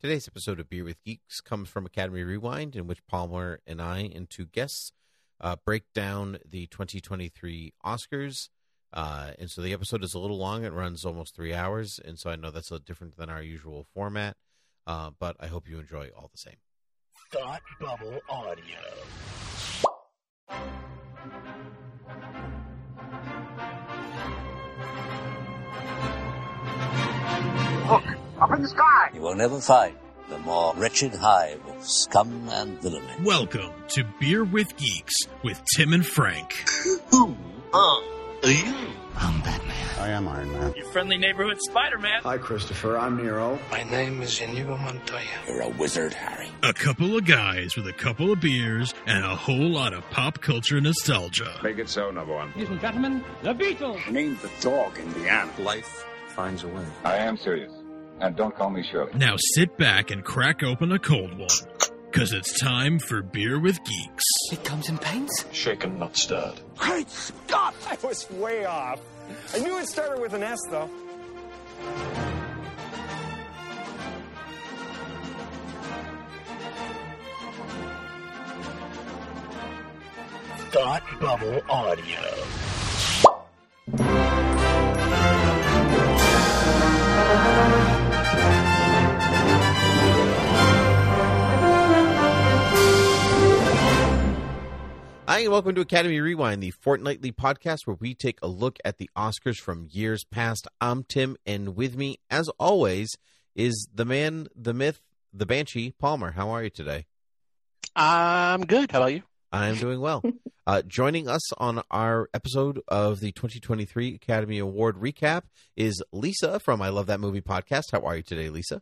Today's episode of Beer with Geeks comes from Academy Rewind, in which Palmer and I and two guests uh, break down the 2023 Oscars. Uh, and so the episode is a little long; it runs almost three hours, and so I know that's a different than our usual format. Uh, but I hope you enjoy all the same. Thought Bubble Audio. Up in the sky. You will never find the more wretched hive of scum and villainy. Welcome to Beer with Geeks with Tim and Frank. Who are you? I'm Batman. I am Iron Man. Your friendly neighborhood Spider-Man. Hi, Christopher. I'm Nero. My name is Inigo Montoya. You're a wizard, Harry. A couple of guys with a couple of beers and a whole lot of pop culture nostalgia. Make it so, number one. Ladies and gentlemen, the Beatles. Name the dog in the animal. Life finds a way. I am serious. And don't call me Shirley. Now sit back and crack open a cold one. Cause it's time for Beer with Geeks. It comes in paints. Shaken, not stirred. Great Scott! I was way off. I knew it started with an S, though. Thought Bubble Audio. Hi, and welcome to Academy Rewind, the fortnightly podcast where we take a look at the Oscars from years past. I'm Tim, and with me, as always, is the man, the myth, the banshee, Palmer. How are you today? I'm good. How about you? I'm doing well. uh, joining us on our episode of the 2023 Academy Award recap is Lisa from I Love That Movie podcast. How are you today, Lisa?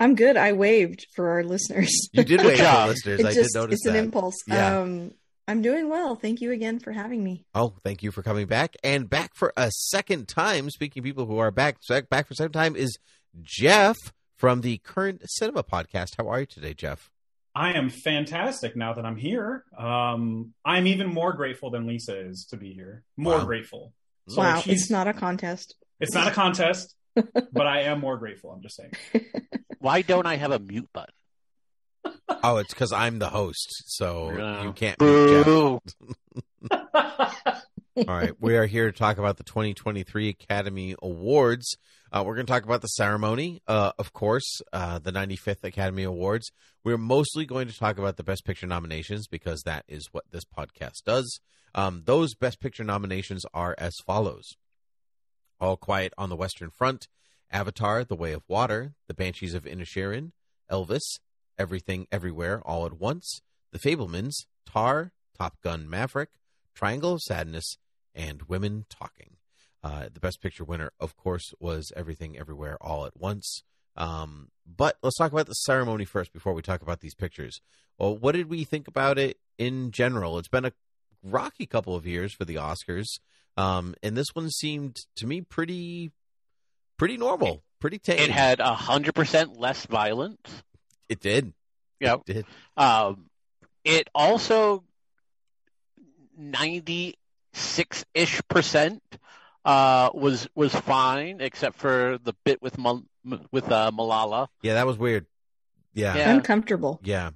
I'm good. I waved for our listeners. You did wave for job. listeners. It's I just did notice that. it's that. an impulse. Yeah. Um, I'm doing well. Thank you again for having me. Oh, thank you for coming back and back for a second time. Speaking of people who are back, back for a second time is Jeff from the Current Cinema podcast. How are you today, Jeff? I am fantastic now that I'm here. Um, I'm even more grateful than Lisa is to be here. More Wow. grateful. So wow, she's- it's not a contest. It's not a contest, but I am more grateful. I'm just saying. Why don't I have a mute button? Oh, it's because I'm the host, so Yeah. you can't. mute Boo. All right, we are here to talk about the 2023 Academy Awards. Uh, we're going to talk about the ceremony, uh, of course, uh, the 95th Academy Awards. We're mostly going to talk about the Best Picture nominations because that is what this podcast does. Um, those Best Picture nominations are as follows All Quiet on the Western Front, Avatar, The Way of Water, The Banshees of Inisherin, Elvis, Everything Everywhere All at Once, The Fabelmans, Tar, Top Gun Maverick, Triangle of Sadness, and Women Talking. Uh, the Best Picture winner, of course, was Everything Everywhere All at Once. Um, but let's talk about the ceremony first before we talk about these pictures. Well, what did we think about it in general? It's been a rocky couple of years for the Oscars, um, and this one seemed to me pretty, pretty normal, pretty tame. It had a hundred percent less violence. it did, Yep. it did. Um, it also ninety six ish percent uh was was fine except for the bit with Mal- with uh, Malala. Yeah, that was weird. Yeah, Yeah. Uncomfortable. yeah.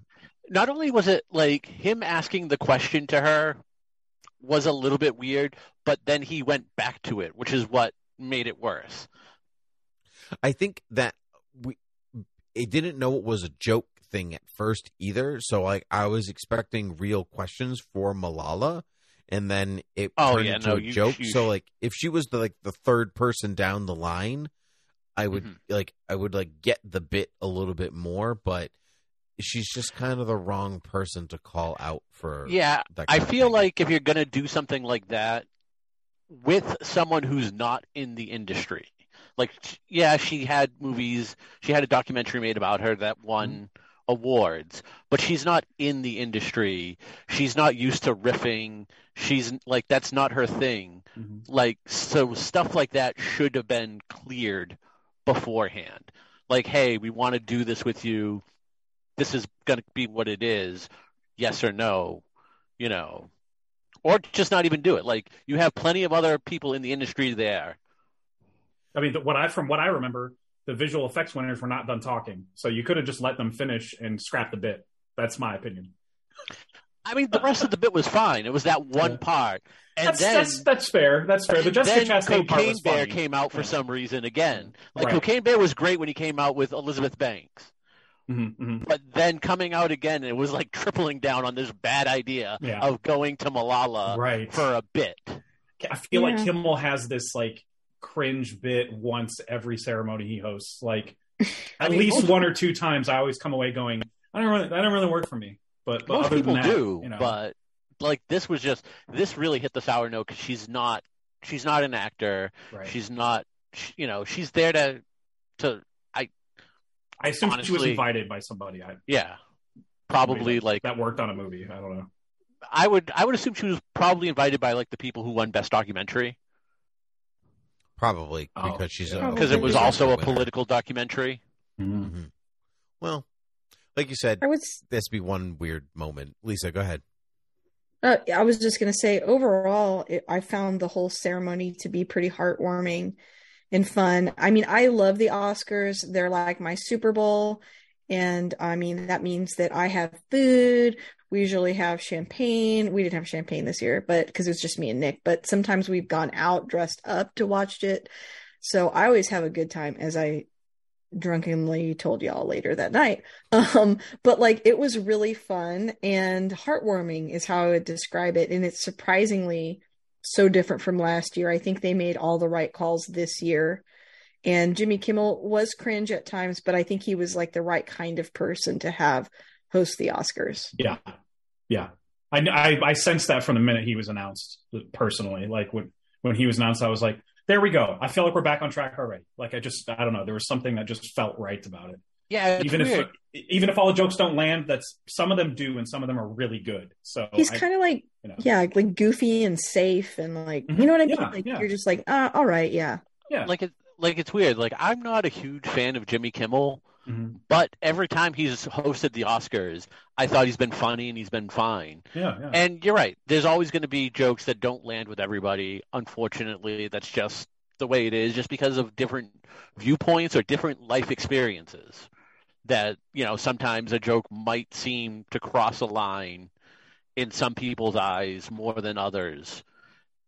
Not only was it like him asking the question to her was a little bit weird, but then he went back to it, which is what made it worse. I think that we it didn't know it was a joke thing at first either. So like I was expecting real questions for Malala, and then it Oh, turned yeah, into no, a you- joke. you- so like if she was the like the third person down the line, I would Mhm. like I would like get the bit a little bit more, but she's just kind of the wrong person to call out for. Yeah, I feel like if you're going to do something like that with someone who's not in the industry, like, yeah, she had movies, she had a documentary made about her that won Mm-hmm. awards, but she's not in the industry. She's not used to riffing. She's like, that's not her thing. Mhm. Like, so stuff like that should have been cleared beforehand. Like, hey, we want to do this with you. This is going to be what it is. Yes or no, you know, or just not even do it. Like, you have plenty of other people in the industry there. I mean, what I from what I remember, the visual effects winners were not done talking, so you could have just let them finish and scrap the bit. That's my opinion. I mean, the rest of the bit was fine. It was that one Yeah. part, and That's, then that's that's fair. That's fair. The Jessica Chastain part Cocaine was Bear funny. came out for Yeah. some reason again. Like Right. Cocaine Bear was great when he came out with Elizabeth Banks, Mhm, mhm. but then coming out again, it was like tripling down on this bad idea Yeah. of going to Malala Right. for a bit. I feel like Yeah. Kimmel has this like cringe bit once every ceremony he hosts. Like at mean, least one or two times, I always come away going, "I don't really, that don't really work for me." But, but Most other people than that, do, you know, but like this was just this really hit the sour note because she's not she's not an actor. right. She's not you know she's there to to I assume she was invited by somebody. I, yeah probably that, like that worked on a movie. I don't know. I would I would assume she was probably invited by like the people who won best documentary Probably Oh, because she's yeah. because it was also a winner. political documentary. Mhm. Well, like you said, I would. s- this be one weird moment. Lisa, go ahead. Uh, I was just going to say, overall, it, I found the whole ceremony to be pretty heartwarming and fun. I mean, I love the Oscars. They're like my Super Bowl. And I mean, that means that I have food. We usually have champagne. We didn't have champagne this year, but because it was just me and Nick. But sometimes we've gone out dressed up to watch it. So I always have a good time as I drunkenly told y'all later that night. Um, but like it was really fun and heartwarming is how I would describe it. And it's surprisingly so different from last year. I think they made all the right calls this year. And Jimmy Kimmel was cringe at times, but I think he was like the right kind of person to have host the Oscars. Yeah, yeah. I, I I sensed that from the minute he was announced. Personally, like when when he was announced, I was like, "There we go." I feel like we're back on track already. Like I just I don't know. There was something that just felt right about it. Yeah, it's even weird. if even if all the jokes don't land, that's some of them do, and some of them are really good. So He's kind of like, you know. yeah, like goofy and safe and like, Mhm. you know what I mean? Yeah, like yeah. you're just like, uh, all right, yeah. yeah, like it like it's weird. Like I'm not a huge fan of Jimmy Kimmel, Mhm. but every time he's hosted the Oscars, I thought he's been funny and he's been fine. yeah, yeah. And you're right. There's always going to be jokes that don't land with everybody. Unfortunately, that's just the way it is, just because of different viewpoints or different life experiences. That, you know, sometimes a joke might seem to cross a line in some people's eyes more than others.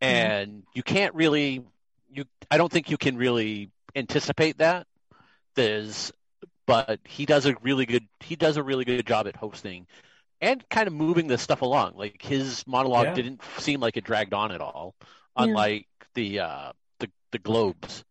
And you can't really you I don't think you can really anticipate that. There's but he does a really good he does a really good job at hosting and kind of moving this stuff along. Like his monologue Yeah. didn't seem like it dragged on at all, Yeah. unlike the uh the the globes.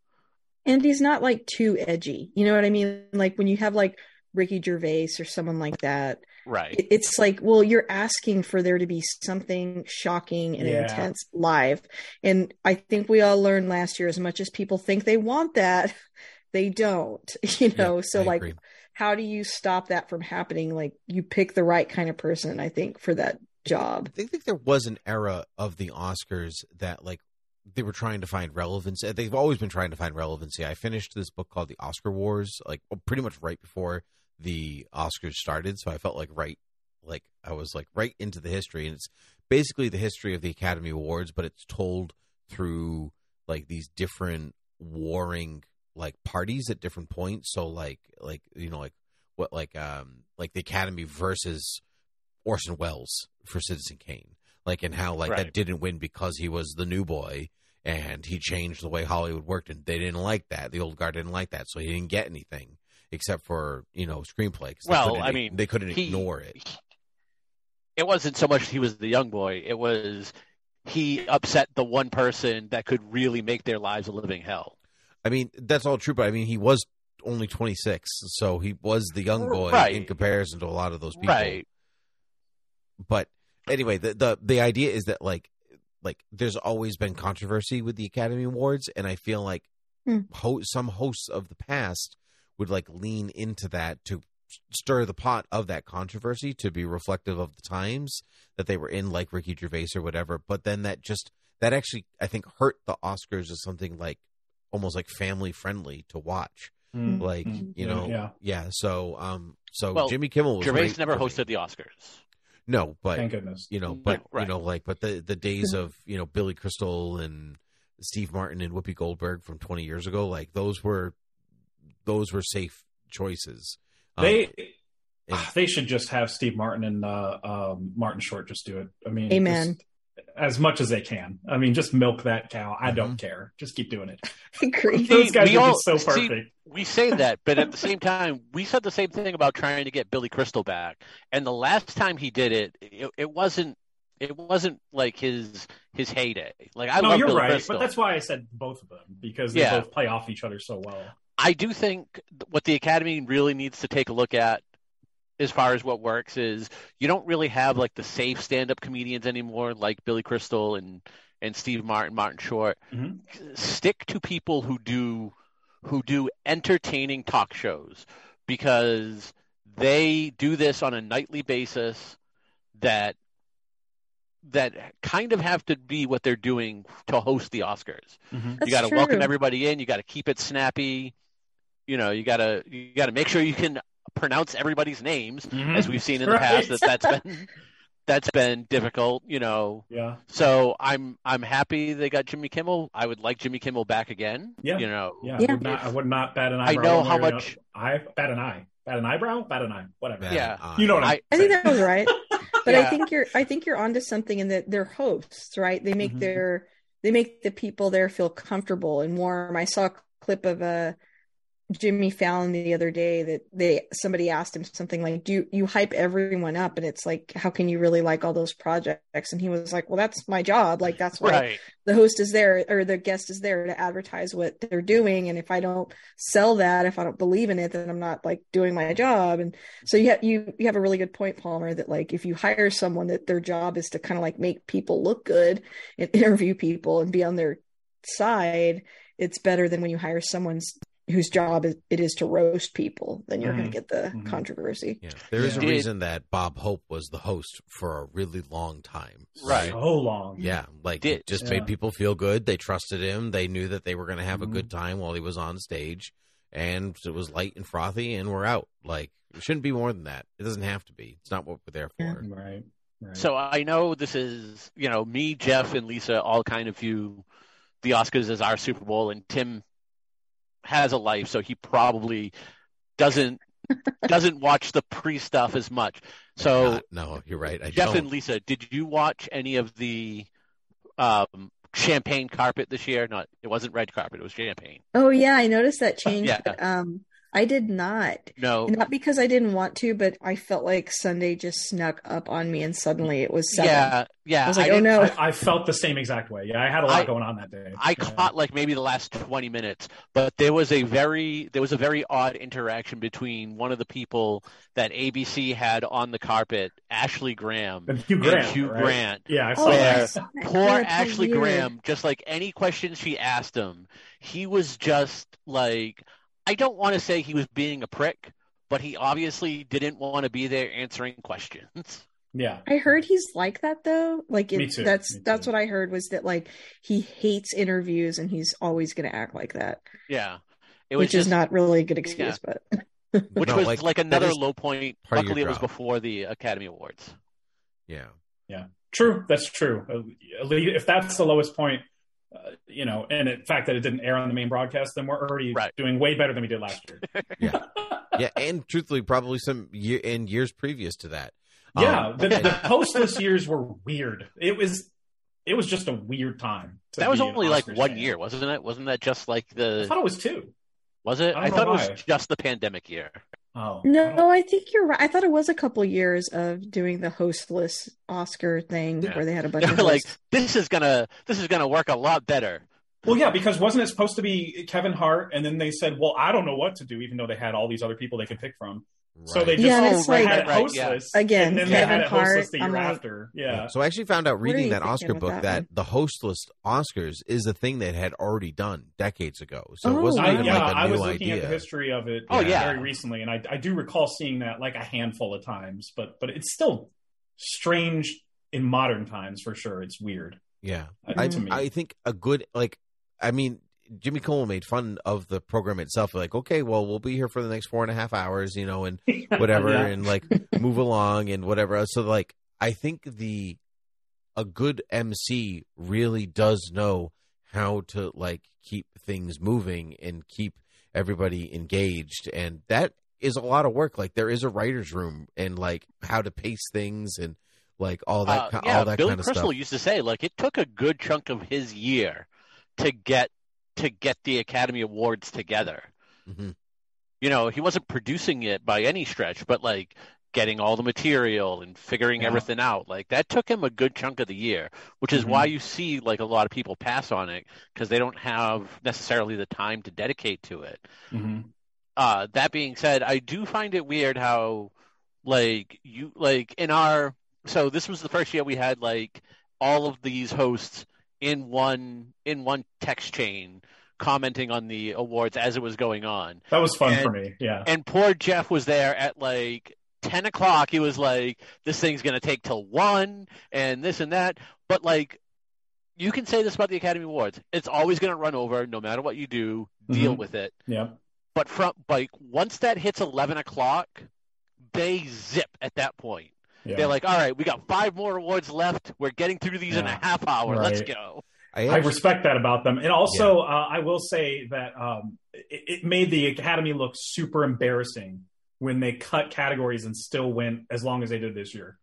And he's not like too edgy. You know what I mean? Like when you have like Ricky Gervais or someone like that, Right. it's like, well, you're asking for there to be something shocking and Yeah. intense live. And I think we all learned last year as much as people think they want that, they don't, you know? so I like agree. how do you stop that from happening? Like you pick the right kind of person, I think, for that job. I think there was an era of the Oscars that like they were trying to find relevance. uh, They've always been trying to find relevancy. I finished this book called The Oscar Wars, like pretty much right before the Oscars started. So I felt like right, like I was like right into the history, and it's basically the history of the Academy Awards, but it's told through like these different warring like parties at different points. So like like you know like what like um like the Academy versus Orson Welles for Citizen Kane, like and how like that didn't win because he was the new boy and he changed the way Hollywood worked, and they didn't like that. The old guard didn't like that, so he didn't get anything except for you know screenplay. 'cause they Well, I mean, they couldn't he- ignore it. It wasn't so much he was the young boy, it was he upset the one person that could really make their lives a living hell. I mean, that's all true, but I mean, he was only 26, so he was the young boy Right. in comparison to a lot of those people. Right. But anyway, the the the idea is that like like there's always been controversy with the Academy Awards, and I feel like Hmm. ho- some hosts of the past would like lean into that to stir the pot of that controversy to be reflective of the times that they were in, like Ricky Gervais or whatever. But then that just that actually I think hurt the Oscars as something like almost like family friendly to watch. Mm, Like mm, you know, yeah. yeah. So um, so Well, Jimmy Kimmel was Gervais great never for me. hosted the Oscars. No, but Thank goodness. you know, No, but right. you know, like, but the the days of you know Billy Crystal and Steve Martin and Whoopi Goldberg from twenty years ago, like those were those were safe choices. Um, They and- they should just have Steve Martin and uh, um, Martin Short just do it. I mean, Amen. just as much as they can. I mean, just milk that cow. I Mm-hmm. don't care. Just keep doing it. Agree. Those guys we are all- just so see, perfect. we say that, but at the same time, we said the same thing about trying to get Billy Crystal back. And the last time he did it, it, it wasn't it wasn't like his his heyday. Like I no, love you're Billy right, Crystal. but that's why I said both of them because they Yeah. both play off each other so well. I do think what the Academy really needs to take a look at as far as what works is you don't really have like the safe stand up comedians anymore like Billy Crystal and and Steve Martin, Martin Short. Mhm. Stick to people who do who do entertaining talk shows because they do this on a nightly basis that that kind of have to be what they're doing to host the Oscars. Mhm. That's you got to welcome everybody in. You got to keep it snappy. You know, you got to you got to make sure you can pronounce everybody's names, Mhm. as we've seen in the Right. past. That that's been that's been difficult. You know, Yeah, so I'm I'm happy they got Jimmy Kimmel. I would like Jimmy Kimmel back again. Yeah. You know, yeah. Yeah. I, would not, I would not bat an I know how much- other. I bat an eye, bat an eyebrow, bat an eye, whatever. bad Yeah. eye. You know what I'm I- I think that was right. But Yeah. I think you're I think you're onto something in that they're hosts, right? They make Mhm. their they make the people there feel comfortable and warm. I saw a clip of uh Jimmy Fallon the other day that they somebody asked him something like, "Do you, you hype everyone up?" And it's like, "How can you really like all those projects?" And he was like, "Well, that's my job. Like that's why right. the host is there or the guest is there to advertise what they're doing and if i don't sell that if i don't believe in it then i'm not like doing my job and so you have you you have a really good point palmer that like if you hire someone that their job is to kind of like make people look good and interview people and be on their side it's better than when you hire someone's whose job it is to roast people then you're going Mhm. to get the Mhm. controversy Yeah, there is a reason that Bob Hope was the host for a really long time. Right. So long. Yeah, like Did- it just Yeah. made people feel good. They trusted him. They knew that they were going to have Mhm. a good time while he was on stage, and it was light and frothy, and we're out. Like it shouldn't be more than that. It doesn't have to be. It's not what we're there for. Right. Right. So I know this is, you know, me, Jeff, and Lisa all kind of view the Oscars as our Super Bowl, and Tim has a life, so he probably doesn't doesn't watch the pre stuff as much. So God, no, you're right. I Jeff don't. and Lisa, did you watch any of the um, champagne carpet this year? Not, it wasn't red carpet; it was champagne. oh yeah i noticed that change Yeah. but um i did not No, Not because I didn't want to, but I felt like Sunday just snuck up on me, and suddenly it was seven. yeah, yeah. I was like, oh didn't- no. I, I felt the same exact way. Yeah, I had a lot I- going on that day. I Yeah. caught like maybe the last 20 minutes, but there was a very there was a very odd interaction between one of the people that ABC had on the carpet, Ashley Graham, And Hugh and Grant. Hugh right? Grant. Yeah, I saw Oh, Where that. Poor Yeah, it's so Ashley. Graham, just like any questions she asked him, he was just like I don't want to say he was being a prick, but he obviously didn't want to be there answering questions. Yeah. I heard he's like that though. Like Me it, too, that's me that's too. what I heard was that like he hates interviews and he's always going to act like that, Yeah. It was which is not really a good excuse. But which No, was like, like, another low point. part of your Luckily, it was before the Academy Awards. Yeah, Yeah. True. That's true. Uh, If that's the lowest point, uh, you know, and the fact that it didn't air on the main broadcast, then we're already Right. doing way better than we did last year. yeah, yeah, and truthfully, probably some year in years previous to that. Yeah, Um, the, the and- hostless years were weird. It was, it was just a weird time. That was only like one fan. year, wasn't it? Wasn't that just like the? I thought it was two. Was it? I I, thought know it was just the pandemic year. Oh no, I think you're right. I thought it was a couple years of doing the hostless Oscar thing Yeah. where they had a bunch of were like, this is gonna, this is gonna work a lot better. Well, yeah, because wasn't it supposed to be Kevin Hart, and then they said, "Well, I don't know what to do," even though they had all these other people they could pick from. So they just Yeah, and Oh, it's right, had right, it right, yeah. hostless Again, and then Kevin they had it Hart, hostless the year like- after. Yeah, So I actually found out reading that Oscar book that that the hostless Oscars is a thing that had already done decades ago. So it Oh. wasn't I, even yeah, like a I new was looking idea. at the history of it Oh, yeah. very recently, and I, I do recall seeing that like a handful of times. But but it's still strange in modern times for sure. It's weird. Yeah, uh, I, to me. I think a good like, I mean, Jimmy Kimmel made fun of the program itself. Like, okay, well, we'll be here for the next four and a half hours, you know, and whatever, Yeah. and like move along and whatever. So like, I think the a good MC really does know how to like keep things moving and keep everybody engaged, and that is a lot of work. Like there is a writers' room and like how to pace things and like all that, Uh, yeah, all that Billy kind of Crystal stuff. used to say like it took a good chunk of his year to get to get the Academy Awards together. hmm You know, he wasn't producing it by any stretch, but like getting all the material and figuring Yeah. everything out. Like that took him a good chunk of the year, which is Mhm. why you see like a lot of people pass on it because they don't have necessarily the time to dedicate to it. hmm uh that being said i do find it weird how like you like in our so this was the first year we had like all of these hosts in one in one text chain commenting on the awards as it was going on That was fun And- for me. Yeah. and poor jeff was there at like 10 o'clock he was like this thing's gonna take till one and this and that but like you can say this about the academy awards it's always gonna run over no matter what you do deal Mhm. with it yeah. but from like once that hits eleven o'clock, they zip at that point. Yeah. They're like, all right, we got five more awards left. We're getting through these in a half hour. Let's go. I, I respect that about them. And also, uh, I will say that um, it, it made the Academy look super embarrassing when they cut categories and still went as long as they did this year.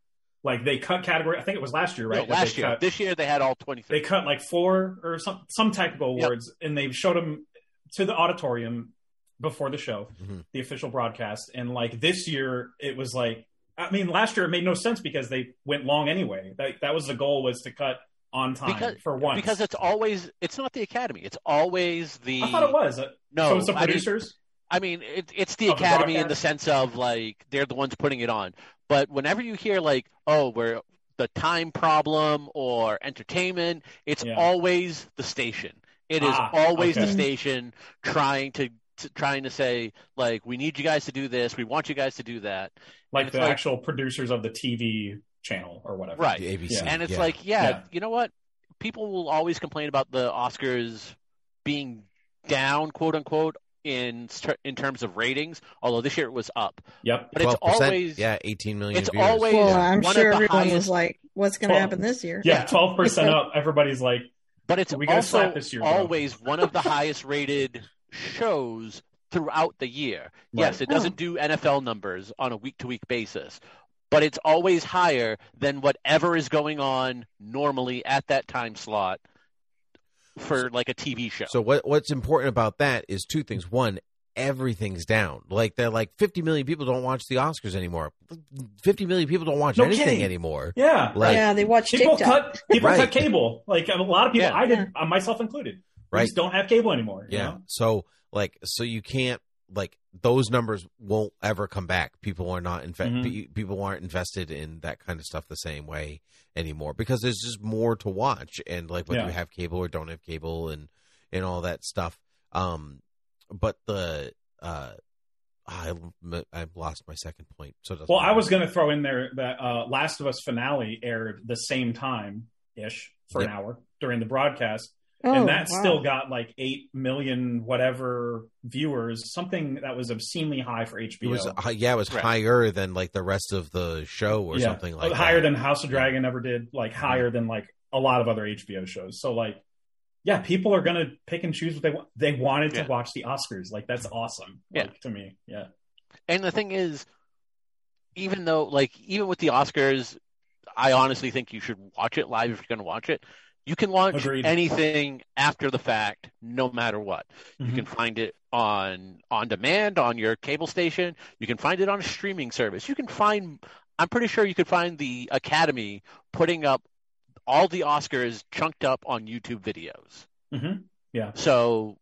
Like they cut category. I think it was last year, right? No, last year, cut- this year they had all twenty they cut like four or some some technical Yep. awards, and they showed them to the auditorium before the show, Mhm. the official broadcast. And like this year, it was like, I mean, last year it made no sense because they went long anyway. That that was the goal was to cut on time Because for once. because it's always it's not the Academy. It's always the I thought it was. no. so it's the I mean- producers. I mean, it, it's the Of the Academy in the sense of like they're the ones putting it on. But whenever you hear like, oh, we're the time problem or entertainment, it's Yeah. always the station. It is Ah, always the station trying to, to trying to say like, we need you guys to do this, we want you guys to do that, like the like- actual producers of the TV channel or whatever. right? the ABC, Yeah. And it's yeah. like, yeah, Yeah. you know what? People will always complain about the Oscars being down, quote unquote, in in terms of ratings. Although this year it was up, Yep. but it's always yeah, 18 million. it's viewers. always- Well, Yeah. I'm One sure of the everyone highest- was like, "What's going to Well, happen this year?" Yeah, twelve percent up. Everybody's like, but it's We gotta also slap this year, always one of the highest rated shows throughout the year. Yes, it doesn't do NFL numbers on a week to week basis, but it's always higher than whatever is going on normally at that time slot for like a TV show. So what what's important about that is two things. One, everything's down. Like they're like 50 million people don't watch the Oscars anymore. 50 million people don't watch No anything kidding. anymore. yeah, Like- yeah, they watch people TikTok. cut people Right. cut cable. Like a lot of people, Yeah. I did, uh, myself included. We Right. just don't have cable anymore. you Yeah. know? So like so you can't like those numbers won't ever come back. People are not in Mhm. people aren't invested in that kind of stuff the same way anymore because there's just more to watch and like whether Yeah. you have cable or don't have cable and and all that stuff. Um but the uh I I lost my second point. So Well, I was going to throw in there that uh, Last of Us finale aired the same time ish for Yep. an hour during the broadcast, Oh, and that wow. still got like eight million whatever viewers, something that was obscenely high for HBO. It was hi- yeah, it was Right. higher than like the rest of the show or Yeah, something like higher that. than House of Dragon ever did, like mm-hmm. higher than like a lot of other HBO shows. So like, yeah, people are gonna pick and choose what they want. They wanted Yeah. to watch the Oscars. Like that's awesome. Yeah. like, to me, yeah. And the thing is, even though, like, even with the Oscars, I honestly think you should watch it live if you're going to watch it. You can launch Agreed. anything after the fact, no matter what. You Mhm. can find it on on demand on your cable station. You can find it on a streaming service. You can find. I'm pretty sure you could find the Academy putting up all the Oscars chunked up on YouTube videos. hmm Yeah. So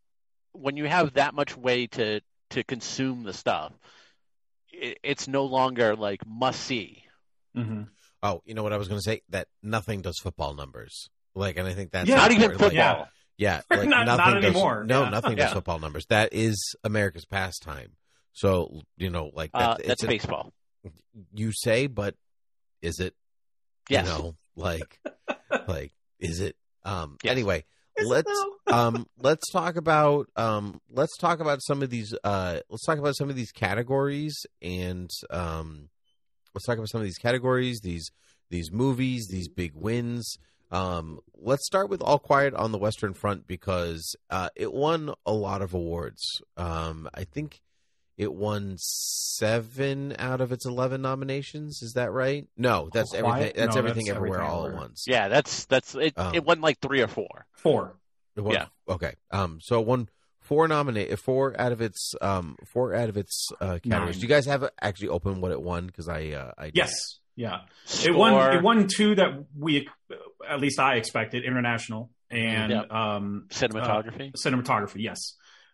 when you have that much way to to consume the stuff, it, it's no longer like must see. hmm Oh, you know what I was going to say? That nothing does football numbers. Like, and I think that's Yeah. Not even important. Like, football. Yeah. Yeah, like Not- not nothing does- anymore. no, Yeah. nothing does Yeah. football numbers. That is America's pastime. So you know, like that, Uh, it's that's a- baseball. you say, but is it? Yes. You know, like, like, is it? Um. Yes. Anyway, let's um let's talk about um let's talk about some of these uh let's talk about some of these categories and um let's talk about some of these categories these these movies these big wins Um, let's start with All Quiet on the Western Front because uh, it won a lot of awards. Um, I think it won seven out of its eleven nominations. Is that right? No, that's All Quiet? everything. That's No, everything that's everywhere Everything all at once. Yeah, that's that's it. Um, it wasn't like three or four. Four. It won- Yeah. Okay. Um. So it won four nominate four out of its um four out of its uh, categories. Nine. Do you guys have it actually open what it won? Because I uh I did. Yes. Yeah. Score, It won. It won two that we, at least I expected, international and Yep. um, cinematography. uh, cinematography. Yes.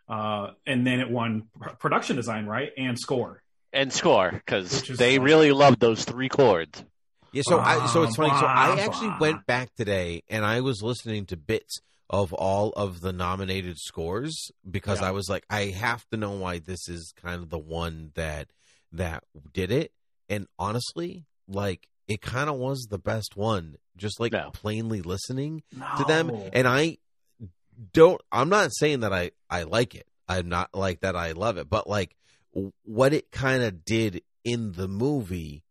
Uh, and then it won pr- production design, right, and score. and score because they like- really love those three chords. Yeah, so I, so it's funny. So I actually bah. went back today and I was listening to bits of all of the nominated scores because Yeah. I was like, I have to know why this is kind of the one that that did it. And honestly, like it kind of was the best one. Just like No. plainly listening to them, and I don't. I'm not saying that I I like it. I'm not like that. I love it, but like what it kind of did in the movie,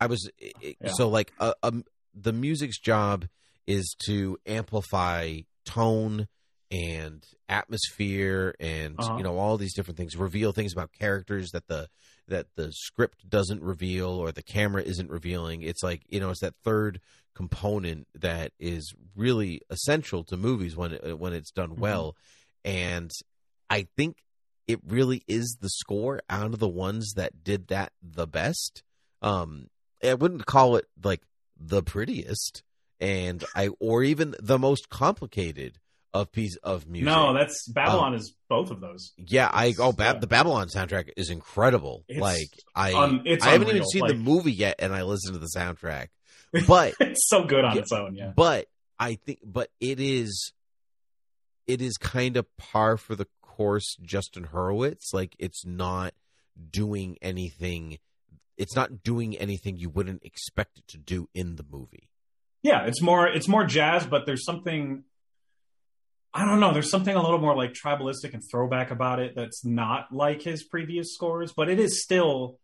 I was it, Yeah. so like uh, um, the music's job is to amplify tone and atmosphere and Uh-huh. you know all these different things reveal things about characters that the that the script doesn't reveal or the camera isn't revealing. It's like you know it's that third component that is really essential to movies when it, when it's done Mm-hmm. well. And i think it really is the score out of the ones that did that the best. Um i wouldn't call it like the prettiest and i or even the most complicated of piece of music No, that's Babylon Um, is both of those. yeah, I oh Bab- Yeah. the Babylon soundtrack is incredible. It's like I it's I haven't even unreal, seen the movie yet, and I listened to the soundtrack. But it's so good on Yeah. its own. Yeah. but I think but it is it is kind of par for the course. Justin Hurwitz, like it's not doing anything. It's not doing anything you wouldn't expect it to do in the movie. Yeah, it's more it's more jazz, but there's something I don't know, there's something a little more like tribalistic and throwback about it that's not like his previous scores, but it is still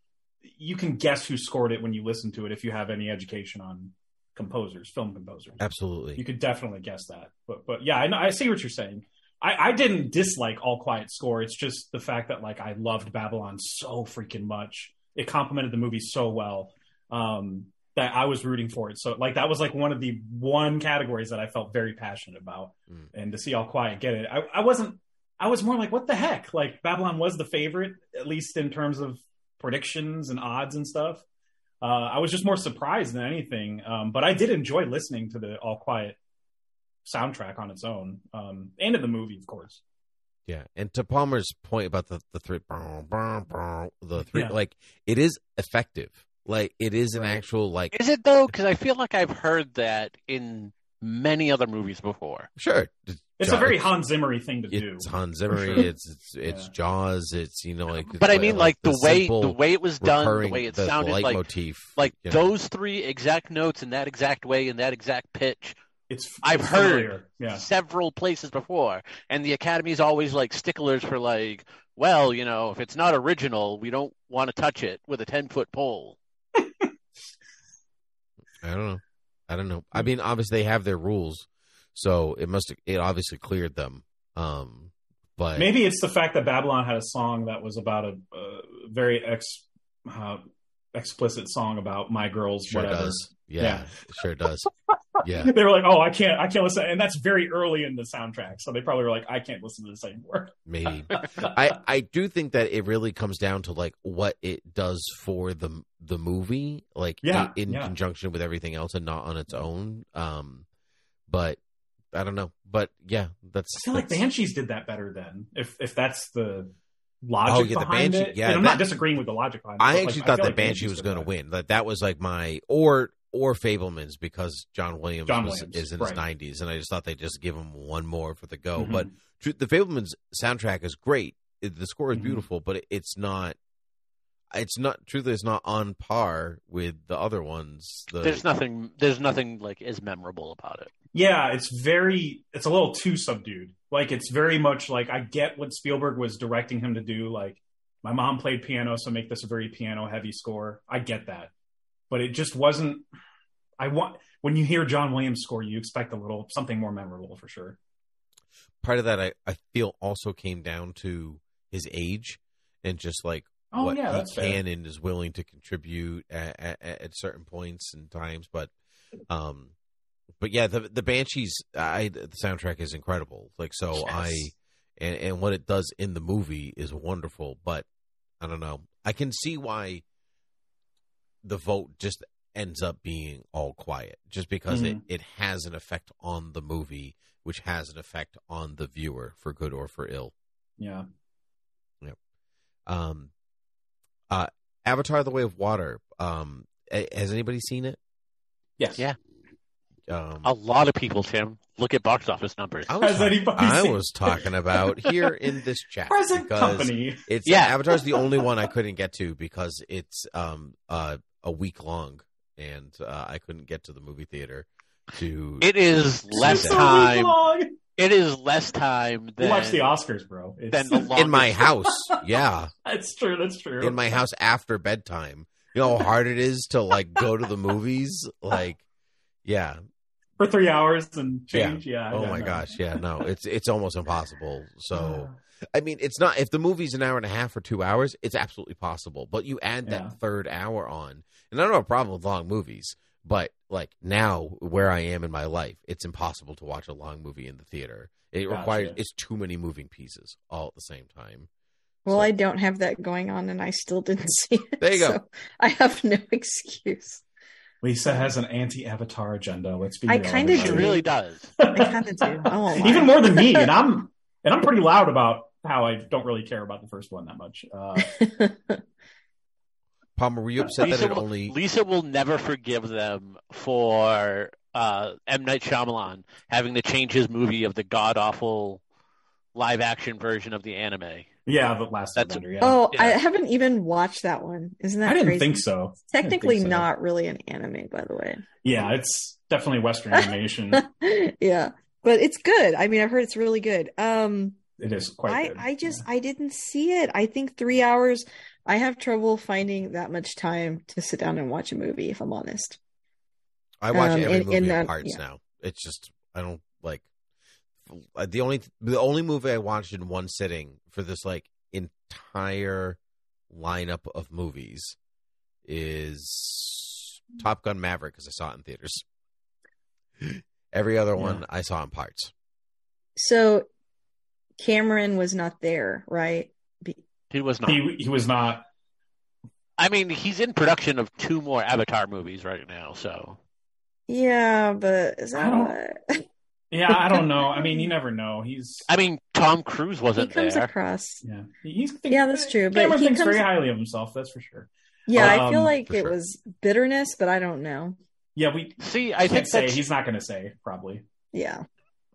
you can guess who scored it when you listen to it if you have any education on composers, film composers. Absolutely. You could definitely guess that. But but yeah, I know, I see what you're saying. I, I didn't dislike All Quiet Score. It's just the fact that like I loved Babylon so freaking much. It complemented the movie so well um, that I was rooting for it. So like that was like one of the one categories that I felt very passionate about. Mm. And to see All Quiet get it, I, I wasn't. I was more like, what the heck? Like Babylon was the favorite, at least in terms of predictions and odds and stuff. Uh, I was just more surprised than anything. Um, but I did enjoy listening to the All Quiet soundtrack on its own, um, and to the movie, of course. Yeah, and to Palmer's point about the the three, the three, Yeah. like it is effective. Like it is an Right. actual like Is it though? Because I feel like I've heard that in many other movies before. sure. It's a very Hans Zimmery thing to do. It's Hans Zimmery. sure. It's it's it's Yeah. Jaws. It's you know like. But I mean, like, the, way the way it was done, the way it the sounded, like leitmotif, like you know. those three exact notes in that exact way in that exact pitch. It's I've it's heard. Yeah. several places before, and the Academy's always like sticklers for like, well, you know, if it's not original, we don't want to touch it with a ten foot pole. I don't know. I don't know. I mean, obviously they have their rules, so it must it obviously cleared them. Um, but Maybe it's the fact that Babylon had a song that was about a, a very ex, uh, explicit song about my girls, sure whatever. does. Yeah, Yeah. it sure does. Yeah. They were like, "Oh, I can't, I can't listen," and that's very early in the soundtrack, so they probably were like, "I can't listen to this anymore." maybe i i do think that it really comes down to like what it does for the the movie like Yeah, in, in yeah. conjunction with everything else and not on its own um but i don't know but yeah that's I feel like Banshees did that better then. If if that's the logic Oh, yeah, the behind Banshee- it, yeah, and I'm that- not disagreeing with the logic behind it. i but, like, actually I thought that like banshee Banshees was going to win that that was like my or or fabelmans because john williams, John was, Williams, is in right. his 90s and i just thought they'd just give him one more for the go Mhm. but tr- the fabelmans soundtrack is great It- the score is Mhm. beautiful but it, it's not it's not truthfully it's not on par with the other ones the, There's nothing. There's nothing like as memorable about it. Yeah, it's very it's a little too subdued. Like it's very much like I get what Spielberg was directing him to do. Like my mom played piano, so make this a very piano heavy score. I get that. But it just wasn't I want when you hear John Williams score, you expect a little something more memorable for sure. Part of that, I, I feel, also came down to his age and just like Oh, what yeah, he that's fair. can and is willing to contribute at, at, at certain points and times. But, um, but yeah, the the Banshees, I the soundtrack is incredible. Like so, I and and what it does in the movie is wonderful. But I don't know. I can see why the vote just ends up being all quiet, just because Mhm. it it has an effect on the movie, which has an effect on the viewer for good or for ill. Yeah. Um, uh, Avatar: The Way of Water. Um, a- has anybody seen it? Yes. Yeah. Um, A lot of people, Tim, look at box office numbers. I was, Has talk- anybody I was talking about here in this chat Present because company. it's Yeah. Avatar's the only one I couldn't get to because it's um uh, a week long and uh, I couldn't get to the movie theater to It is less It's a week time. long. It is less time You than watch the Oscars, bro. It's, than the longest. in my house. Yeah, that's true. That's true. in my house after bedtime. You know how hard it is to like go to the movies. Like, yeah, for three hours and change. Yeah. oh yeah, my no. gosh, yeah. No, it's it's almost impossible. So. I mean, it's not if the movie's an hour and a half or two hours, it's absolutely possible. But you add that Yeah. third hour on, and I don't have a problem with long movies, but like now where I am in my life, it's impossible to watch a long movie in the theater. It Gotcha. requires it's too many moving pieces all at the same time. Well, So- I don't have that going on, and I still didn't see it. There you go. so I have no excuse. Lisa has an anti-Avatar agenda. Let's be I kinda She really does. I kind of do. I won't lie. even more than me, and I'm and I'm pretty loud about how I don't really care about the first one that much. Uh, Palmer, were you upset that Lisa it will, only? Lisa will never forgive them for uh, M Night Shyamalan having to change his movie of the god awful live action version of the anime. yeah, the last That's- Avenger. Yeah. oh, I haven't even watched that one. Isn't that I didn't crazy? think so. I didn't Technically, think so. not really an anime, by the way. Yeah, it's definitely Western animation. yeah, but it's good. I mean, I've heard it's really good. Um, It is quite I good. I just I didn't see it. I think three hours. I have trouble finding that much time to sit down and watch a movie. If I'm honest. I watch Um, every in- movie in in that- parts yeah. now. It's just I don't like uh, the only the only movie I watched in one sitting for this like entire lineup of movies is Top Gun Maverick because I saw it in theaters. Every other one I saw in parts. So, Cameron was not there, right? Be- He was not. he he was not. I mean, he's in production of two more Avatar movies right now. So yeah, but is that what? Yeah, I don't know. I mean, you never know. He's I mean, Tom Cruise wasn't comes there. across? yeah, he's Yeah, that's true, but Cameron he thinks comes- very highly of himself. That's for sure. Yeah, I feel Um, like it sure. was bitterness, but I don't know. Yeah, we See, I can't think say he's not going to say probably. Yeah,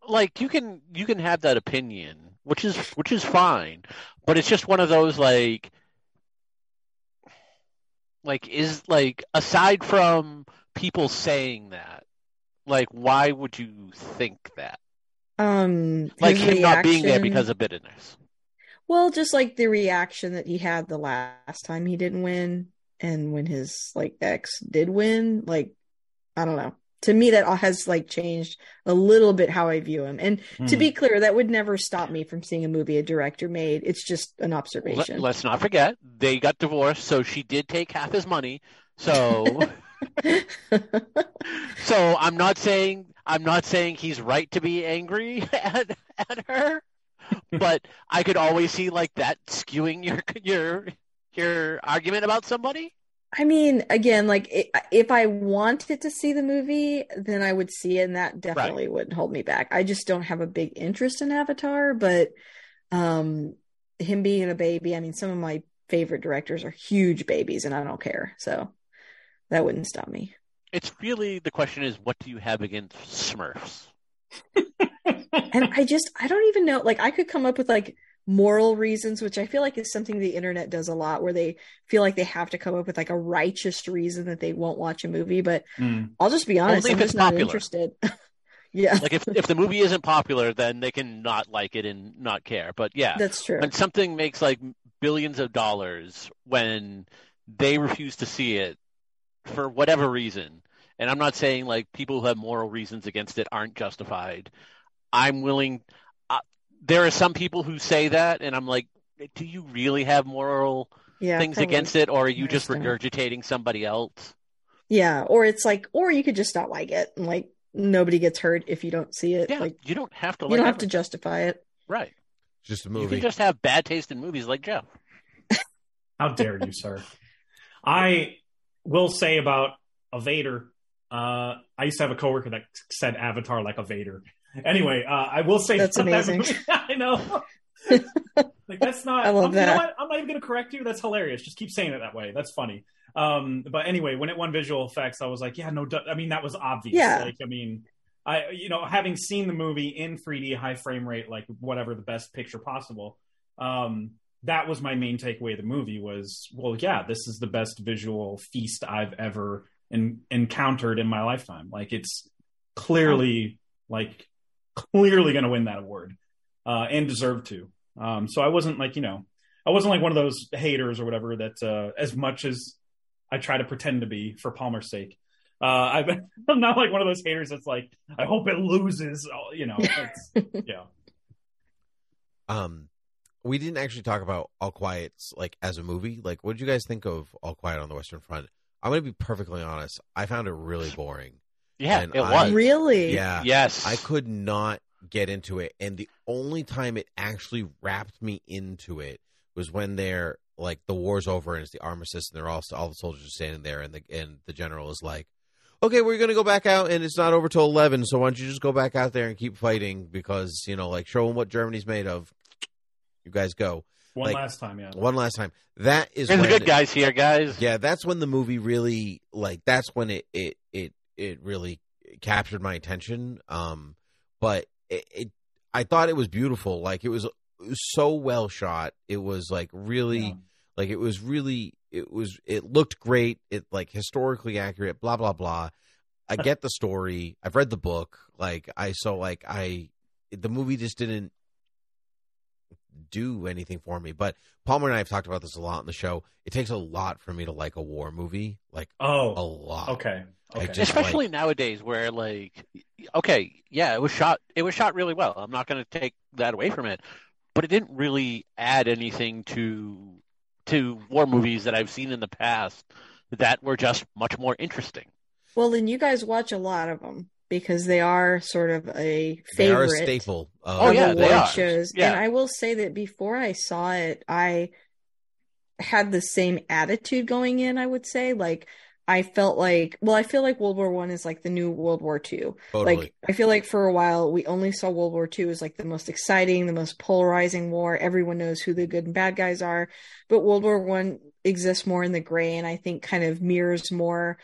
like you can you can have that opinion, which is which is fine, but it's just one of those like like is like aside from people saying that, like why would you think that? um, Like him not being there because of bitterness. Well, just like the reaction that he had the last time he didn't win, and when his like ex did win, like I don't know. To me, that has like changed a little bit how I view him. And to Hmm. be clear, that would never stop me from seeing a movie a director made. It's just an Let, observation. let's not forget they got divorced, so she did take half his money. So so I'm not saying I'm not saying he's right to be angry at at her, but I could always see like that skewing your your your argument about somebody. I mean, again, like if I wanted to see the movie, then I would see it, and that definitely wouldn't hold me back. I just don't have a big interest in Avatar, but um, him being a baby, I mean, some of my favorite directors are huge babies, and I don't care, so that wouldn't stop me. It's really the question is what do you have against Smurfs? And I just, I don't even know. Like, I could come up with like moral reasons, which I feel like is something the internet does a lot, where they feel like they have to come up with like a righteous reason that they won't watch a movie. But Mm. I'll just be honest, Only if I'm it's just not popular. interested. yeah, Like if if the movie isn't popular, then they can not like it and not care. But yeah, that's true. when something makes like billions of dollars when they refuse to see it for whatever reason And I'm not saying like people who have moral reasons against it aren't justified. I'm willing. There are some people who say that, and I'm like, do you really have moral Yeah, things against it, or are you just regurgitating somebody else? Yeah, or it's like, or you could just not like it, and like nobody gets hurt if you don't see it. Yeah, like you don't have to. you don't have to justify it. Right. Just a You can just have bad taste in movies like Jeff. How dare you, sir? I will say about a Vader. Uh, I used to have a coworker that said Avatar like a Vader. Anyway, uh, I will say That's that amazing. I know. like that's not. I love I'm, You know that. what? I'm not even going to correct you. That's hilarious. Just keep saying it that way. That's funny. Um, but anyway, when it won visual effects, I was like, yeah, no. du- I mean, that was obvious. Yeah. Like, I mean, I you know, having seen the movie in 3D, high frame rate, like whatever the best picture possible. Um, that was my main takeaway of the movie was, well, yeah, this is the best visual feast I've ever in, encountered in my lifetime. Like it's clearly, like clearly going to win that award, uh, and deserve to. Um, so I wasn't like, you know, I wasn't like one of those haters or whatever that, uh, as much as I try to pretend to be for Palmer's sake. Uh, I've, I'm not like one of those haters that's like, I hope it loses. Oh, You know, it's, yeah. Um, we didn't actually talk about All Quiet's like as a movie. Like, what did you guys think of All Quiet on the Western Front? I'm gonna be perfectly honest. I found it really boring. Yeah, And it I- was. Really? Yeah. Yes. I could not get into it, and the only time it actually wrapped me into it was when they're like the war's over and it's the armistice, and they're all all the soldiers are standing there, and the and the general is like, "Okay, we're gonna go back out, and it's not over till eleven, so why don't you just go back out there and keep fighting because you know, like, show them what Germany's made of. You guys go One Like, last time. Yeah. one last time. That is There's the good guys here, guys. yeah, that's when the movie really like that's when it it it it really captured my attention. Um, but it, it I thought it was beautiful. Like it was, it was so well shot. It was like really Yeah. like it was really it was it looked great. It like historically accurate. Blah blah blah. I get the story. I've read the book. Like I so like I the movie just didn't do anything for me. But Palmer and I have talked about this a lot in the show. It takes a lot for me to like a war movie, like oh, a lot. okay. I Okay. just- Especially nowadays, where like, okay, yeah, it was shot. It was shot really well. I'm not going to take that away from it, but it didn't really add anything to to war movies that I've seen in the past that were just much more interesting. Well, then you guys watch a lot of them because they are sort of a They are favorite a staple. Of, Oh, yeah, they award are. shows. Yeah. And I will say that before I saw it, I had the same attitude going in. I would say, like, I felt like, well, I feel like World War One is like the new World War Two. Totally. Like, I feel like for a while we only saw World War Two as like the most exciting, the most polarizing war. Everyone knows who the good and bad guys are, but World War One exists more in the gray, and I think kind of mirrors more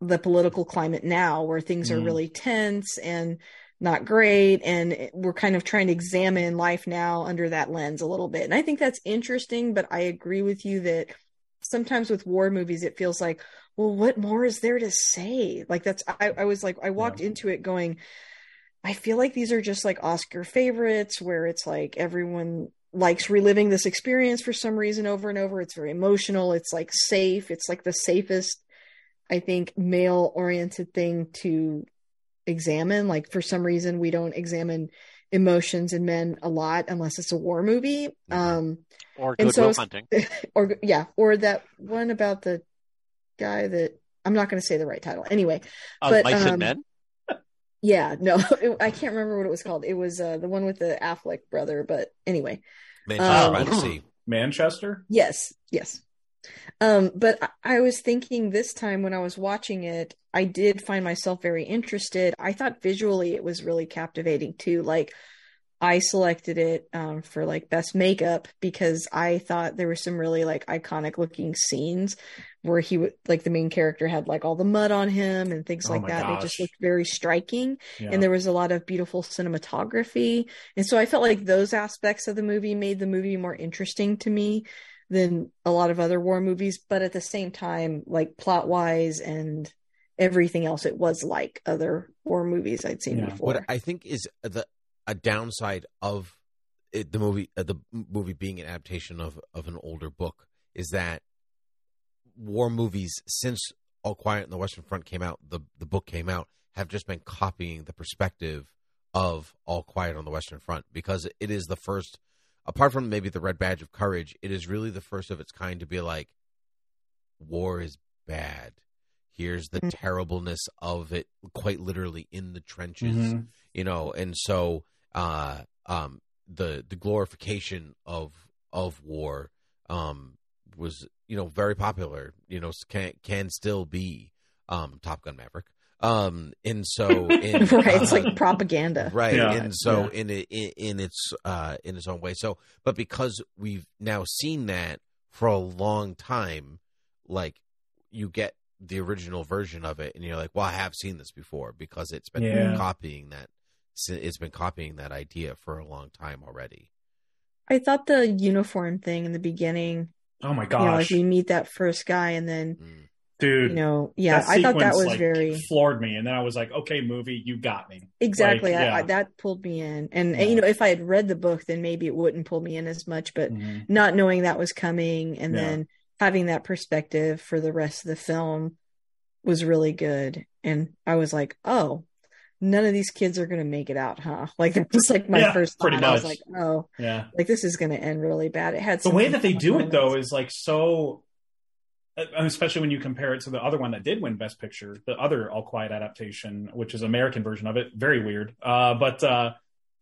the political climate now, where things are Mm. really tense and not great, and we're kind of trying to examine life now under that lens a little bit. And I think that's interesting, but I agree with you that sometimes with war movies it feels like well what more is there to say? Like that's i, I was like i walked into it going i feel like these are just like oscar favorites where it's like everyone likes reliving this experience for some reason over and over. It's very emotional. It's like safe. It's like the safest i think male oriented thing to examine. Like for some reason we don't examine emotions in men a lot unless it's a war movie um Or And Good so Will was- Hunting. or yeah, or that one about the guy that I'm not going to say the right title anyway. Uh, but, Mice um, and Men. Yeah, no, it, I can't remember what it was called. It was uh, the one with the Affleck brother, but anyway, Manchester um, by the Sea. Manchester. yes, yes. Um, but I, I was thinking this time when I was watching it, I did find myself very interested. I thought visually it was really captivating too. Like I selected it um, for like best makeup because I thought there were some really like iconic looking scenes where he would like the main character had like all the mud on him and things Oh like that. And It just looked very striking Yeah. and there was a lot of beautiful cinematography. And so I felt like those aspects of the movie made the movie more interesting to me than a lot of other war movies. But at the same time, like plot wise and everything else, it was like other war movies I'd seen Yeah. before. What I think is the a downside of it, the movie, uh, the movie being an adaptation of of an older book, is that war movies since All Quiet on the Western Front came out, the the book came out, have just been copying the perspective of All Quiet on the Western Front because it is the first, apart from maybe the Red Badge of Courage, it is really the first of its kind to be like, war is bad. Here's the terribleness of it, quite literally in the trenches, Mhm. you know. And so, uh, um, the the glorification of of war, um, was you know very popular. You know, can can still be, um, Top Gun Maverick. Um, and so, in, right, it's uh, like propaganda. right Yeah. and so Yeah. in, it, in in its uh in its own way so but because we've now seen that for a long time like you get the original version of it and you're like well i have seen this before because it's been Yeah. copying that it's been copying that idea for a long time already I thought the uniform thing in the beginning, Oh my you know, like gosh, we meet that first guy and then, Mm. Dude! you know, yeah, I thought that was like, very floored me, and then I was like, okay, movie, you got me. exactly. Like, I, yeah. I, that pulled me in, and, Yeah. and you know, if I had read the book, then maybe it wouldn't pull me in as much. But Mhm. not knowing that was coming, and Yeah. then having that perspective for the rest of the film was really good. And I was like, oh, none of these kids are going to make it out, huh? Like that was like my first pretty thought. I was like, oh, Yeah, like this is going to end really bad. It had the way that they do it though is like so especially when you compare it to the other one that did win best picture the other all quiet adaptation which is american version of it. Very weird. Uh but uh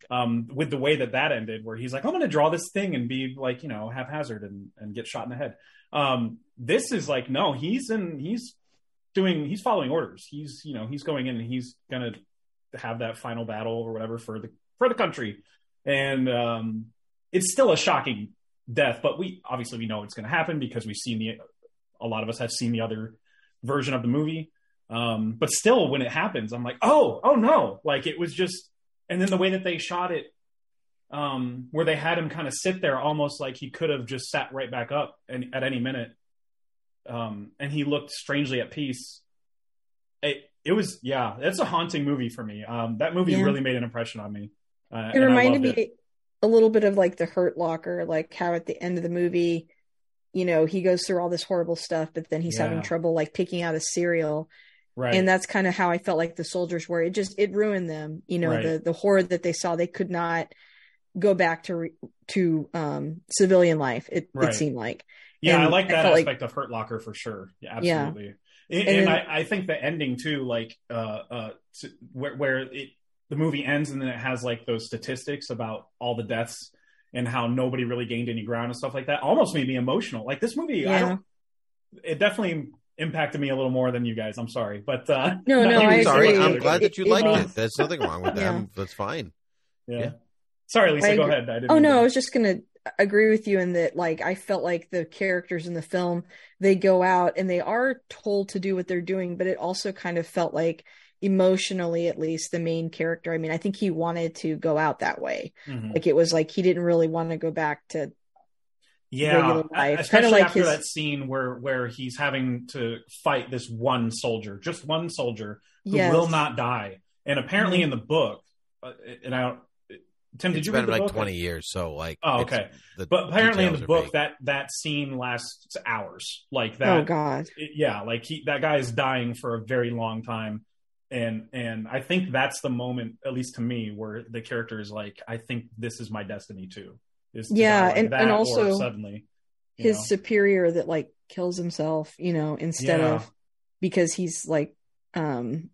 um with the way that that ended where he's like i'm gonna draw this thing and be like you know haphazard and and get shot in the head. Um this is like no he's in he's doing he's following orders. He's you know he's going in and he's gonna have that final battle or whatever for the for the country. And um it's still a shocking death but we obviously we know it's going to happen because we've seen the a lot of us have seen the other version of the movie. Um but still when it happens i'm like oh oh no. Like it was just and then the way that they shot it um where they had him kind of sit there almost like he could have just sat right back up and at any minute um and he looked strangely at peace. It it was yeah it's a haunting movie for me. Um that movie Yeah. really made an impression on me. Uh, it reminded me it. a little bit of like the hurt locker like how at the end of the movie you know he goes through all this horrible stuff but then he's having trouble like picking out a cereal right and that's kind of how i felt like the soldiers were it just it ruined them you know Right. the the horror that they saw they could not go back to to um civilian life it, Right. it seemed like Yeah, I And like I that felt like- aspect of Hurt Locker for sure. Yeah, Yeah. absolutely. And, And and then- I, I think the ending too, like uh, uh, to, where, where it the movie ends and then it has like those statistics about all the deaths and how nobody really gained any ground and stuff like that. Almost made me emotional. Like this movie, I Yeah. don't. It definitely impacted me a little more than you guys. I'm sorry, but uh, No, no, I were sorry agree. i'm glad that you it liked made- it there's nothing wrong with that Yeah. That's fine Yeah. Yeah. Sorry, Lisa. I Go agree. ahead. I didn't Oh no, to- I was just gonna agree with you in that like I felt like the characters in the film they go out and they are told to do what they're doing, but it also kind of felt like emotionally at least the main character. I mean, I think he wanted to go out that way. Mhm. Like it was like he didn't really want to go back to yeah life. especially like after his- that scene where where he's having to fight this one soldier just one soldier who Yes. will not die and apparently Mhm. in the book uh, and i don't tim did it's you been read the like book 20 years so like Oh, okay. the but apparently in the book vague. that that scene lasts hours like that Oh god. it- yeah like he that guy is dying for a very long time and and i think that's the moment at least to me where the character is like i think this is my destiny too is to Yeah, like and- and also suddenly His know? superior that like kills himself, you know, instead Yeah. of because he's like um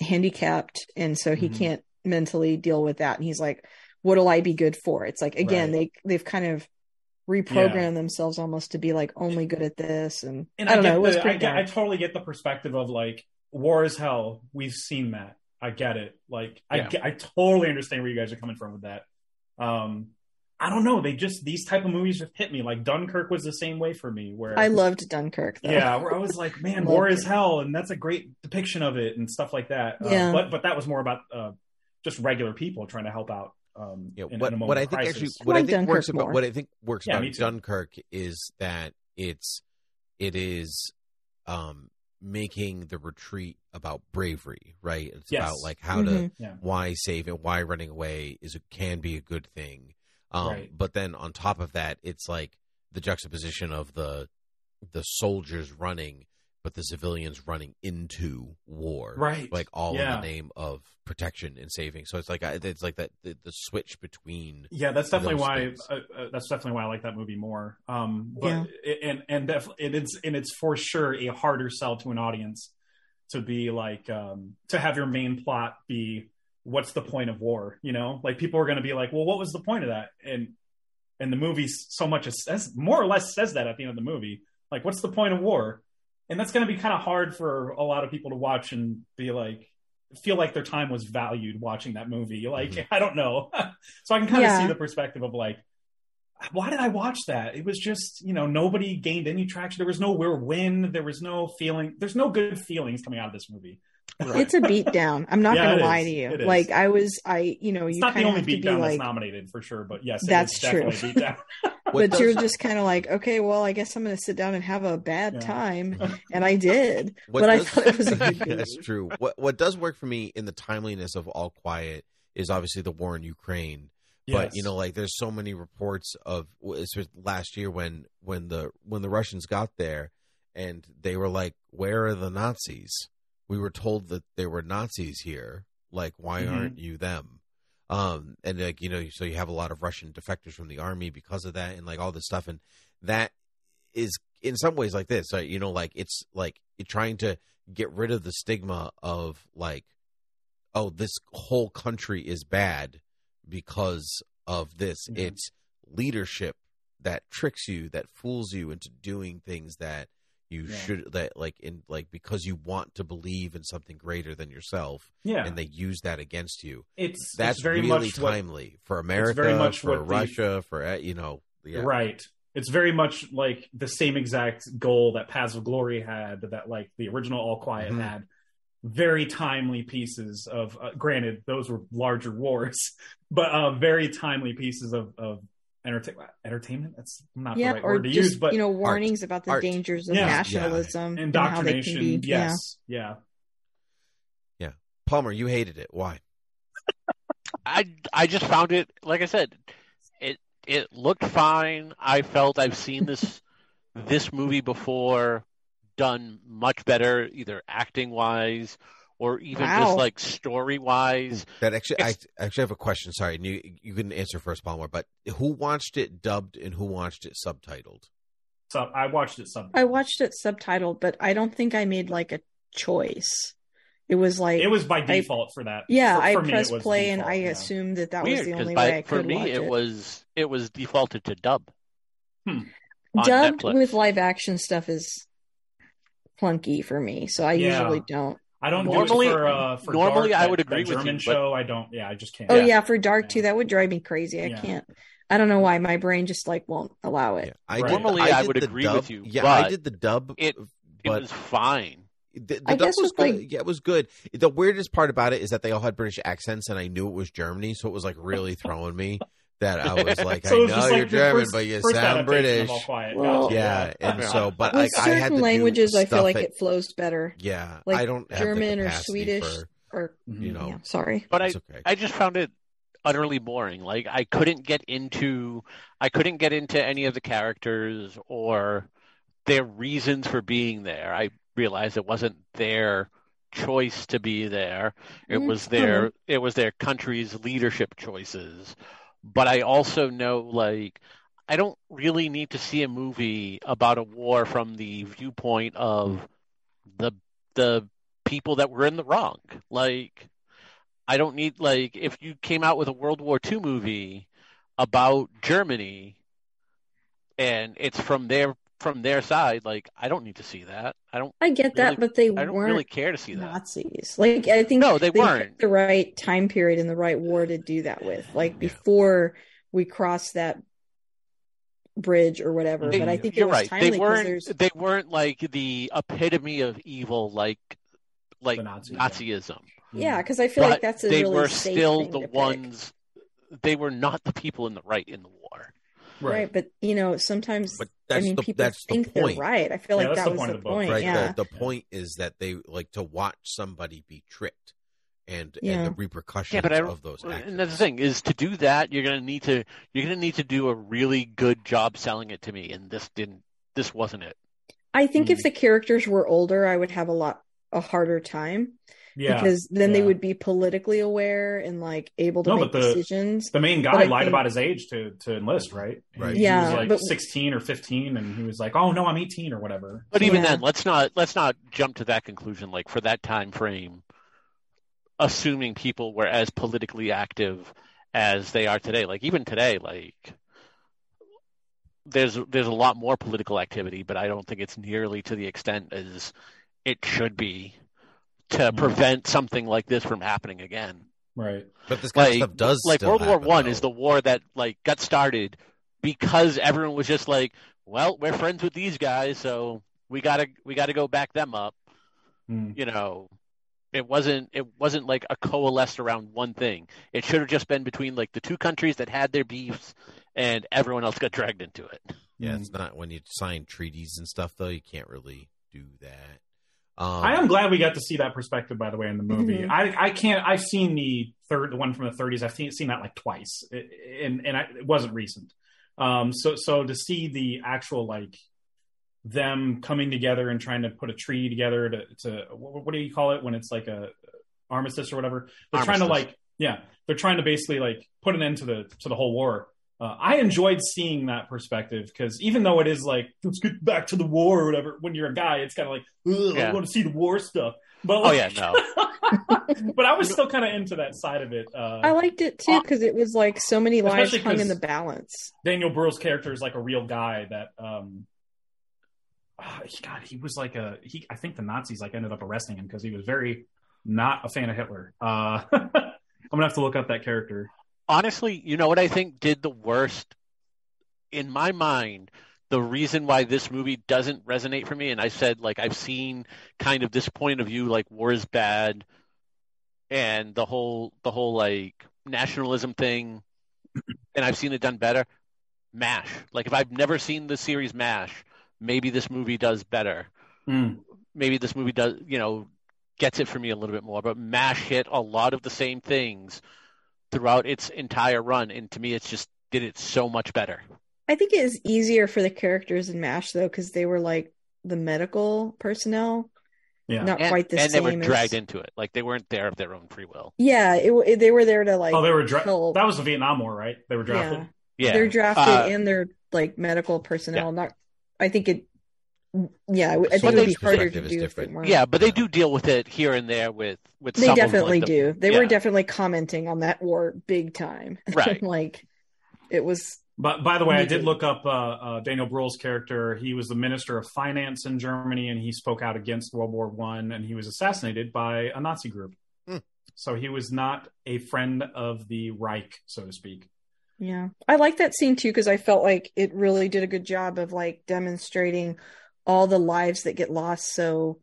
handicapped and so he Mhm. can't mentally deal with that and he's like what'll i be good for it's like again Right. they they've kind of reprogrammed themselves almost to be like only good at this and, and i don't get know it was the- I, I totally get the perspective of like war is hell. We've seen that. I get it. Like I Yeah. get, I totally understand where you guys are coming from with that. Um, I don't know. They just these type of movies just hit me. Like Dunkirk was the same way for me. Where i loved dunkirk though. yeah, where I was like, man, war is hell, and that's a great depiction of it and stuff like that. Uh, Yeah. but but that was more about uh, just regular people trying to help out. Um, Yeah, in, what, in a what I think crisis. actually what I like think Dunkirk works about what I think works Yeah, about. Dunkirk is that it's it is um making the retreat about bravery, right? It's Yes. about like how Mhm. to Yeah. why save it, why running away is can be a good thing. Um Right. but then on top of that it's like the juxtaposition of the the soldiers running but the civilians running into war, Right. Like all Yeah. in the name of protection and saving. So it's like it's like that the, the switch between Yeah, that's definitely why. Uh, uh, that's definitely why I like that movie more. Um, but it, and and def- it is and it's for sure a harder sell to an audience to be like um, to have your main plot be what's the point of war? You know, like people are going to be like, well, what was the point of that? And and the movie so much as says more or less says that at the end of the movie. Like, what's the point of war? And that's going to be kind of hard for a lot of people to watch and be like, feel like their time was valued watching that movie. Mm-hmm. Like, I don't know. so I can kind of see the perspective of like, why did I watch that? It was just, you know, nobody gained any traction. There was no where win. There was no feeling. There's no good feelings coming out of this movie. It's a beat down. I'm not Yeah, gonna lie is. to you. Like I was, I you know, It's you not the only have to be beatdown that's nominated for sure, but yes, it That's is true. Definitely a but you're just kind of like, okay, well, I guess I'm gonna sit down and have a bad Yeah. time, and I did. What but I thought it was a good movie. That's true. What what does work for me in the timeliness of All Quiet is obviously the war in Ukraine. Yes. But you know, like there's so many reports of especially last year when when the when the Russians got there and they were like, "Where are the Nazis?" We were told that there were Nazis here. Like, why Mhm. aren't you them? Um, and like you know, so you have a lot of Russian defectors from the army because of that, and like all this stuff, and that is in some ways like this. Right? You know, like it's like trying to get rid of the stigma of like, oh, this whole country is bad because of this. Yeah. It's leadership that tricks you, that fools you into doing things that you Yeah. should that like in like because you want to believe in something greater than yourself Yeah, and they use that against you it's that's it's very really much what- timely for america very much for what the- russia for uh, you know yeah. Right. It's very much like the same exact goal that Paths of Glory had, that like the original All Quiet Mhm. had. Very timely pieces of, uh, granted, those were larger wars, but uh, very timely pieces of, of entertain entertainment. That's not yeah, the right word to just use, but you know warnings about the Art. dangers of Yeah. nationalism and how they can be. yes. Yeah. yeah. palmer you hated it why I I just found it like I said, it it looked fine. I felt I've seen this this movie before done much better, either acting wise or even Wow. just like story wise. that actually i actually have a question sorry and you you can answer first palmer but who watched it dubbed and who watched it subtitled So I watched it some. Yeah, I watched it subtitled, but I don't think I made like a choice. It was like It was by I- default for that. yeah, For- I for me, it pressed was play and I yeah. assumed that that Weird, was the only by- way I for me watch it, it. was it was defaulted to dub. Hmm. on Dubbed Netflix. with live action stuff is clunky for me, so I Yeah. usually don't. I don't Normally- do it for, uh, for normally Dark, I would agree with German you, but- show. I don't. Yeah, I just can't. Oh Yeah. yeah, for Dark Yeah. too, that would drive me crazy. I Yeah. can't. I don't know why my brain just like won't allow it. yeah i Right. Normally, I did would agree dub. with you, yeah i did the dub it- It was fine. the, the I dub guess was good. like- yeah, it was good. The weirdest part about it is that they all had British accents, and I knew it was Germany, so it was like really throwing me. That I was like, So I was know just you're like German, first- but you sound British. of All Quiet. Well- Gotcha. Yeah, and Yeah. so, but With like, I certain had to languages, I feel like at- it flows better, Yeah, like I don't have German the or Swedish For, or you know, yeah, sorry. But I okay. I just found it utterly boring. Like I couldn't get into I couldn't get into any of the characters or their reasons for being there. I realized it wasn't their choice to be there. It Mm, was their it was their country's leadership choices. But I also know like I don't really need to see a movie about a war from the viewpoint of the the people that were in the wrong. Like I don't need like if you came out with a World War II movie about Germany and it's from their from their side, like I don't need to see that. I don't I get really- that, but they I don't weren't really care to see that. Nazis. Like I think No, they picked weren't. the right time period and the right war to do that with. Like Yeah. before we crossed that bridge or whatever. They- but I think it you're was right. timely They 'cause weren't they weren't like the epitome of evil like like The Nazis, Nazism. yeah, mm-hmm. because I feel But like that's a they really were safe still thing the to pick. ones they were not the people in the right in the war. right. But you know, sometimes But I mean the people that's the think they're right. I feel Yeah, like that's that the was point the the point. right? Yeah. The, the point is that they like to watch somebody be tricked, and Yeah. and the repercussions Yeah, but I of those actions. and that's the thing is to do that you're gonna need to you're gonna need to do a really good job selling it to me, and this didn't this wasn't it. I think Hmm. if the characters were older, I would have a lot a harder time Yeah, because then they would be politically aware and like able to No, make the- decisions. The main guy I lied think- about his age to to enlist, right? Right. He, Yeah, he was like but- 16 or 15, and he was like, "Oh no, I'm 18 or whatever." But even Yeah. then, let's not let's not jump to that conclusion. Like for that time frame, assuming people were as politically active as they are today. Like even today, like there's there's a lot more political activity, but I don't think it's nearly to the extent as it should be to prevent something like this from happening again. Right. But this kind Like of stuff does like still World War happen, One though. is the war that like got started because everyone was just like, well, we're friends with these guys, so we gotta we gotta go back them up. Hmm. You know, it wasn't it wasn't like a coalesced around one thing. It should have just been between like the two countries that had their beefs, and everyone else got dragged into it. Yeah, it's not when you sign treaties and stuff though. You can't really do that. Um, I am glad we got to see that perspective, by the way, in the movie. Mhm. I, I can't. I've seen the third, the one from the 30s. I've seen, seen that like twice, and and I, it wasn't recent. Um, so so to see the actual like them coming together and trying to put a treaty together to to what, what do you call it when it's like a armistice or whatever? They're trying to like yeah, they're trying to basically like put an end to the to the whole war. Uh, I enjoyed seeing that perspective because even though it is like let's get back to the war or whatever, when you're a guy, it's kind of like Ugh, I want to see the war stuff. But Oh like, yeah, no. but I was still kind of into that side of it. Uh, I liked it too because it was like so many lives hung in the balance. Daniel Bruhl's character is like a real guy that um ah, he- God, he was like a he I think the Nazis like ended up arresting him because he was very not a fan of Hitler. Uh I'm gonna have to look up that character. Honestly, you know what I think did the worst in my mind. The reason why this movie doesn't resonate for me, and I said like I've seen kind of this point of view, like war is bad, and the whole the whole like nationalism thing, and I've seen it done better. Mash, like if I've never seen the series Mash, maybe this movie does better. Hmm. Maybe this movie does, you know, gets it for me a little bit more. But Mash hit a lot of the same things throughout its entire run, and to me, it's just did it so much better. I think it is easier for the characters in MASH though because they were like the medical personnel. Yeah, Not and, quite the same. and they were same as- dragged into it, like they weren't there of their own free will. Yeah, it, it- they were there to like. oh, they were dra- help. that was the Vietnam War, right? They were drafted. Yeah. Yeah, They're drafted Uh, and they're like medical personnel. Not, I think it. Yeah, I think So it would be harder to do different. yeah, but they do deal with it here and there with with. They some of, definitely like, the- do. They were definitely commenting on that war big time. Right. like, it was. But by the way, I did look up uh, uh, Daniel Bruhl's character. He was the minister of finance in Germany, and he spoke out against World War One, and he was assassinated by a Nazi group. Hmm. So he was not a friend of the Reich, so to speak. Yeah. I like that scene too because I felt like it really did a good job of like demonstrating all the lives that get lost so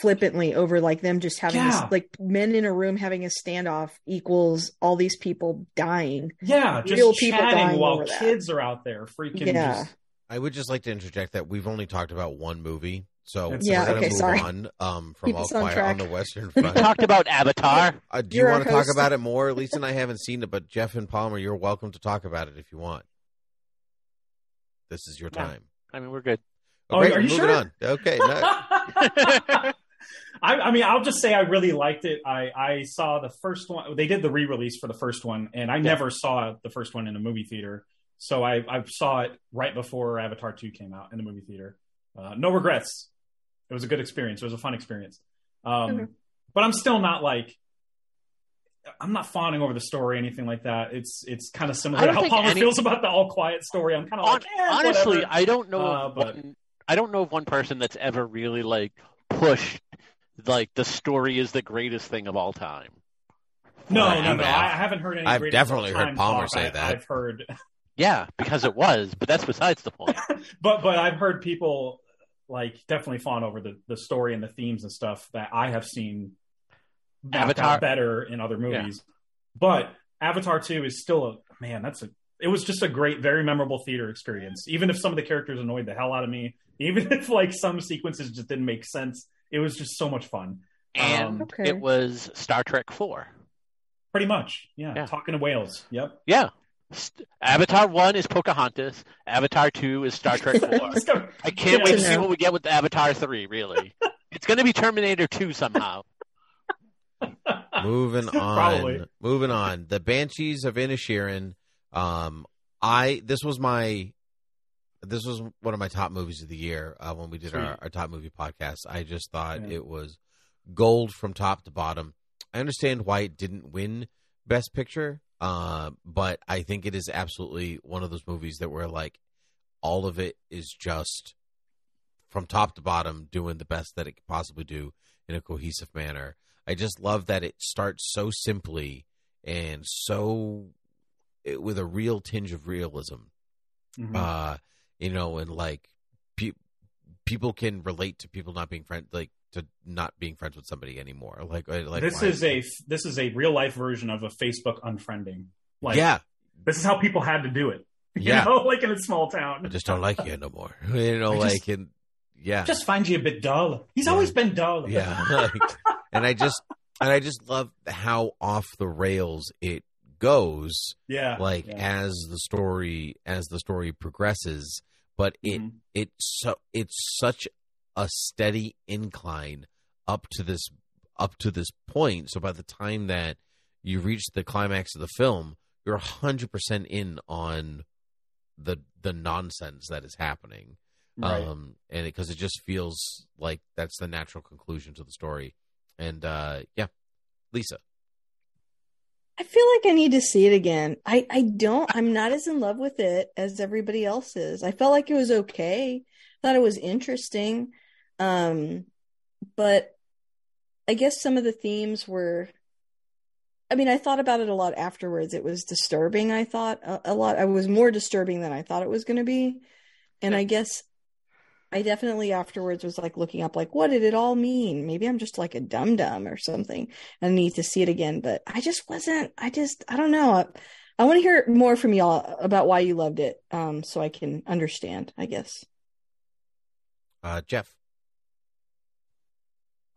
flippantly over like them just having Yeah. this like men in a room having a standoff equals all these people dying. Yeah, just Real people chatting dying while over that. kids are out there freaking. Yeah. Just, I would just like to interject that we've only talked about one movie, so That's Yeah, we're gonna okay, move sorry. on um, from Keep All us on on the Western We Front. talked about Avatar. Uh, do you You're our want to talk about it more? Lisa and I haven't seen it, but Jeff and Palmer, you're welcome to talk about it if you want. This is your Yeah. time. I mean, we're good. Oh, great, are you moving sure? on. Okay, no, I, I mean, I'll just say I really liked it. I, I saw the first one. They did the re-release for the first one, and I never saw the first one in a movie theater. So I, I saw it right before Avatar Two came out in the movie theater. Uh, no regrets. It was a good experience. It was a fun experience. Um, Okay. But I'm still not like. I'm not fawning over the story, or anything like that. It's it's kind of similar to how think Palmer any- feels about the All Quiet story. I'm kind of like, eh, honestly, whatever. I don't know. Uh, but- one, I don't know of one person that's ever really like pushed like the story is the greatest thing of all time. no, I no, have- no. I haven't heard any. I've definitely heard Palmer talk. say I- that. I've heard, Yeah, because it was, but that's besides the point. but but I've heard people like definitely fawn over the the story and the themes and stuff that I have seen Avatar- better in other movies. But Avatar Two is still a man. That's a. It was just a great, very memorable theater experience. Even if some of the characters annoyed the hell out of me, even if like some sequences just didn't make sense, it was just so much fun. And Um, Okay. it was Star Trek Four. Pretty much, yeah. Yeah. Talking to whales. Yep. Yeah, Avatar one is Pocahontas. Avatar two is Star Trek four. Let's. I can't Good wait to to see what we get with Avatar three. Really, it's going to be Terminator two somehow. Moving on. Probably. Moving on. The Banshees of Inisherin. Um, I this was my this was one of my top movies of the year uh, when we did our, our top movie podcast. I just thought Yeah. it was gold from top to bottom. I understand why it didn't win Best Picture, uh, but I think it is absolutely one of those movies that where like all of it is just from top to bottom doing the best that it could possibly do in a cohesive manner. I just love that it starts so simply and so with a real tinge of realism. Mhm. Uh, you know, and like pe- people can relate to people not being friends, like to not being friends with somebody anymore. Like, uh, like this why- is a this is a real life version of a Facebook unfriending. Like, yeah, this is how people had to do it. You Yeah. know, like in a small town. I just don't like you no more. You know, I like and yeah, just find you a bit dull. He's Yeah. always been dull. yeah, like, and I just and I just love how off the rails it goes. yeah. like yeah. as the story as the story progresses but it Mhm. it's so it's such a steady incline up to this up to this point so by the time that you reach the climax of the film you're 100% in on the the nonsense that is happening Right. um and because it, just feels like that's the natural conclusion to the story and uh yeah lisa I feel like I need to see it again. I, I don't, I'm not as in love with it as everybody else is. I felt like it was okay. Thought it was interesting. Um, but I guess some of the themes were, I mean, I thought about it a lot afterwards. It was disturbing. I thought a, a lot, I was more disturbing than I thought it was going to be. And I guess I definitely afterwards was like looking up, like, what did it all mean? Maybe I'm just like a dum dum or something. I need to see it again, but I just wasn't. I just, I don't know. I, I want to hear more from y'all about why you loved it, um, so I can understand. I guess. uh jeff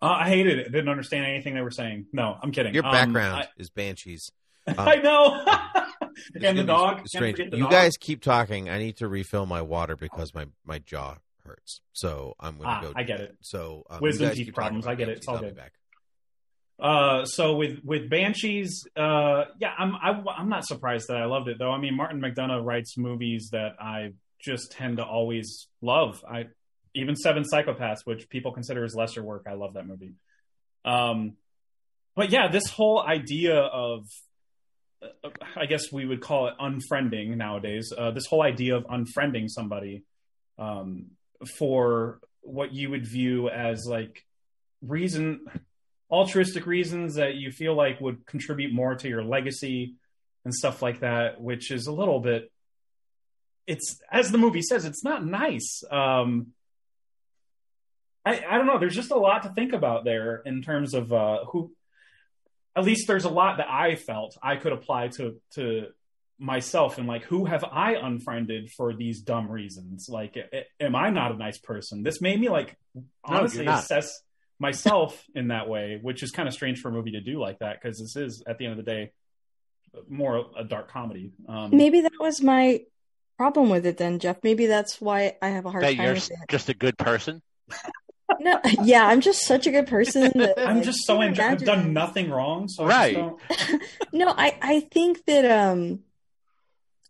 Uh, I hated it. Didn't understand anything they were saying. No, I'm kidding. your Um, background is banshees I, Um, I know. And the dog. Strange. the You dog. guys keep talking. I need to refill my water because my my jaw hurts. So I'm going to Ah, go. I get it. So um, Wisdom teeth problems. I get it. it. It's all good. back. Uh, so with with Banshees, uh, yeah, I'm I, I'm not surprised that I loved it though. I mean, Martin McDonagh writes movies that I just tend to always love. I even Seven Psychopaths, which people consider as lesser work, I love that movie. Um, but yeah, this whole idea of uh, I guess we would call it unfriending nowadays. Uh, this whole idea of unfriending somebody um, for what you would view as like reason altruistic reasons that you feel like would contribute more to your legacy and stuff like that, which is a little bit. It's as the movie says, it's not nice. Um, I I don't know. There's just a lot to think about there in terms of uh, who. At least there's a lot that I felt I could apply to to myself and like who have I unfriended for these dumb reasons? Like, am I not a nice person? This made me like honestly you're assess myself in that way, which is kind of strange for a movie to do like that because this is at the end of the day more a dark comedy. Um, Maybe that was my problem with it then, Jeff. Maybe that's why I have a hard that time you're with it. just a good person. No, yeah, I'm just such a good person. That, I'm like, just so enjoy- I've done nothing wrong, so Right. just don't- no, I I think that um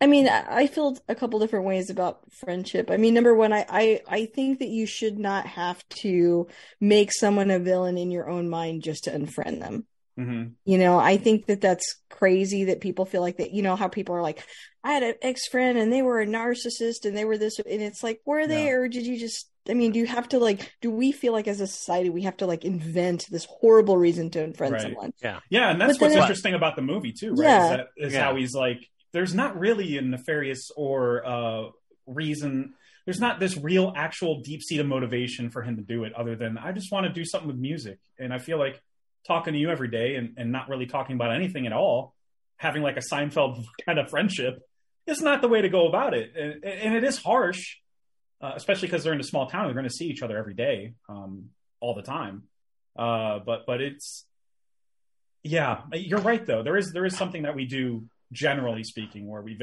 I mean I, I feel a couple different ways about friendship. I mean, number one, I, I I think that you should not have to make someone a villain in your own mind just to unfriend them. Mhm. You know, I think that that's crazy that people feel like that. You know how people are like, I had an ex friend and they were a narcissist and they were this, and it's like, were they, Yeah. or did you just? I mean, do you have to like? Do we feel like as a society we have to like invent this horrible reason to unfriend Right. someone? Yeah. Yeah, and that's But what's it- interesting about the movie too, right? Yeah. Is, that, is Yeah. how he's like, there's not really a nefarious or uh, reason. There's not this real, actual, deep seated motivation for him to do it, other than I just want to do something with music. And I feel like talking to you every day and, and not really talking about anything at all, having like a Seinfeld kind of friendship, is not the way to go about it. And, and it is harsh, uh, especially because they're in a small town. They're going to see each other every day, um, all the time. Uh, but but it's yeah, you're right though. There is there is something that we do generally speaking, where we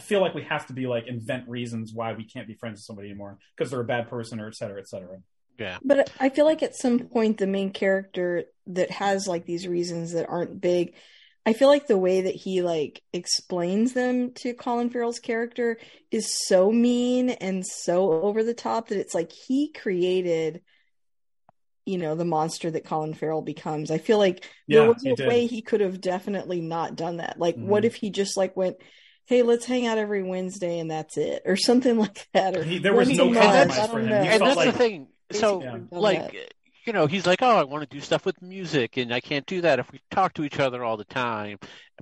feel like we have to be like invent reasons why we can't be friends with somebody anymore because they're a bad person or et cetera, et cetera. Yeah. But I feel like at some point the main character that has like these reasons that aren't big, I feel like the way that he like explains them to Colin Farrell's character is so mean and so over the top that it's like he created you know the monster that Colin Farrell becomes. I feel like Yeah, there was a did. way he could have definitely not done that. Like what Mhm. if he just like went hey, let's hang out every Wednesday and that's it, or something like that. Or He- there was no compromise for him. He and that's like- the thing. So, Basically, done like, that. you know, he's like, "Oh, I want to do stuff with music, and I can't do that if we talk to each other all the time."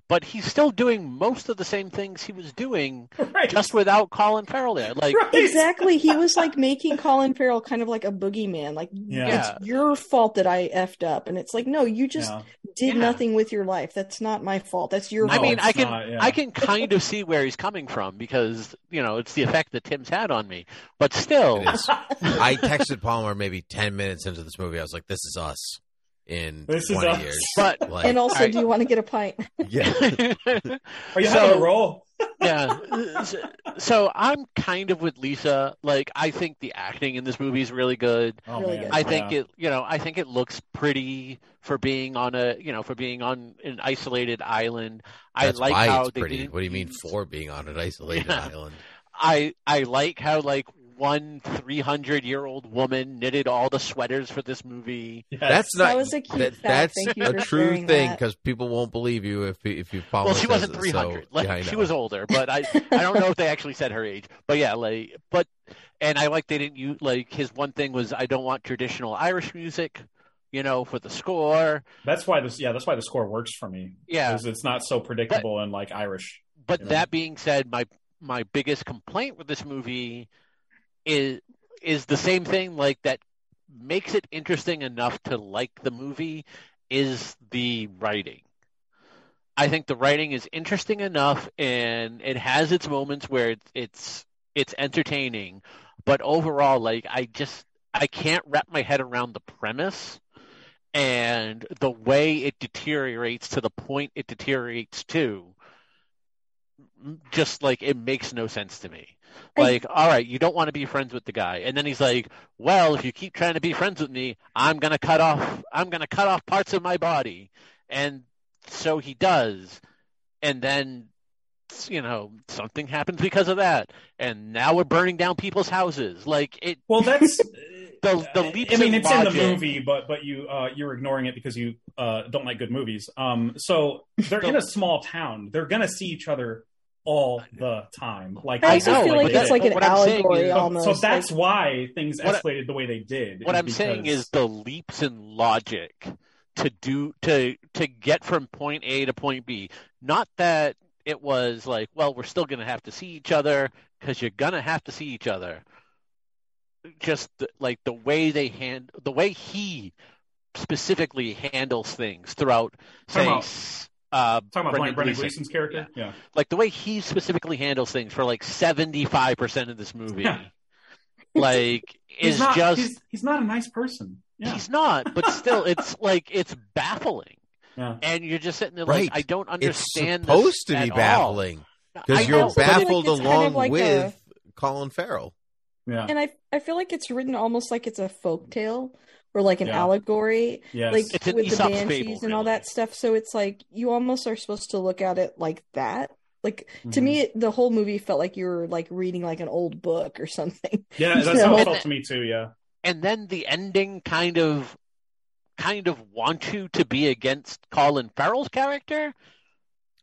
But he's still doing most of the same things he was doing, Right. just without Colin Farrell there. Like, Right. Exactly. He was like making Colin Farrell kind of like a boogeyman. Like Yeah. it's your fault that I effed up. And it's like, no, you just Yeah. did Yeah. nothing with your life. That's not my fault. That's your No, I mean, I can, not, yeah. I can kind of see where he's coming from because you know it's the effect that Tim's had on me. But still, I texted Palmer maybe ten minutes into this movie. I was like, "This is us in This is twenty us. years." But- like, and also, Alright. do you want to get a pint? yeah, Are oh, you So- having a roll? yeah. So, so I'm kind of with Lisa. Like, I think the acting in this movie is really good. Oh, Really man. good. I think Yeah. it, you know, I think it looks pretty for being on a, you know, for being on an isolated island. that's I like why how it's they pretty. didn't What do you mean for being on an isolated Yeah. island? I I like how like one 300 year old woman knitted all the sweaters for this movie. Yes. That's not. That was a cute that- fact. that's Thank you a true thing because people won't believe you if if you follow. well, she wasn't 300. like yeah, she was older, but I I don't know if they actually said her age. But yeah, like but and I like they didn't use like his one thing was I don't want traditional Irish music, you know, for the score. That's why this. Yeah, that's why the score works for me. Yeah. 'Cause it's not so predictable and like Irish. But you know? that being said, my my biggest complaint with this movie is is the same thing like that makes it interesting enough to like the movie is the writing. I think the writing is interesting enough and it has its moments where it's it's, it's entertaining, but overall like I just I can't wrap my head around the premise and the way it deteriorates to the point it deteriorates to just like it makes no sense to me. I- Like, all right, you don't want to be friends with the guy, and then he's like, "Well, if you keep trying to be friends with me, I'm gonna cut off, I'm gonna cut off parts of my body," and so he does, and then you know something happens because of that, and now we're burning down people's houses. Like it, Well, that's. the the leaps I mean, in it's in the movie, but but you uh, you're ignoring it because you uh, don't like good movies. Um, so they're in a small town. They're gonna see each other all the time. Like I also know, feel like, like it's like an what I'm saying allegory is- So- almost. So that's like, why things What I- escalated the way they did. what is I'm saying is the leaps in logic to do to to get from point A to point B. Not that it was like, well, we're still going to have to see each other because you're going to have to see each other. Just the, like the way they hand the way he specifically handles things throughout, say, Talking about- uh, talking about Brendan Brendan Gleeson. Gleeson's character. Yeah. like the way he specifically handles things for like seventy five percent of this movie, Yeah. like He's is not. just He's, he's not a nice person. Yeah. He's not, but still, it's like it's baffling, Yeah. and you're just sitting there Right. like, I don't understand. It's understand. supposed this to be baffling because you're but I like baffled kind along of like with Colin Farrell. Yeah. and I I feel like it's written almost like it's a folk tale or like an Yeah. allegory, Yes. like It's with the banshees fable, and all that stuff. So it's like you almost are supposed to look at it like that. Like to Mhm. me, the whole movie felt like you were like reading like an old book or something. yeah, that's you how it felt to me too. Yeah. And then the ending kind of, kind of want you to be against Colin Farrell's character.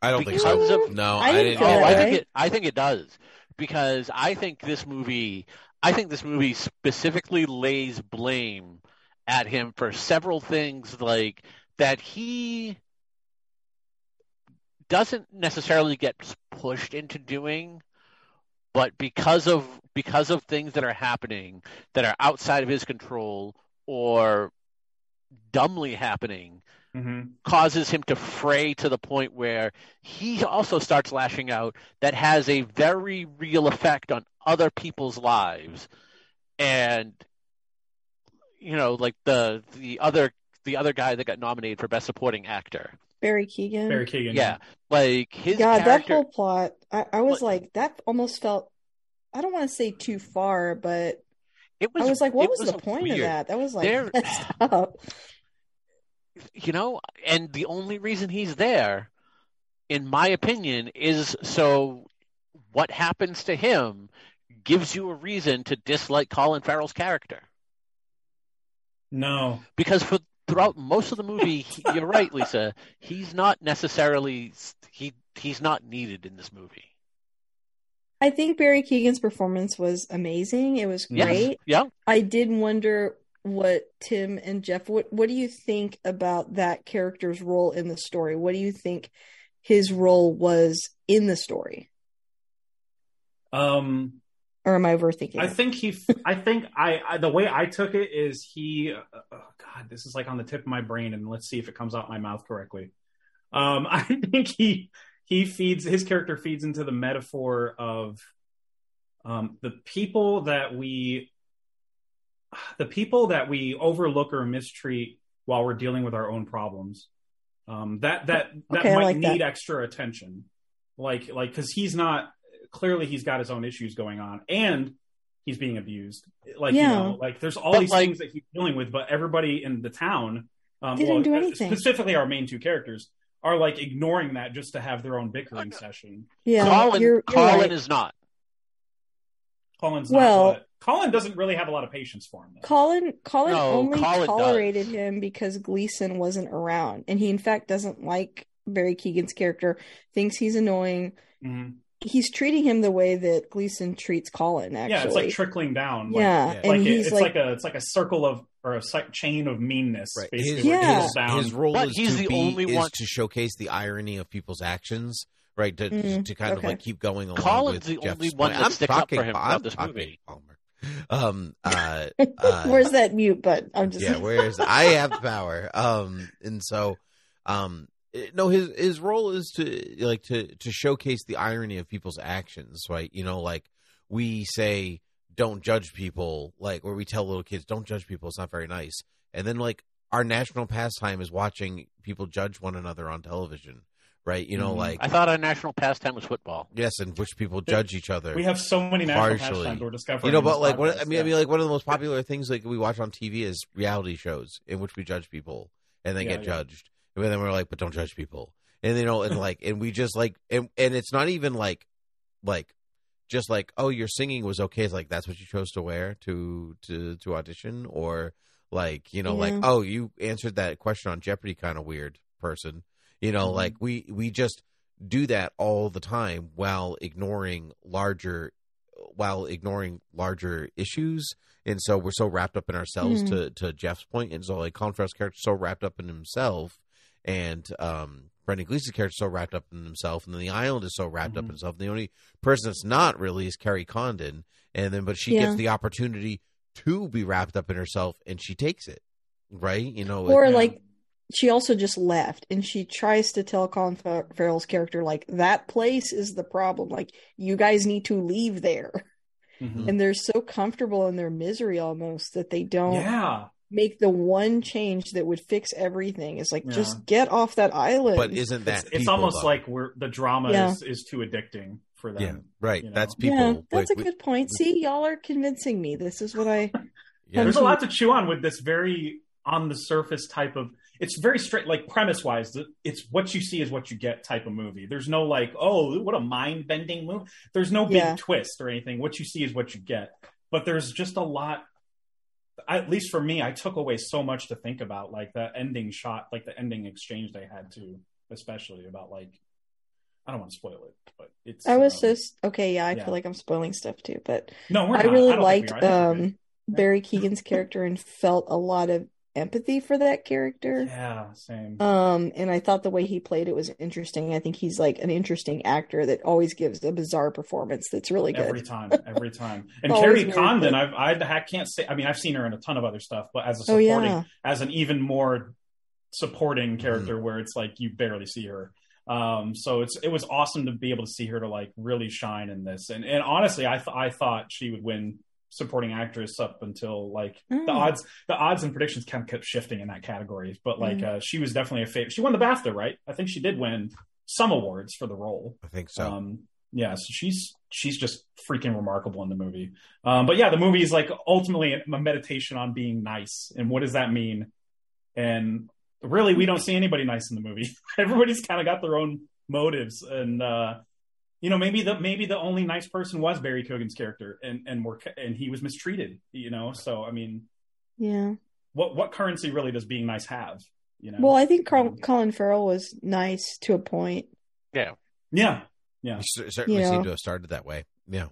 I don't think so. of- no, I I, didn't didn't. Oh, I think it. I think it does because I think this movie. I think this movie specifically lays blame at him for several things, like that he doesn't necessarily get pushed into doing, but because of because of things that are happening that are outside of his control or dumbly happening hmm causes him to fray to the point where he also starts lashing out that has a very real effect on other people's lives and you know like the the other the other guy that got nominated for best supporting actor. Barry Keoghan. Barry Keoghan. Yeah, like his God, that whole plot, I, I was like, that almost felt, I don't want to say too far, but it was. I was like, what was, was the point weird. of that? That was like There- messed up. You know, and the only reason he's there, in my opinion, is so what happens to him gives you a reason to dislike Colin Farrell's character. No. Because for throughout most of the movie, he, you're right, Lisa. He's not necessarily he he's not needed in this movie. I think Barry Keoghan's performance was amazing. It was Yes. great. Yeah. I did wonder what Tim and Jeff what what do you think about that character's role in the story? What do you think his role was in the story? Um, Or am I overthinking? I it? think he. I think I, I. The way I took it is he. Uh, oh God, this is like on the tip of my brain, and let's see if it comes out my mouth correctly. Um, I think he he feeds his character feeds into the metaphor of um, the people that we the people that we overlook or mistreat while we're dealing with our own problems. Um, that that that Okay, might like that. need extra attention, like like because he's not clearly he's got his own issues going on and he's being abused. Like you know, like there's all But, these like- things that he's dealing with, but everybody in the town um, Didn't well, do anything. Specifically, our main two characters are like ignoring that just to have their own bickering session. yeah, Colin you're, you're Colin right. is not. Colin's Well- not. What, Colin doesn't really have a lot of patience for him. Though. Colin Colin No, only Colin tolerated does. him because Gleeson wasn't around, and he in fact doesn't like Barry Keoghan's character. Thinks he's annoying. Mhm. He's treating him the way that Gleeson treats Colin. Actually, Yeah, it's like trickling down. Like, yeah, Yeah. and it- he's it's like, like, a it's like a circle of or a chain of meanness. Right. Basically, His, Yeah. his, down. his role But is he's to the be only is one- to showcase the irony of people's actions, right? To Mm, to kind of like keep going along. Colin's with the Jeff's only one point. that I'm sticks up for him I'm throughout this movie. Palmer. Um. Uh. uh where's that mute button? I'm just yeah where's i have the power um and so um no his his role is to like to to showcase the irony of people's actions right you know like we say don't judge people like where we tell little kids don't judge people it's not very nice and then like our national pastime is watching people judge one another on television right you know Mhm. like I thought our national pastime was football. yes and which people judge each other we have so many national Partially. pastimes we're discovering. you know, but like, what, podcast, I mean, I mean, like one of the most popular things like we watch on TV is reality shows in which we judge people and then Yeah, get yeah. judged, and then we're like, but don't judge people, and you know, and like, and we just like, and and it's not even like, like, just like, oh, your singing was okay. It's like that's what you chose to wear to to to audition, or like, you know, like, oh, you answered that question on Jeopardy, kind of weird person, you know, Mhm. like we we just do that all the time while ignoring larger while ignoring larger issues and so we're so wrapped up in ourselves Mhm. to to jeff's point and so like farrell's character so wrapped up in himself and um brendan gleeson's character so wrapped up in himself and then the island is so wrapped up Mhm. in himself the only person that's not really is kerry condon and then but she Yeah. gets the opportunity to be wrapped up in herself and she takes it right you know or it- like she also just left and she tries to tell Colin Fa- Farrell's character like that place is the problem like you guys need to leave there Mhm. and they're so comfortable in their misery almost that they don't yeah, make the one change that would fix everything it's like Yeah. just get off that island but isn't that it's, it's almost though? like we're the drama Yeah. is, is too addicting for them. yeah right you know? that's people yeah that's like, a we- good point see y'all are convincing me this is what i yeah, There's a lot to chew on with this very on the surface type of. It's very straight, like premise wise. It's what you see is what you get type of movie. There's no like, oh, what a mind bending movie. There's no big Yeah. twist or anything. What you see is what you get. But there's just a lot. At least for me, I took away so much to think about, like that ending shot, like the ending exchange they had to, especially about like. I don't want to spoil it, but it's. i was um, so okay yeah i yeah. feel like i'm spoiling stuff too but no. We're I not. really don't liked we are. I good. um Barry Keoghan's character and felt a lot of empathy for that character. Yeah, same. Um, and I thought the way he played it was interesting. I think he's like an interesting actor that always gives a bizarre performance that's really good. every time, every time. And Always Kerry Condon. I've I, I can't say. I mean, I've seen her in a ton of other stuff, but as a Oh, supporting, yeah. as an even more Mm-hmm. supporting character, where it's like you barely see her. Um, so it's it was awesome to be able to see her to like really shine in this. And and honestly, I th- I thought she would win supporting actress up until like Mm. the odds the odds and predictions kind of kept shifting in that category. But like Mm. uh, she was definitely a favorite. She won the BAFTA, right? I think she did win some awards for the role. I think so. Um, yeah, so she's she's just freaking remarkable in the movie. Um, but yeah, the movie is like ultimately a meditation on being nice, and what does that mean? And really, we don't see anybody nice in the movie. Everybody's kind of got their own motives, and uh, you know, maybe the maybe the only nice person was Barry Keoghan's character, and and we're and he was mistreated. You know, so I mean, Yeah. what what currency really does being nice have? You know, Well, I think Carl, Colin Farrell was nice to a point. Yeah. yeah, yeah. You cer- certainly You seem know. to have started that way. Yeah,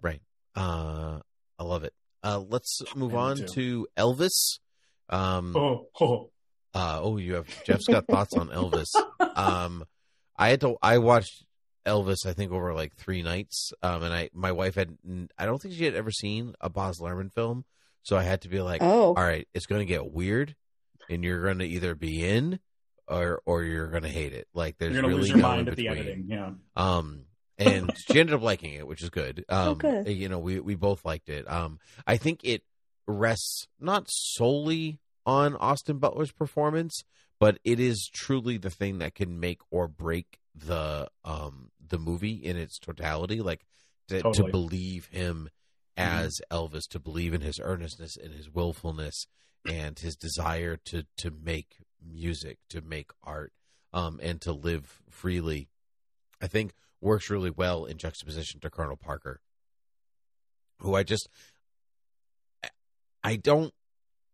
right. Uh, I love it. Uh, let's move on to Elvis. Um, Oh, oh, Uh, oh, you have Jeff's got thoughts on Elvis. Um, I had to. I watched Elvis. I think over like three nights. Um, and I my wife had. I don't think she had ever seen a Baz Luhrmann film, so I had to be like, Oh. all right, it's going to get weird, and you're going to either be in or or you're going to hate it. Like there's you're gonna really lose your no mind in at the editing. Yeah. Um, and she ended up liking it, which is good. Um, Oh, good. You know, we we both liked it. Um, I think it rests not solely on Austin Butler's performance, but it is truly the thing that can make or break the um the movie in its totality. Like to, Totally. to believe him as Elvis, to believe in his earnestness and his willfulness and his desire to to make music, to make art, um, and to live freely. I think works really well in juxtaposition to Colonel Parker, who I just I don't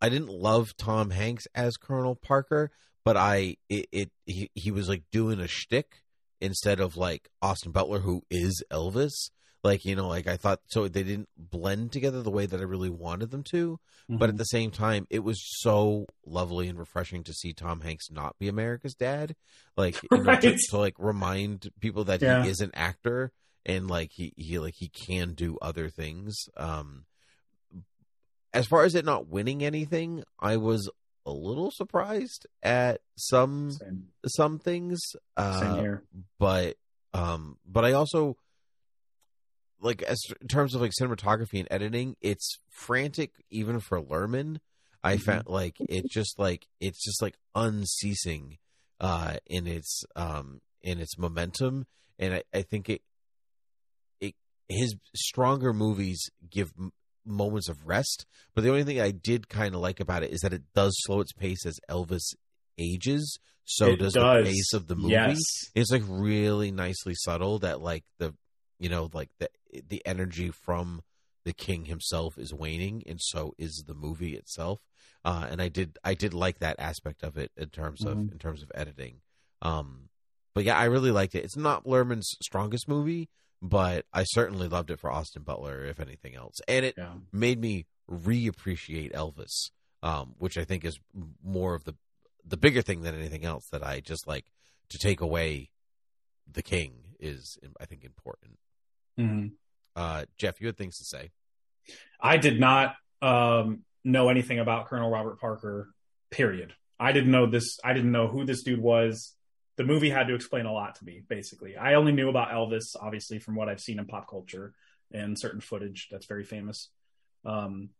I didn't love Tom Hanks as Colonel Parker, but I it, it he, he was like doing a shtick instead of like Austin Butler, who is Elvis. Like you know, like I thought, so they didn't blend together the way that I really wanted them to. But at the same time, it was so lovely and refreshing to see Tom Hanks not be America's dad. Like you know, to, to like remind people that Yeah. he is an actor and like he he like he can do other things. Um, as far as it not winning anything, I was a little surprised at some Same, some things. Uh, same here. but um but i also like as in terms of like cinematography and editing it's frantic even for luhrmann i Mhm. found like it's just like it's just like unceasing uh in its um in its momentum and i, I think it it his stronger movies give moments of rest but the only thing i did kind of like about it is that it does slow its pace as elvis ages so It does, does. the pace of the movie Yes. it's like really nicely subtle that like the you know like the the energy from the king himself is waning and so is the movie itself uh and i did i did like that aspect of it in terms of Mhm. in terms of editing um but yeah i really liked it it's not luhrmann's strongest movie but i certainly loved it for austin butler if anything else and it Yeah. made me reappreciate elvis um which i think is more of the the bigger thing than anything else that i just like to take away the king is i think important Mhm. uh jeff you had things to say I did not um, know anything about Colonel Robert Parker. Period. I didn't know this. I didn't know who this dude was. The movie had to explain a lot to me. Basically, I only knew about Elvis, obviously, from what I've seen in pop culture and certain footage that's very famous. Um,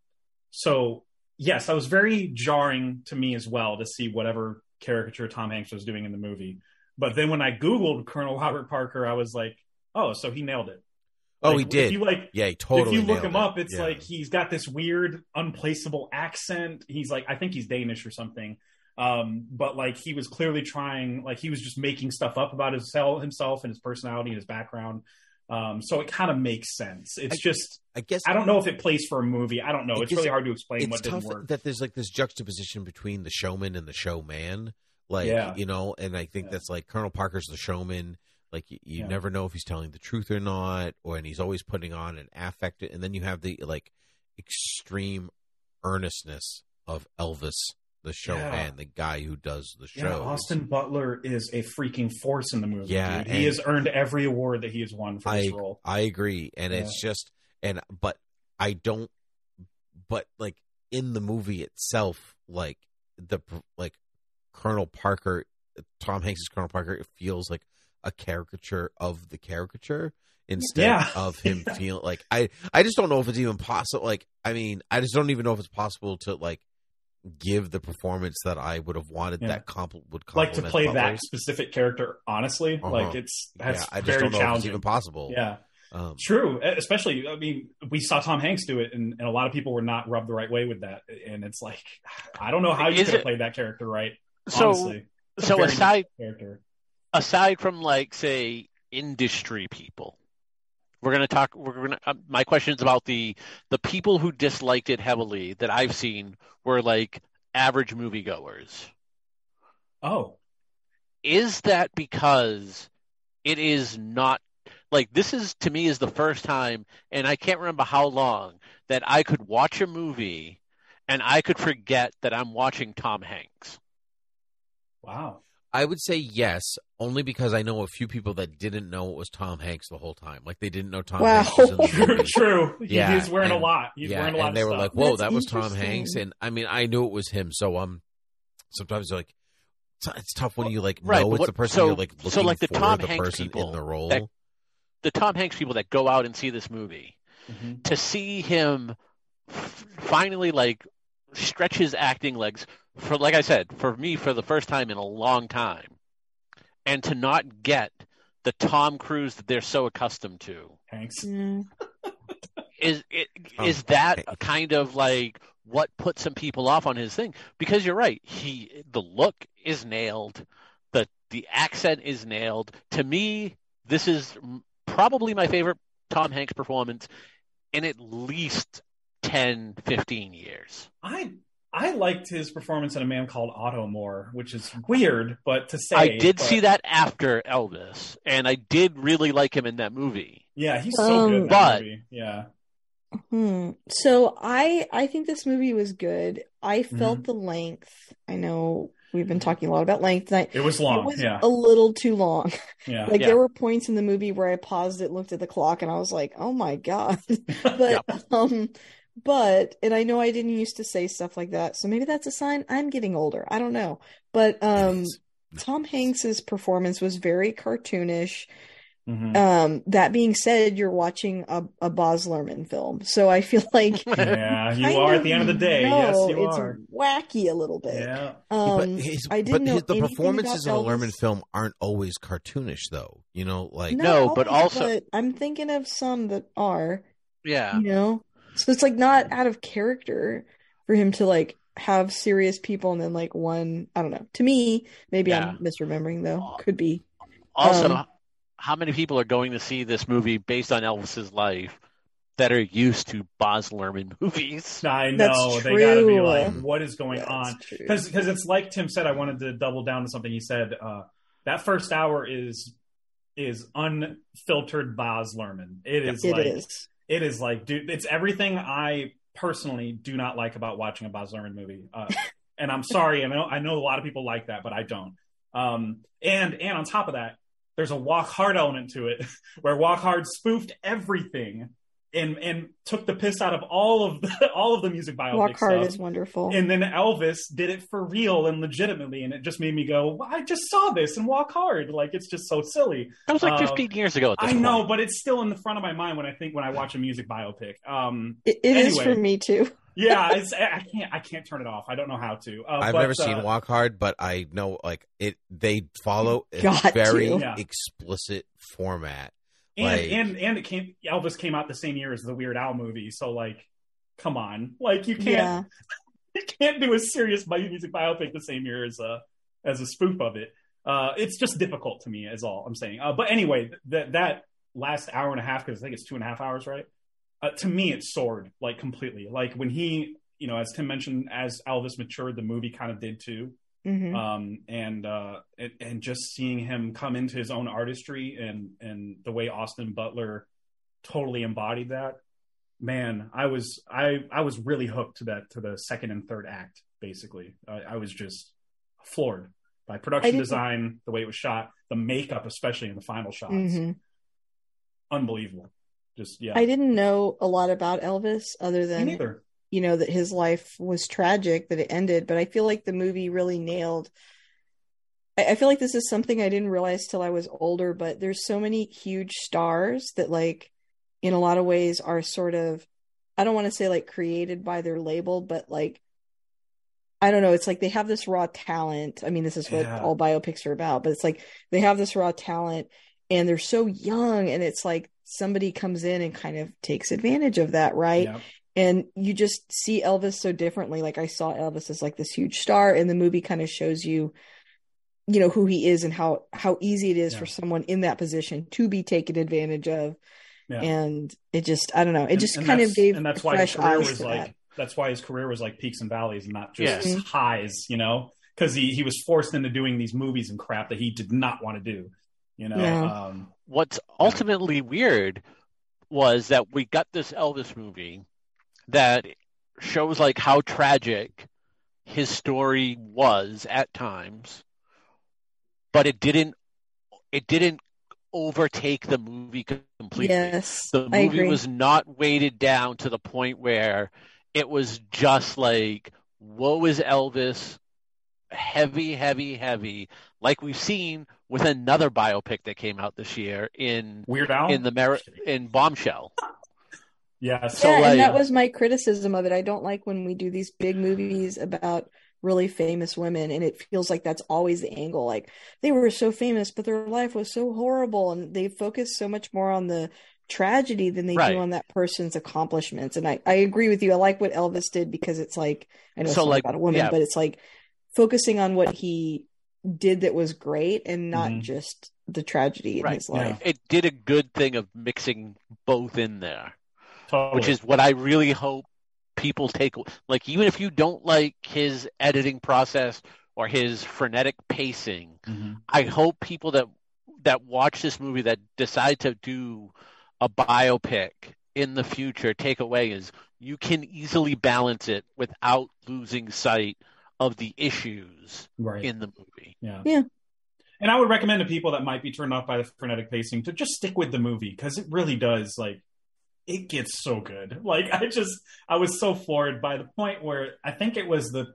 so yes, that was very jarring to me as well to see whatever caricature Tom Hanks was doing in the movie. But then when I googled Colonel Robert Parker, I was like, oh, so he nailed it. oh Like, he did If you like, yeah he totally if you look him it. up, it's Yeah. like he's got this weird, unplaceable accent. He's like, I think he's Danish or something. Um, but like he was clearly trying, like he was just making stuff up about himself, himself and his personality and his background. Um, so it kind of makes sense. It's just, i guess I don't know if it plays for a movie. I don't know. It It's really hard to explain what didn't work. that there's like this juxtaposition between the showman and the showman like Yeah. you know and i think Yeah. that's like colonel parker's the showman like you, you Yeah. never know if he's telling the truth or not or and he's always putting on an affect and then you have the like extreme earnestness of elvis the show Yeah. the guy who does the show Yeah, Austin Butler is a freaking force in the movie. Yeah, dude. he has earned every award that he has won for this role. I agree, and Yeah. it's just and but I don't. But like in the movie itself, like the like Colonel Parker, Tom Hanks's Colonel Parker, it feels like a caricature of the caricature instead Yeah. of him feeling like I I just don't know if it's even possible like I mean I just don't even know if it's possible to like give the performance that I would have wanted Yeah. that comp would like to complement play that specific character honestly Uh-huh. like it's that's yeah, I just very don't know if it's challenging even possible. yeah Um, true especially i mean we saw tom hanks do it and, and a lot of people were not rubbed the right way with that and it's like i don't know how you Is could have it- played that character right So- honestly It's a so aside character aside from like say industry people we're going to talk we're going to uh, my question is about the the people who disliked it heavily that i've seen were like average moviegoers. Oh. Is that because it is not like this is to me is the first time and i can't remember how long that i could watch a movie and i could forget that i'm watching tom hanks. Wow I would say yes, only because I know a few people that didn't know it was Tom Hanks the whole time. Like they didn't know Tom Wow. Hanks was in the true movie. true He- Yeah, he's wearing a lot he's yeah, wearing a lot and they of were stuff. like, "Whoa, That's that was Tom. Hanks," and I mean, I knew it was him. So um, sometimes like, it's- it's tough when you like Right, know but it's what- the person so- you're like looking so, like, the for Tom the Hanks person people in the role. that- the tom hanks people that go out and see this movie Mhm. to see him f- finally like stretch his acting legs for like I said, for me for the first time in a long time. And to not get the Tom Cruise that they're so accustomed to. Thanks. Yeah. Mm. Is it Tom is that Hanks. kind of like what put some people off on his thing? Because you're right, he the look is nailed, the the accent is nailed. To me, this is probably my favorite Tom Hanks performance in at least 10, 15 years. i i liked his performance in a man called otto more which is weird but to say I did but- see that after Elvis, and I did really like him in that movie. yeah he's so Um, good in that but- movie yeah Hmm. So I I think this movie was good. I felt Mm-hmm. the length. I know we've been talking a lot about length tonight. it was long it was yeah a little too long. yeah Like Yeah. there were points in the movie where I paused it, looked at the clock, and I was like, "Oh my god!" But um, but and I know I didn't used to say stuff like that, so maybe that's a sign I'm getting older. I don't know, but um, is. Tom Hanks's performance was very cartoonish. Mhm. Um, that being said, you're watching a, a Baz Luhrmann film, so I feel like yeah you are at the end of the day yes you it's are wacky a little bit. yeah Um, but his, I didn't know his, the performances in a Luhrmann Elvis. film aren't always cartoonish, though. You know, like Not No, but always, also- but I'm thinking of some that are, Yeah. you know, so it's like not out of character for him to like have serious people and then like one, I don't know. To me, maybe Yeah. I'm misremembering though. Could be. Also, Um, how many people are going to see this movie based on Elvis's life that are used to Baz Luhrmann movies? I know That's they got to be like, what is going That's on? Because because it's like Tim said. I wanted to double down to something he said. Uh, that first hour is is unfiltered Baz Luhrmann. It is It like is. It is like dude. It's everything I personally do not like about watching a Baz Luhrmann movie. Uh, and I'm sorry. I know I know a lot of people like that, but I don't. Um, and and on top of that, there's a Walk Hard element to it, where Walk Hard spoofed everything and and took the piss out of all of the, all of the music biopic Walk Hard stuff. is wonderful. And then Elvis did it for real and legitimately, and it just made me go, well, "I just saw this and Walk Hard." Like it's just so silly. That was like Uh, 15 years ago at this I point. know, but it's still in the front of my mind when I think when I watch a music biopic. Um, It, it is anyway. for me too. yeah, it's, I can't I can't turn it off. I don't know how to. Uh, I've but, never seen uh, Walk Hard, but I know like it. They follow a Got very to. Explicit format. And like- and and it came. Elvis came out the same year as the Weird Al movie, so like, come on, like you can't Yeah. you can't do a serious bi- music biopic the same year as a as a spoof of it. Uh, it's just difficult to me, is all I'm saying. Uh, but anyway, that that last hour and a half, because I think it's two and a half hours, right? Uh, to me, it soared like completely. Like when he, you know, as Tim mentioned, as Elvis matured, the movie kind of did too. Hmm Um, and uh, and, and just seeing him come into his own artistry and and the way Austin Butler totally embodied that man i was i i was really hooked to that to the second and third act basically. I, I was just floored by production design the way it was shot the makeup especially in the final shots. Hmm unbelievable. Just yeah. I didn't know a lot about Elvis other me than neither you know that his life was tragic that it ended but i feel like the movie really nailed I, I feel like this is something I didn't realize till I was older, but there's so many huge stars that like in a lot of ways are sort of I don't want to say like created by their label, but like I don't know, it's like they have this raw talent. I mean, this is what Yeah. all biopics are about, but it's like they have this raw talent and they're so young and it's like somebody comes in and kind of takes advantage of that, right? Yep. And you just see Elvis so differently. Like I saw Elvis as like this huge star, and the movie kind of shows you, you know, who he is and how how easy it is Yeah. for someone in that position to be taken advantage of. Yeah. And it just, I don't know, it And- just and kind of gave and that's why his fresh career eyes was to like that. that's why his career was like peaks and valleys and not just Yeah. highs you know because he, he was forced into doing these movies and crap that he did not want to do you know Yeah. um What's ultimately weird was that we got this Elvis movie that shows like how tragic his story was at times, but it didn't it didn't overtake the movie completely. Yes, the I movie agree. was not weighted down to the point where it was just like woe is elvis heavy heavy heavy like we've seen with another biopic that came out this year in Weird Al in the Mer- in bombshell yes so yeah, like and that was my criticism of it. I don't like when we do these big movies about really famous women and it feels like that's always the angle like they were so famous but their life was so horrible and they focus so much more on the tragedy than they Right. do on that person's accomplishments and I, I agree with you i like what elvis did because it's like i know it's So, not like, about a woman yeah. but it's like focusing on what he did that was great and not Mhm. just the tragedy in Right. his life it did a good thing of mixing both in there totally. which is what I really hope people take. Like, even if you don't like his editing process or his frenetic pacing, Mhm. I hope people that that watch this movie that decide to do a biopic in the future take away is you can easily balance it without losing sight of the issues right in the movie. yeah Yeah. and i would recommend to people that might be turned off by the frenetic pacing to just stick with the movie because it really does like it gets so good. Like i just i was so floored by the point where i think it was the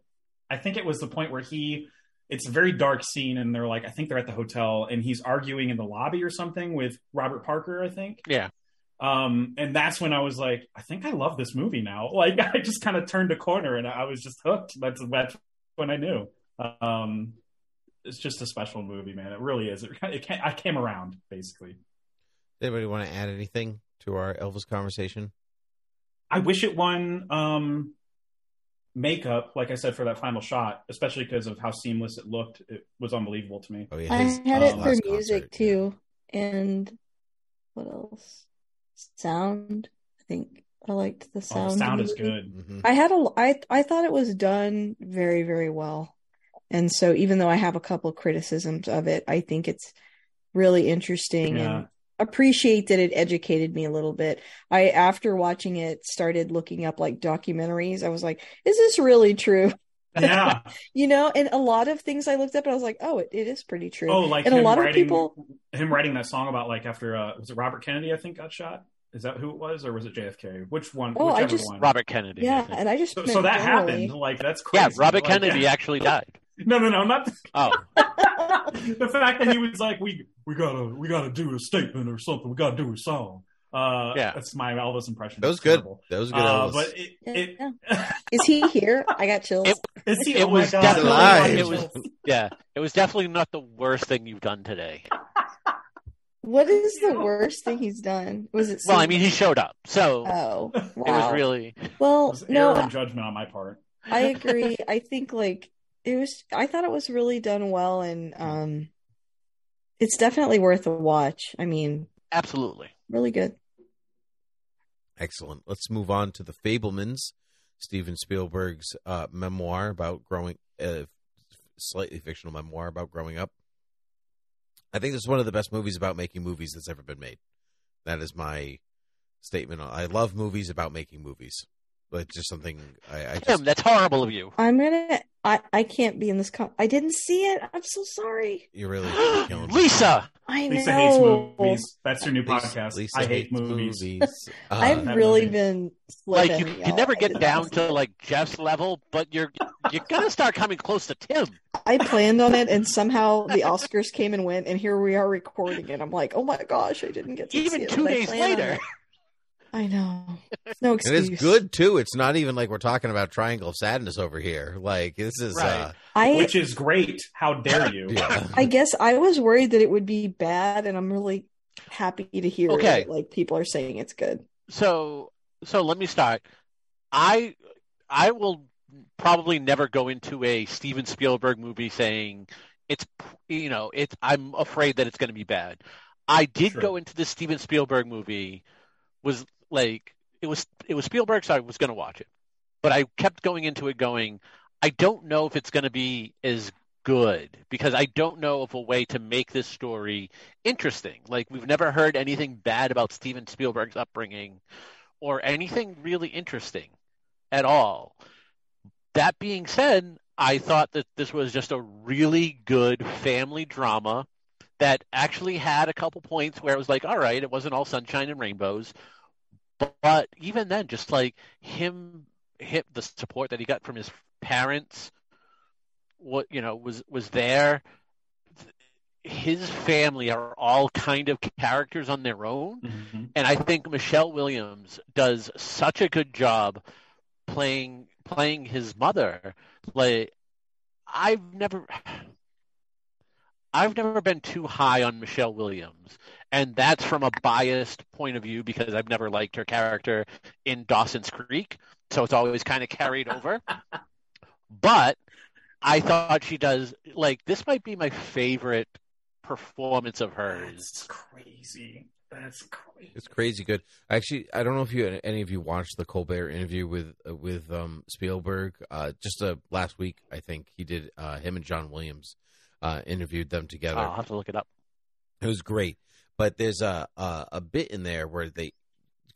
i think it was the point where he it's a very dark scene and they're like i think they're at the hotel and he's arguing in the lobby or something with robert parker i think. Yeah. um and that's when i was like i think i love this movie now. Like i just kind of turned a corner and i was just hooked. That's that's when i knew. Um it's just a special movie man. It really is. It, it came, i came around basically. Anybody want to add anything to our Elvis conversation? i wish it won um makeup like i said for that final shot especially because of how seamless it looked it was unbelievable to me Oh yeah, I had his it for music concert. too, and what else? Sound. I think I liked the oh, sound. the sound of is the movie. good Mhm. I had a. I I thought it was done very very well, and so even though I have a couple criticisms of it, I think it's really interesting Yeah. and appreciate that it educated me a little bit. I after watching it started looking up like documentaries. I was like, is this really true? yeah You know, and a lot of things I looked up and I was like, oh, it, it is pretty true. oh like and a him lot of writing, people him writing that song about like after uh was it robert kennedy i think got shot is that who it was or was it jfk which one Oh, I just- one Robert Kennedy. Yeah, think. and I just so, so that generally. happened like that's crazy yeah, Robert Like, Kennedy yeah. actually died. No no no not Oh, the fact that he was like, we we gotta we gotta do a statement or something. We gotta do a song. Uh, Yeah. that's my Elvis impression. That was good. That was good. Uh, Elvis. but it, Yeah, it Is he here? I got chills. It- is he, it oh my was God. definitely alive. it was yeah, it was definitely not the worst thing you've done today. what is the worst thing he's done? Was it? Well, I mean, he showed up, so Oh, it was wow. really It well. was No, error in judgment on my part. I agree. I think like it was. I thought it was really done well, and um, it's definitely worth a watch. I mean, absolutely. really good. Excellent. Let's move on to the Fabelmans, Steven Spielberg's uh, memoir about growing, uh, slightly fictional memoir about growing up. I think this is one of the best movies about making movies that's ever been made. That is my statement. I love movies about making movies. Like just something I, I Tim, just that's horrible of you. I'm gonna. I I can't be in this. Com- I didn't see it. I'm so sorry. you're really killing me. Lisa, I Lisa know. hates movies. That's her new Lisa- podcast. Lisa I hate movies. movies. Uh, I've really movie. been like slipping, you, you y'all. never get down to like Jeff's level, but you're you're gonna start coming close to Tim. I planned on it, and somehow the Oscars came and went, and here we are recording it. I'm like, oh my gosh, I didn't get to Even see two but days planned on later. it. I know. No and it's good too. It's not even like we're talking about Triangle of Sadness over here. Like this is Right. uh I Which is great. How dare you? yeah. I guess I was worried that it would be bad, and I'm really happy to hear Okay. that, like people are saying it's good. So so let me start. I I will probably never go into a Steven Spielberg movie saying it's you know it's I'm afraid that it's going to be bad. I did Sure. go into this Steven Spielberg movie was like it was it was Spielberg so I was going to watch it. But I kept going into it going I don't know if it's going to be as good because I don't know of a way to make this story interesting. Like we've never heard anything bad about Steven Spielberg's upbringing or anything really interesting at all. That being said, I thought that this was just a really good family drama that actually had a couple points where it was like, all right, it wasn't all sunshine and rainbows. But, but even then, just like him, him, the support that he got from his parents, what you know was was there. His family are all kind of characters on their own, Mhm. and I think Michelle Williams does such a good job playing playing his mother. Like I've never I've never been too high on Michelle Williams, and that's from a biased point of view because I've never liked her character in Dawson's Creek, so it's always kind of carried over. but I thought she does like this might be my favorite performance of hers. That's crazy. That's crazy. It's crazy good. Actually, I don't know if you any of you watched the Colbert interview with uh, with um, Spielberg. Uh, just uh, last week, I think he did. Uh, him and John Williams uh, interviewed them together. I'll have to look it up. It was great, but there's a, a a bit in there where they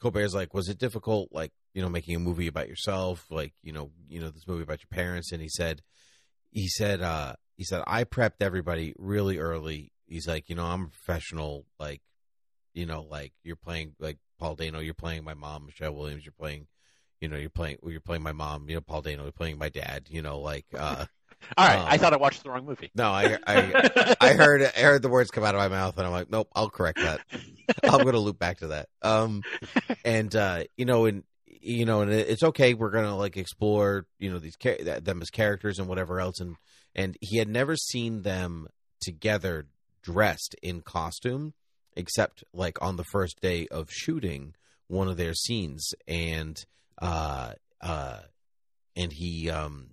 Colbert's like, was it difficult, like you know, making a movie about yourself, like you know, you know, this movie about your parents? And he said, he said, uh, he said, I prepped everybody really early. He's like, you know, I'm a professional, like, you know, like you're playing like Paul Dano, you're playing my mom, Michelle Williams, you're playing, you know, you're playing, you're playing my mom, you know, Paul Dano, you're playing my dad, you know, like, uh, All right, Um, I thought I watched the wrong movie. no, I, I, I heard I heard the words come out of my mouth, and I'm like, nope, I'll correct that. I'm going to loop back to that. Um, and uh, you know, and you know, and it- it's okay. We're going to like explore, you know, these them as characters and whatever else. And and he had never seen them together dressed in costume, except like on the first day of shooting one of their scenes, and uh, uh, and he um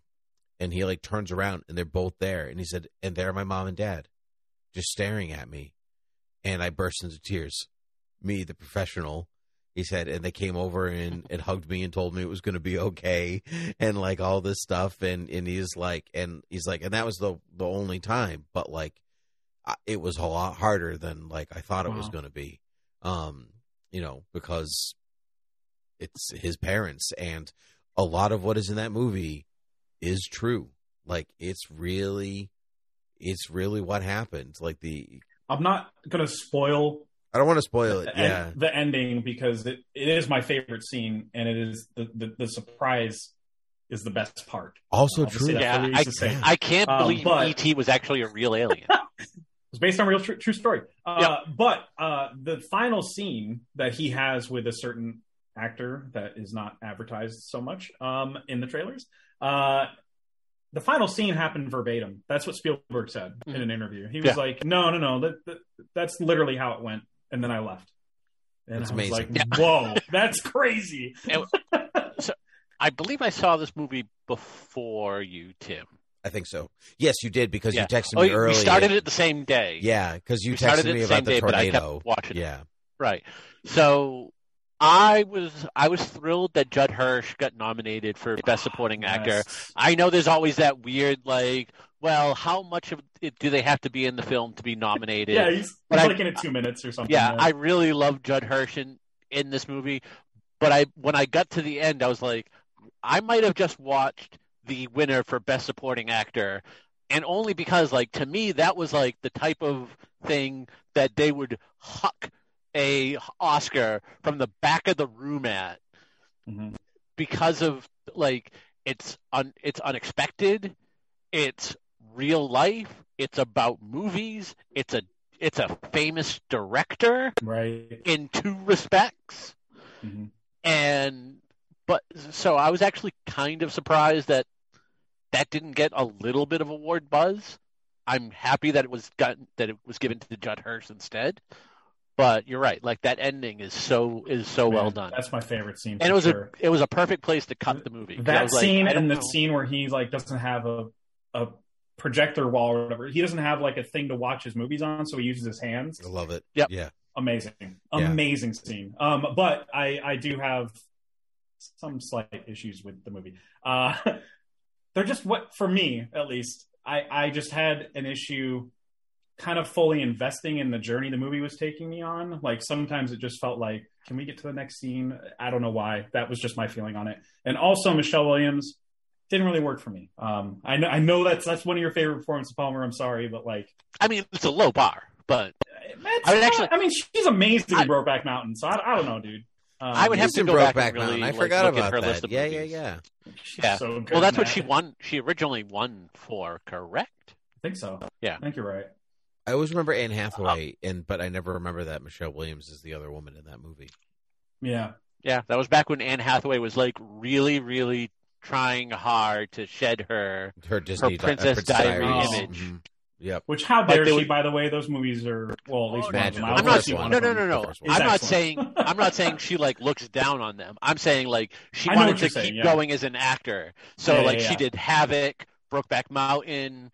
and he like turns around and they're both there and he said and there are my mom and dad just staring at me. And i burst into tears. Me the professional he said and they came over and, and hugged me and told me it was going to be okay and like all this stuff and and he's like and he's like and that was the the only time but like it was a lot harder than like i thought it was going to be. Um you know because it's his parents and a lot of what is in that movie is true. Like it's really it's really what happened. Like the I'm not gonna spoil I don't want to spoil it. the, en- Yeah. the ending because it, it is my favorite scene and it is the, the, the surprise is the best part. Also I'll true. Yeah, I, reasons sake. I can't Um, believe but- ET was actually a real alien. It's based on real true, true story. Uh, But uh, the final scene that he has with a certain actor that is not advertised so much um, in the trailers, uh, the final scene happened verbatim. That's what Spielberg said in an interview. He was Yeah. like, "No, no, no, that, that, that's literally how it went." And then I left. And That's I was amazing. like, "Whoa, that's crazy!" So I believe I saw this movie before you, Tim. I think so. Yes, you did because Yeah. you texted Oh, me we early. started it the same day. Yeah, because you We texted me the about same the day, but I tornado. kept watching it. Yeah. Right. So I was I was thrilled that Judd Hirsch got nominated for ah, Best Supporting Actor. I know there's always that weird like, well, how much of it do they have to be in the film to be nominated? Yeah, he's, he's I- like in it two minutes or something. yeah, I really love Judd Hirsch in, in this movie, but I when I got to the end, I was like, I might have just watched the winner for best supporting actor, and only because, like, to me, that was like the type of thing that they would huck a Oscar from the back of the room at Mhm. because of like it's un, it's unexpected, it's real life, it's about movies, it's a it's a famous director Right. in two respects hmm and but so I was actually kind of surprised that that didn't get a little bit of award buzz. I'm happy that it was got that it was given to Judd Hirsch instead. But you're right, like that ending is so is so well done, That's my favorite scene. and it was sure. a it was a perfect place to cut the movie. That was like, scene and the know. scene where he like doesn't have a a projector wall or whatever. He doesn't have like a thing to watch his movies on, so he uses his hands. I love it. Yep. Yeah. Amazing, Yeah. amazing scene. Um, but I I do have some slight issues with the movie. Uh, they're just what for me at least. I I just had an issue kind of fully investing in the journey the movie was taking me on. Like sometimes it just felt like, can we get to the next scene? I don't know why. That was just my feeling on it. And also Michelle Williams didn't really work for me. Um, I know I know that's that's one of your favorite performances, Palmer. I'm sorry, but like, I mean, it's a low bar, but I would not- actually- I mean, she's amazing I- in Brokeback Mountain. So I, I don't know, dude. Um, I would have to go back Brokeback and really Mountain. I like, forgot look about her that. list of yeah, yeah, movies. yeah. she's yeah. so good Well, that's what that. she won. She originally won for, correct? I think so. Yeah. I think you're right. I always remember Anne Hathaway, and but I never remember that Michelle Williams is the other woman in that movie. Yeah. Yeah, that was back when Anne Hathaway was like really, really trying hard to shed her. Her Disney Di- uh, Princess Diary Diaries. image. Mhm. Yep. Which how But dare they she? would- By the way, those movies are well, at least one of them. I I'm not. one one No, of no, them. no, no. The first I'm not saying. I'm not saying she like looks down on them. I'm saying like she I wanted to you're keep saying, yeah. going as an actor. So Yeah, yeah, like yeah. she did Havoc, Brokeback Mountain.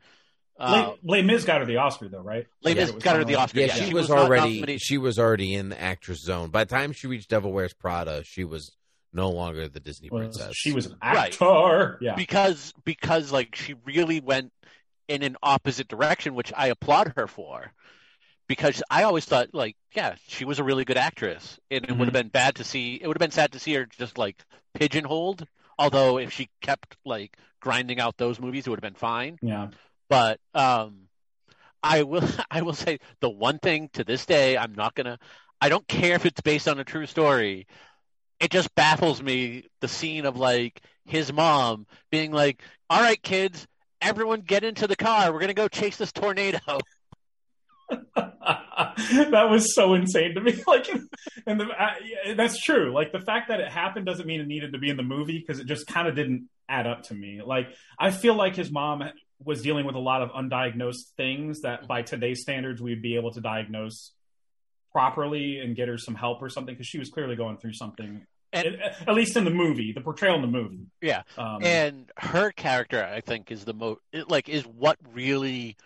Uh, Les, Les Mis got her the Oscar though, right? Les Yeah. Got her the Oscar. Yeah, Yeah, she, she was, was already she was already in the actress zone. By the time she reached Devil Wears Prada, she was no longer the Disney Was- princess. she was an Right. actor. Yeah. because because like she really went in an opposite direction, which I applaud her for. Because I always thought, like, yeah, she was a really good actress, and it Mhm. would have been bad to see. It would have been sad to see her just like pigeonholed. Although if she kept like grinding out those movies, it would have been fine. Yeah. But um, I will I will say the one thing to this day I'm not gonna. I don't care if it's based on a true story. It just baffles me the scene of like his mom being like, "All right, kids, everyone get into the car. We're gonna go chase this tornado." that was so insane to me. Like, and the, uh, yeah, that's true. Like the fact that it happened doesn't mean it needed to be in the movie because it just kind of didn't add up to me. Like I feel like his mom was dealing with a lot of undiagnosed things that by today's standards we'd be able to diagnose properly and get her some help or something because she was clearly going through something. And- at, least in the movie, the portrayal in the movie. Yeah, Um, and her character, I think, is the most like is what really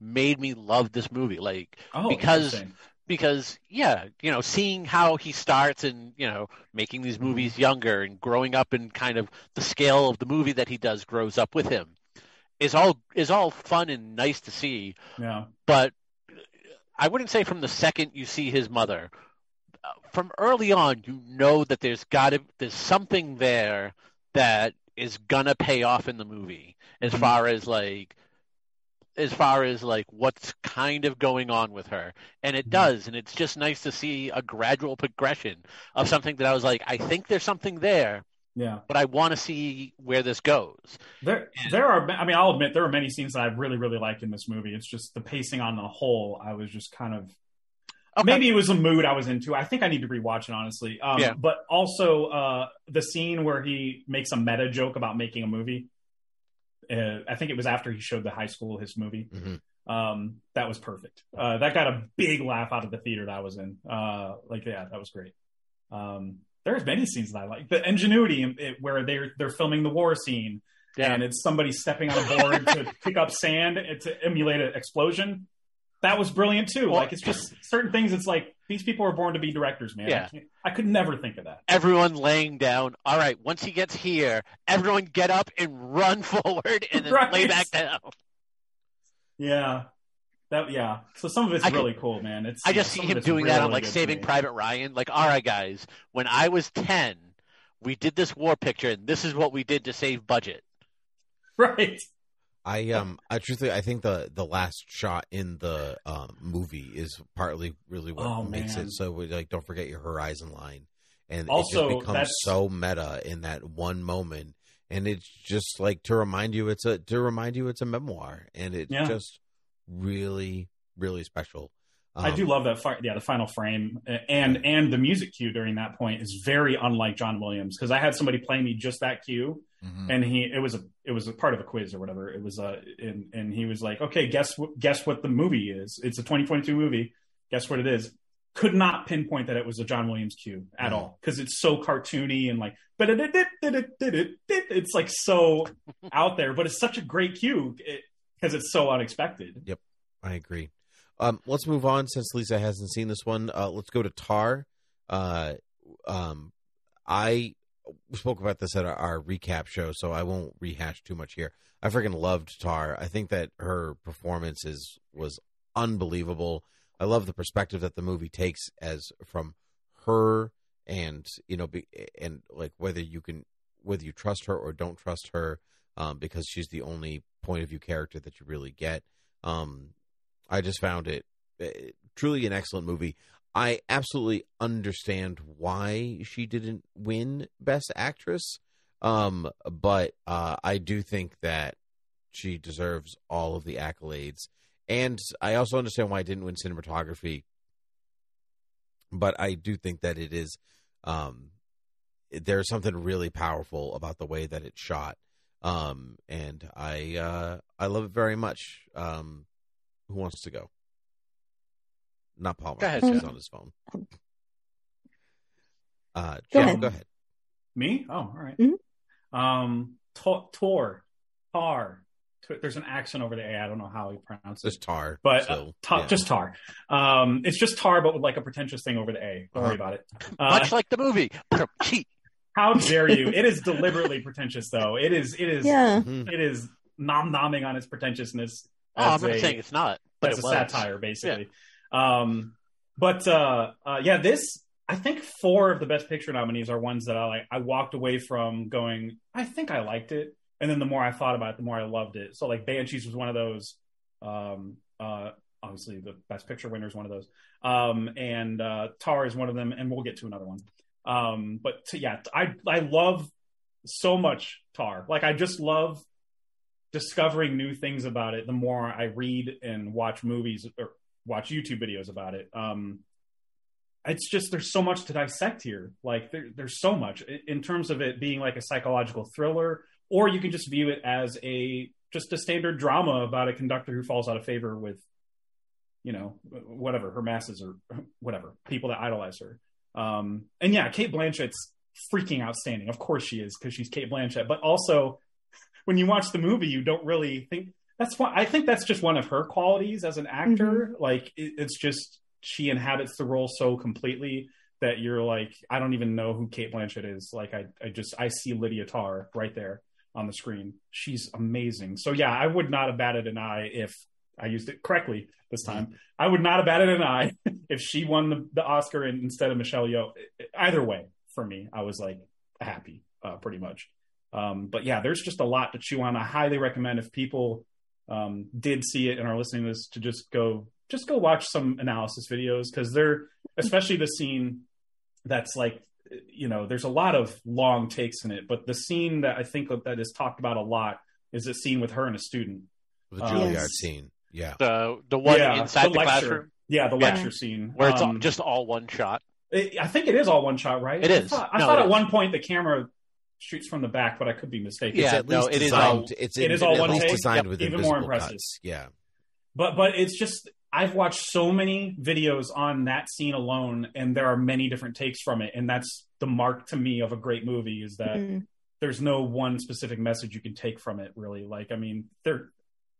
made me love this movie. Like oh, because because yeah, you know, seeing how he starts and you know making these movies younger and growing up and kind of the scale of the movie that he does grows up with him is all is all fun and nice to see. yeah, But I wouldn't say from the second you see his mother. Uh, From early on, you know that there's got to there's something there that is gonna pay off in the movie as Mhm. far as like as far as like what's kind of going on with her and it Mhm. does and it's just nice to see a gradual progression of something that i was like i think there's something there yeah. but i want to see where this goes There, there are. I mean, I'll admit there are many scenes that I really, really like in this movie. It's just the pacing on the whole. I was just kind of Okay. maybe it was a mood I was into. I think I need to rewatch it honestly. Um, Yeah. But also uh, the scene where he makes a meta joke about making a movie. Uh, I think it was after he showed the high school his movie. Mhm. Um, that was perfect. Uh, that got a big laugh out of the theater that I was in. Uh, like, yeah, that was great. Um, there's many scenes that I like. The ingenuity in it, where they're they're filming the war scene Yeah. and it's somebody stepping on a board to pick up sand to emulate an explosion. That was brilliant too. Well- like it's just certain things. It's like these people are born to be directors, man. Yeah. I, I could never think of that. everyone laying down all right once he gets here everyone get up and run forward and then Right. lay back down Yeah, that yeah. So some of it's I could- really cool, man. It's I just some see him doing really, that on like Saving. Private Ryan. Like, all right, guys, when I was ten, we did this war picture, and this is what we did to save budget. Right. I um I truthfully I think the the last shot in the um movie is partly really what Oh, makes man. it so we, like don't forget your horizon line and Also, it just becomes that's- so meta in that one moment and it's just like to remind you it's a to remind you it's a memoir and it Yeah. just really really special. I do Um, love that. Fi- yeah, the final frame and and the music cue during that point is very unlike John Williams because I had somebody play me just that cue, Mhm. and he it was a it was a part of a quiz or whatever. It was uh and and he was like, okay, guess guess what the movie is? It's a 2022 movie. Guess what it is? Could not pinpoint that it was a John Williams cue at Mhm. all because it's so cartoony and like, but it's like so out there, but it's such a great cue because it's so unexpected. Yep, I agree. Um, let's move on since Lisa hasn't seen this one. Uh, let's go to Tar. Uh, um, I spoke about this at our, our recap show, so I won't rehash too much here. I freaking loved Tar. I think that her performance is was unbelievable. I love the perspective that the movie takes as from her and you know be, and like whether you can whether you trust her or don't trust her um, because she's the only point of view character that you really get. Um, I just found it uh, truly an excellent movie. I absolutely understand why she didn't win Best Actress, um, but uh, I do think that she deserves all of the accolades. And I also understand why I didn't win cinematography, but I do think that it is um, there's something really powerful about the way that it's shot, um, and I uh, I love it very much. Um, who wants to go? Not Palmer. Go ahead, He's on his phone. Uh, Go Jeff, ahead. go ahead. Me? Oh, all right. Mhm. Um, to- Tor, Tar. There's an accent over the A. I don't know how he pronounces Just it, Tar. but uh, so, ta- yeah. just Tar. Um, it's just Tar, but with like a pretentious thing over the A. Don't Uh-huh. worry about it. Uh, Much like the movie. Cheat. how dare you? It is deliberately pretentious, though. It is. It is. Yeah. Mhm. It is nom nomming on its pretentiousness. Oh, I'm as not a- saying it's not, but as it a was. satire, basically. Um, but uh, uh, yeah, this I think four of the best picture nominees are ones that I like. I walked away from going, I think I liked it, and then the more I thought about it, the more I loved it. So like Banshees was one of those. Um, uh, obviously, the best picture winner is one of those, um, and uh, Tar is one of them, and we'll get to another one. Um, but t- yeah, I I love so much Tar. Like I just love discovering new things about it the more I read and watch movies or watch YouTube videos about it. Um, it's just there's so much to dissect here. Like there, there's so much in terms of it being like a psychological thriller, or you can just view it as a just a standard drama about a conductor who falls out of favor with, you know, whatever her masses or whatever people that idolize her. Um, and yeah, Cate Blanchett's freaking outstanding. Of course she is because she's Cate Blanchett. But also, when you watch the movie, you don't really think that's why I think that's just one of her qualities as an actor. Like it, it's just she inhabits the role so completely that you're like, I don't even know who Cate Blanchett is. Like I, I just I see Lydia Tar right there on the screen. She's amazing. So yeah, I would not have batted an eye if I used it correctly this time. I would not have batted an eye if she won the, the Oscar in, instead of Michelle Yeoh. Either way, for me, I was like happy, uh, pretty much. Um, but yeah, there's just a lot to chew on. I highly recommend if people um, did see it and are listening to this to just go just go watch some analysis videos because they're especially the scene that's like you know there's a lot of long takes in it, but the scene that I think that is talked about a lot is a scene with her and a student. The Um, Juilliard Yes. scene. Yeah. The the one Yeah, inside the, lecture. classroom Yeah, the Yeah. lecture scene where it's all, Um, just all one shot. It, I think it is all one shot, right? It is. I is. thought, I No, thought at is. one point the camera shoots from the back, but I could be mistaken. Yeah, it's at no, least it is designed. all- it's it in- is all at one least take? designed Yep, with even more impressive. cuts. Yeah. But but it's just I've watched so many videos on that scene alone, and there are many different takes from it, and that's the mark to me of a great movie is that Mm. there's no one specific message you can take from it. Really, like I mean, there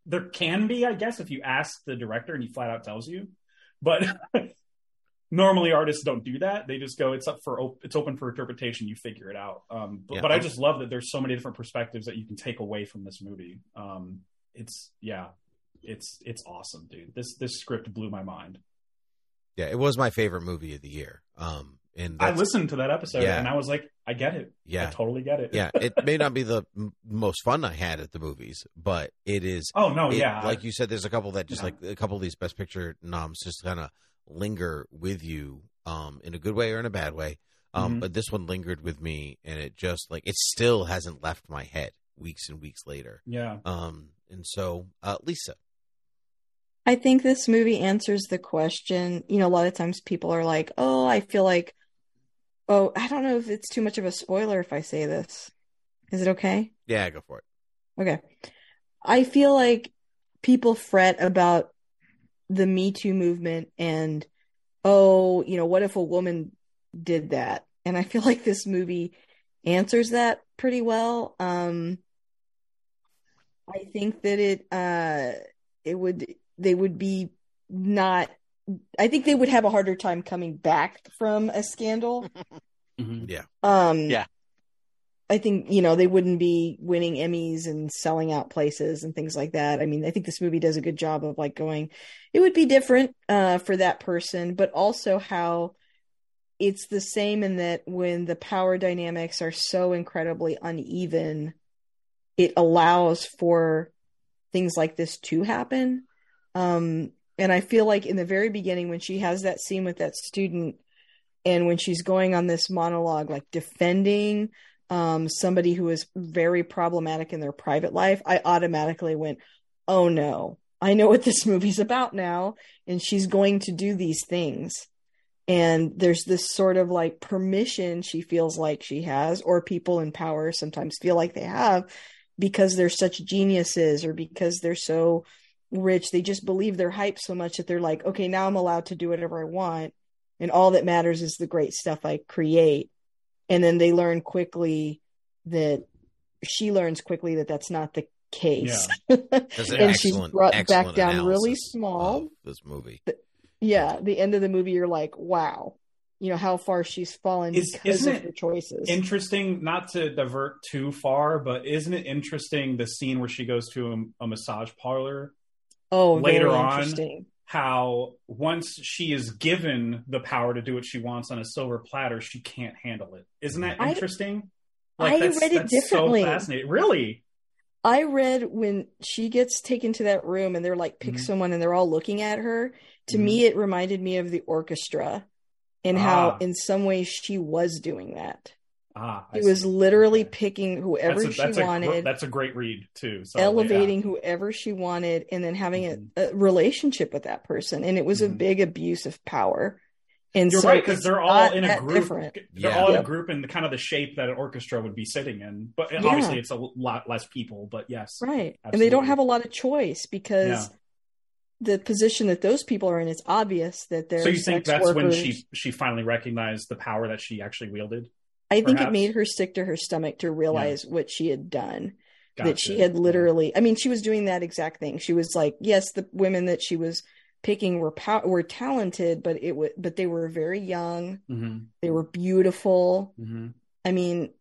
there can be, I guess, if you ask the director and he flat out tells you, but. Normally, artists don't do that. They just go, "It's up for op- it's open for interpretation. You figure it out." Um, but, Yeah. but I just love that there's so many different perspectives that you can take away from this movie. Um, it's yeah, it's it's awesome, dude. This this script blew my mind. Yeah, it was my favorite movie of the year. Um, and I listened to that episode Yeah. and I was like, I get it. Yeah. I totally get it. yeah, it may not be the m- most fun I had at the movies, but it is. Oh no, it- yeah. like you said, there's a couple that just Yeah. like a couple of these Best Picture noms just kind of linger with you, um, in a good way or in a bad way. Um, Mhm. but this one lingered with me, and it just like it still hasn't left my head weeks and weeks later. yeah. Um, and so, uh, Lisa, I think this movie answers the question. You know, a lot of times people are like, "Oh, I feel like oh, I don't know if it's too much of a spoiler if I say this. Is it okay?" yeah, go for it. Okay. I feel like people fret about the Me Too movement and oh, you know, what if a woman did that? And I feel like this movie answers that pretty well. Um I think that it uh it would they would be not I think they would have a harder time coming back from a scandal. Mhm. Yeah, Um, Yeah. I think, you know, they wouldn't be winning Emmys and selling out places and things like that. I mean, I think this movie does a good job of like going, it would be different uh, for that person, but also how it's the same in that when the power dynamics are so incredibly uneven, it allows for things like this to happen. Um, and I feel like in the very beginning, when she has that scene with that student, and when she's going on this monologue, like defending um, somebody who is very problematic in their private life, I automatically went, oh no, I know what this movie's about now. And she's going to do these things. And there's this sort of like permission she feels like she has, or people in power sometimes feel like they have because they're such geniuses or because they're so rich. They just believe their hype so much that they're like, okay, now I'm allowed to do whatever I want. And all that matters is the great stuff I create. And then they learn quickly that she learns quickly that that's not the case. That's an and she's excellent- brought back down really small. this movie. Yeah, the end of the movie, you're like, wow, you know how far she's fallen Is- because isn't of her choices. Interesting, not to divert too far, but isn't it interesting the scene where she goes to a, a massage parlor oh, later on? How once she is given the power to do what she wants on a silver platter, she can't handle it. Isn't that I- interesting? I that's, read it that's differently. So fascinating. Really? I read when she gets taken to that room and they're like, pick Mhm. someone and they're all looking at her. To Mhm. me, it reminded me of the orchestra and how, Ah. in some ways, she was doing that. Ah, I She was literally Okay. picking whoever that's a, she that's a wanted, that's a great read too. So, elevating whoever she wanted, and then having Mhm. a, a relationship with that person. And it was a Mhm. big abuse of power. And You're so right because they're all in a group. different. They're Yeah. all in a group in the kind of the shape that an orchestra would be sitting in. But Yeah. obviously, it's a lot less people. But yes, Right. And they don't have a lot of choice because Yeah. the position that those people are in, it's obvious that they're So you think sex that's when she she finally recognized the power that she actually wielded? I think it made her sick to her stomach to realize what she had done. That she had literally, I mean, she was doing that exact thing. She was like, yes, the women that she was picking were pow- were talented, but it was, but they were very young. hmm They were beautiful. hmm I mean,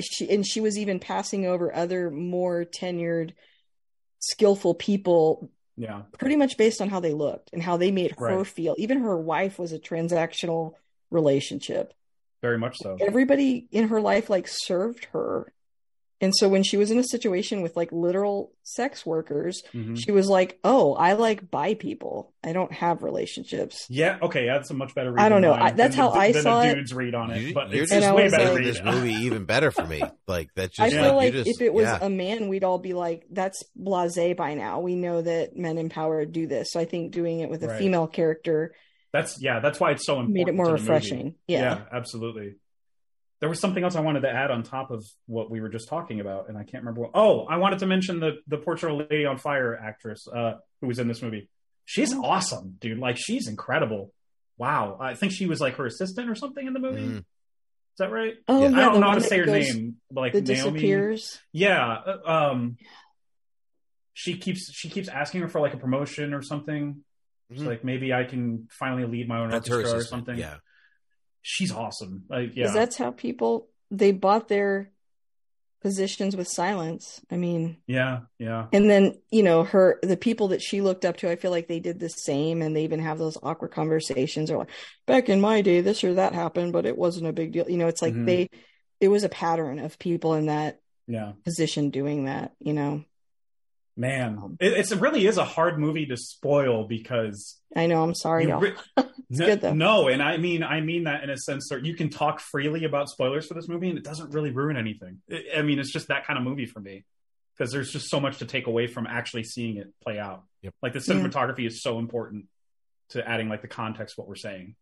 she and she was even passing over other more tenured, skillful people Yeah. pretty much based on how they looked and how they made her Right. feel. Even her wife was a transactional relationship. Very much so. Everybody in her life like served her. And so when she was in a situation with like literal sex workers, Mhm. she was like, "Oh, I like buy people. I don't have relationships." Yeah. Okay. That's a much better. Read I don't know. I- that's than how the, I than saw the it. dude's read on it. You, but you're it's, just it's And I way better like- read. this movie even better for me. Like that's just. I feel like, like just, if it was yeah. a man, we'd all be like, "That's blasé by now. We know that men in power do this." So I think doing it with a Right. female character That's yeah. That's why it's so important. made it more to the movie. refreshing. Yeah. absolutely. There was something else I wanted to add on top of what we were just talking about, and I can't remember. What, oh, I wanted to mention the the Portrait of Lady on Fire actress uh, who was in this movie. She's Oh. awesome, dude. Like she's incredible. Wow, I think she was like her assistant or something in the movie. Mm. Is that right? Oh, Yeah. yeah. I don't know how to say her goes- name, but like That Naomi. disappears. Yeah, uh, um, she keeps she keeps asking her for like a promotion or something. She's Mhm. like, maybe I can finally lead my own That's orchestra or something. Yeah. she's awesome. Like, yeah, that's how people they bought their positions with silence. I mean, Yeah, yeah. and then you know her the people that she looked up to. I feel like they did the same, and they even have those awkward conversations. Or like, back in my day, this or that happened, but it wasn't a big deal. You know, it's like Mhm. they. It was a pattern of people in that Yeah. position doing that. You know, Man, um, it, it's, it really is a hard movie to spoil because I know. I'm sorry, you y'all. re- It's no, good, though. no, and I mean I mean that in a sense that you can talk freely about spoilers for this movie and it doesn't really ruin anything. I I mean, it's just that kind of movie for me because there's just so much to take away from actually seeing it play out. Yep. Like the cinematography is so important to adding like the context what we're saying.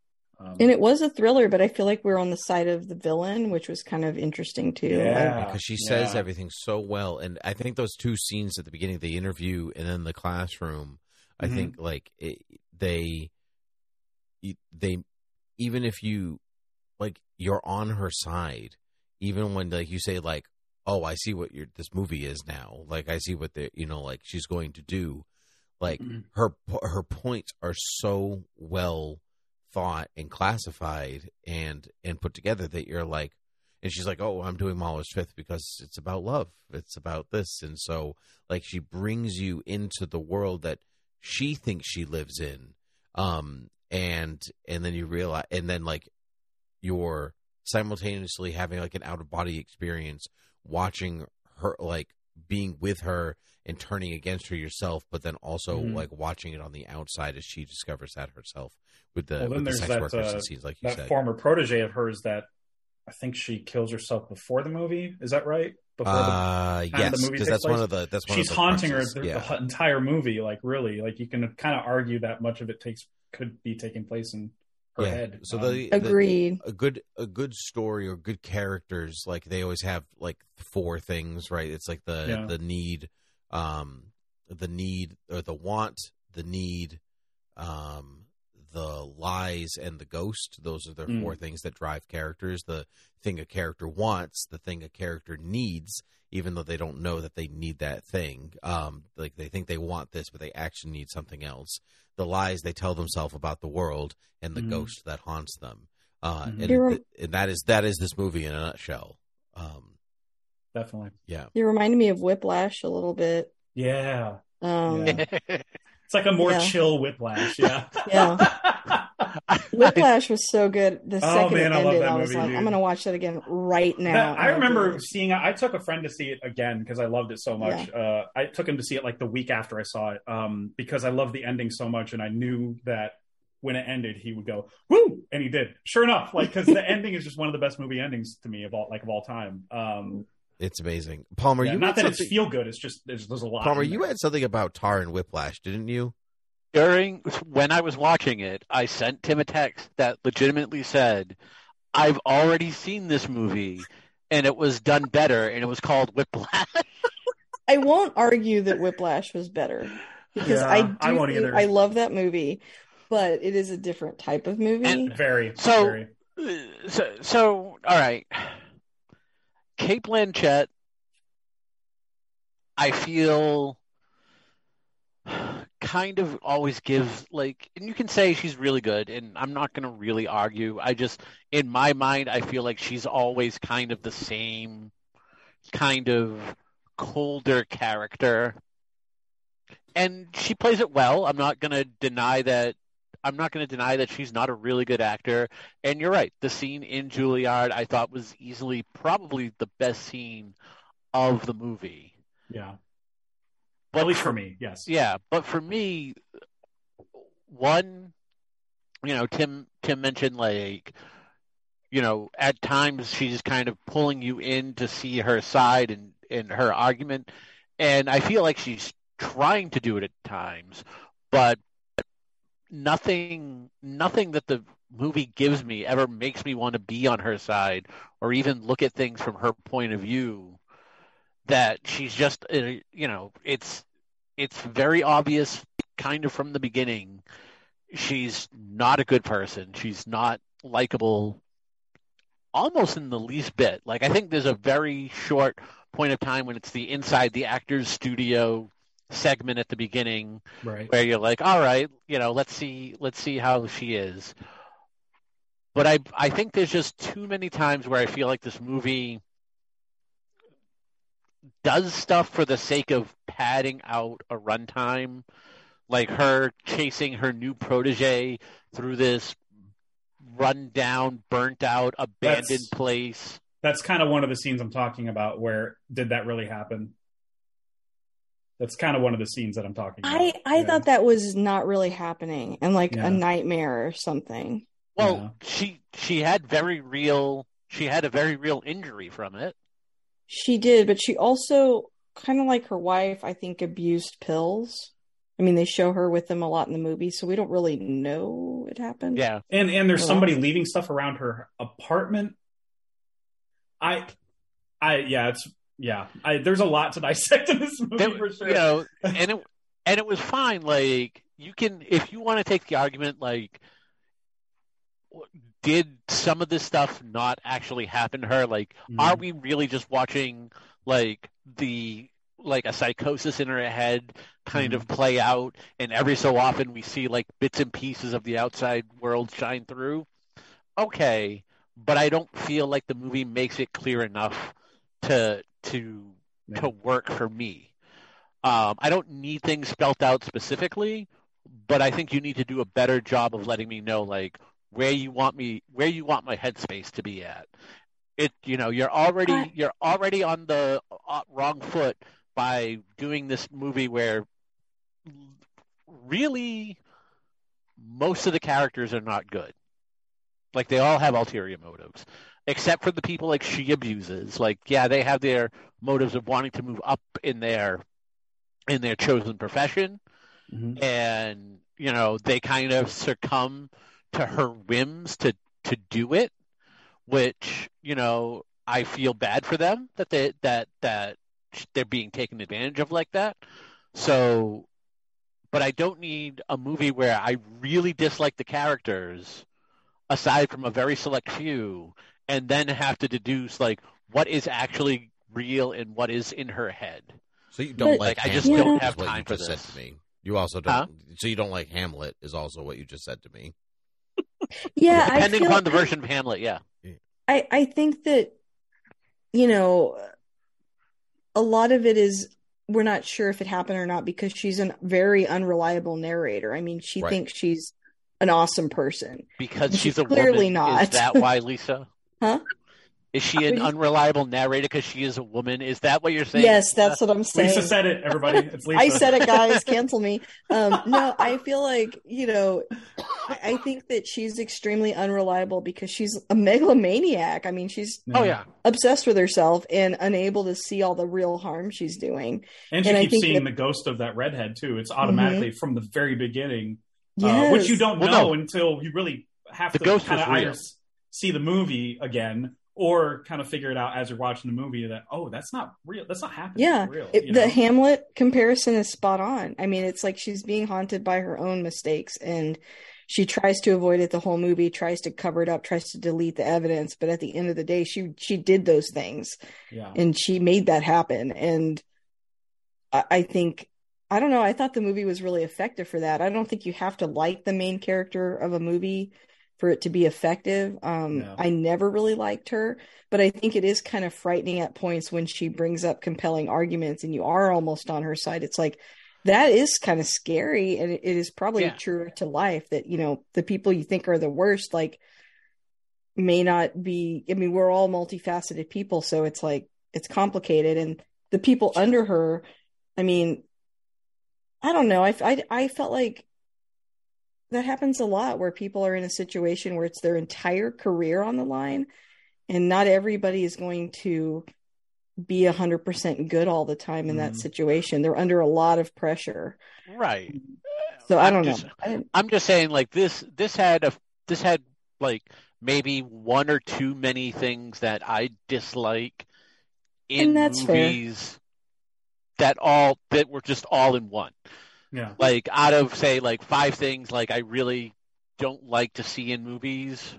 Um, And it was a thriller, but I feel like we're on the side of the villain, which was kind of interesting too. Yeah. because she says yeah. everything so well and i think those two scenes at the beginning of the interview and then the classroom i Mhm. think like it, they they even if you like you're on her side even when like you say like oh i see what your this movie is now like i see what the you know like she's going to do like Mhm. her her points are so well thought and classified and and put together that you're like and she's like oh i'm doing mahler's fifth because it's about love. It's about this. And so like she brings you into the world that she thinks she lives in um and and then you realize and then like you're simultaneously having like an out of body experience watching her like being with her and turning against her yourself but then also Mhm. like watching it on the outside as she discovers that herself with the well, with the sex that, workers uh, and scenes like you that said former protege of hers that I think she kills herself before the movie. Is that right? Before uh time yes the movie because takes that's one of the that's one she's of the haunting her the, yeah the entire movie. Like really, like you can kind of argue that much of it takes could be taking place in her yeah. head. So Um, the, the Agreed. a good a good story or good characters like they always have like four things right it's like the Yeah. the need um the need or the want the need um the lies and the ghost those are the Mm. four things that drive characters the thing a character wants the thing a character needs even though they don't know that they need that thing um like they think they want this but they actually need something else the lies they tell themselves about the world and the Mhm. ghost that haunts them uh Mhm. and, You th- and that is that is this movie in a nutshell um definitely. yeah You reminded me of Whiplash a little bit. Yeah, Um, Yeah. it's like a more Yeah. chill whiplash. Yeah, Yeah. Whiplash was so good. The Oh, second man, it I love ended, that I was movie, like, dude. I'm gonna watch that again right now. That- I remember did. seeing. I took a friend to see it again because I loved it so much. Uh, I took him to see it like the week after I saw it um, because I loved the ending so much, and I knew that when it ended, he would go "woo," and he did. Sure enough, like because the ending is just one of the best movie endings to me of all like of all time. Um, it's amazing palmer yeah, you not had that it's feel good. It's just there's, there's a lot. palmer you had something about tar and whiplash didn't you during when I was watching it, I sent Tim a text that legitimately said, "I've already seen this movie, and it was done better, and it was called Whiplash." I won't argue that Whiplash was better because Yeah, I do. I won't either. I love that movie, but it is a different type of movie. And- very So- very. Uh, so, so all right, Cate Blanchett. I feel kind of always gives like and you can say she's really good and I'm not going to really argue. I just in my mind I feel like she's always kind of the same kind of colder character. And she plays it well. I'm not going to deny that I'm not going to deny that she's not a really good actor. And you're right. The scene in Juilliard I thought was easily probably the best scene of the movie. Yeah, But at least for me, yes. yeah, but for me, one, you know, Tim Tim mentioned like, you know, at times she's kind of pulling you in to see her side and and her argument, and I feel like she's trying to do it at times, but nothing nothing that the movie gives me ever makes me want to be on her side or even look at things from her point of view that she's just uh, you know it's it's very obvious kind of from the beginning she's not a good person. She's not likable almost in the least bit. Like i think there's a very short point of time when it's the inside the actors studio segment at the beginning Right. where you're like all right you know let's see let's see how she is. But i i think there's just too many times where i feel like this movie does stuff for the sake of padding out a runtime, like her chasing her new protege through this run down, burnt out, abandoned That's- place. That's kind of one of the scenes I'm talking about. Where did that really happen? That's kind of one of the scenes that I'm talking about. I I Yeah. thought that was not really happening and like Yeah. a nightmare or something. Well, Yeah. she she had very real she had a very real injury from it. She did, but she also kind of like her wife, I think, abused pills. I mean, they show her with them a lot in the movie, so we don't really know it happened. Yeah. And and there's somebody leaving stuff around her apartment. I, I yeah, it's yeah. I there's a lot to dissect in this movie There- for sure. You know, and it and it was fine. Like you can, if you want to take the argument, like, did some of this stuff not actually happen to her? Like, Mhm. are we really just watching like the like a psychosis in her head kind of play out, and every so often we see like bits and pieces of the outside world shine through? Okay, but I don't feel like the movie makes it clear enough to to to work for me. Um, I don't need things spelt out specifically, but I think you need to do a better job of letting me know like where you want me where you want my headspace to be at. It you know you're already I- you're already on the uh, wrong foot by doing this movie where really most of the characters are not good. Like they all have ulterior motives, except for the people like she abuses. Like yeah, they have their motives of wanting to move up in their in their chosen profession, Mhm. and you know they kind of succumb to her whims to to do it, which you know I feel bad for them that they that that they're being taken advantage of like that. So, but I don't need a movie where I really dislike the characters, aside from a very select few, and then have to deduce like what is actually real and what is in her head. So you don't But- like I just Hamlet don't have what time you for this. said to me. You also don't. Huh? So you don't like Hamlet is also what you just said to me. Yeah, I Depending feel- upon the version of Hamlet, yeah. I I think that you know a lot of it is we're not sure if it happened or not because she's a very unreliable narrator. I mean, she Right. thinks she's an awesome person. Because She's she's a clearly woman. not. Is that why, Lisa? Huh? Is she an What do you- unreliable narrator because she is a woman? Is that what you're saying? Yes, that's what I'm saying. Lisa said it. Everybody, it's Lisa. I said it, guys. Cancel me. Um, no, I feel like you know, I, I think that she's extremely unreliable because she's a megalomaniac. I mean, she's Oh yeah. obsessed with herself and unable to see all the real harm she's doing. And she And I keeps think seeing that- the ghost of that redhead too. It's automatically from the very beginning, uh, Yes. which you don't Well, know no. until you really have The to ghost kind of was either real. s- see the movie again or kind of figure it out as you're watching the movie that oh, that's not real. That's not happening. Yeah, real. it- the know? Hamlet comparison is spot on. I mean, it's like she's being haunted by her own mistakes, and she tries to avoid it the whole movie, tries to cover it up, tries to delete the evidence. But at the end of the day, she she did those things, yeah. and she made that happen. And I, I think I don't know. I thought the movie was really effective for that. I don't think you have to like the main character of a movie for it to be effective. Um, No. I never really liked her, but I think it is kind of frightening at points when she brings up compelling arguments and you are almost on her side. It's like that is kind of scary, and it, is probably Yeah. true to life that you know the people you think are the worst, like may not be. I mean, we're all multifaceted people, so it's like it's complicated, and the people under her. I mean, I don't know. I, I, I felt like that happens a lot where people are in a situation where it's their entire career on the line, and not everybody is going to be a hundred percent good all the time in that Mhm. situation. They're under a lot of pressure. Right. So I I'm don't just- know. I'm just saying, like this. This had a. This had like maybe one or two many things that I dislike in that's fair. movies that all that were just all in one. Yeah. Like out of say like five things like I really don't like to see in movies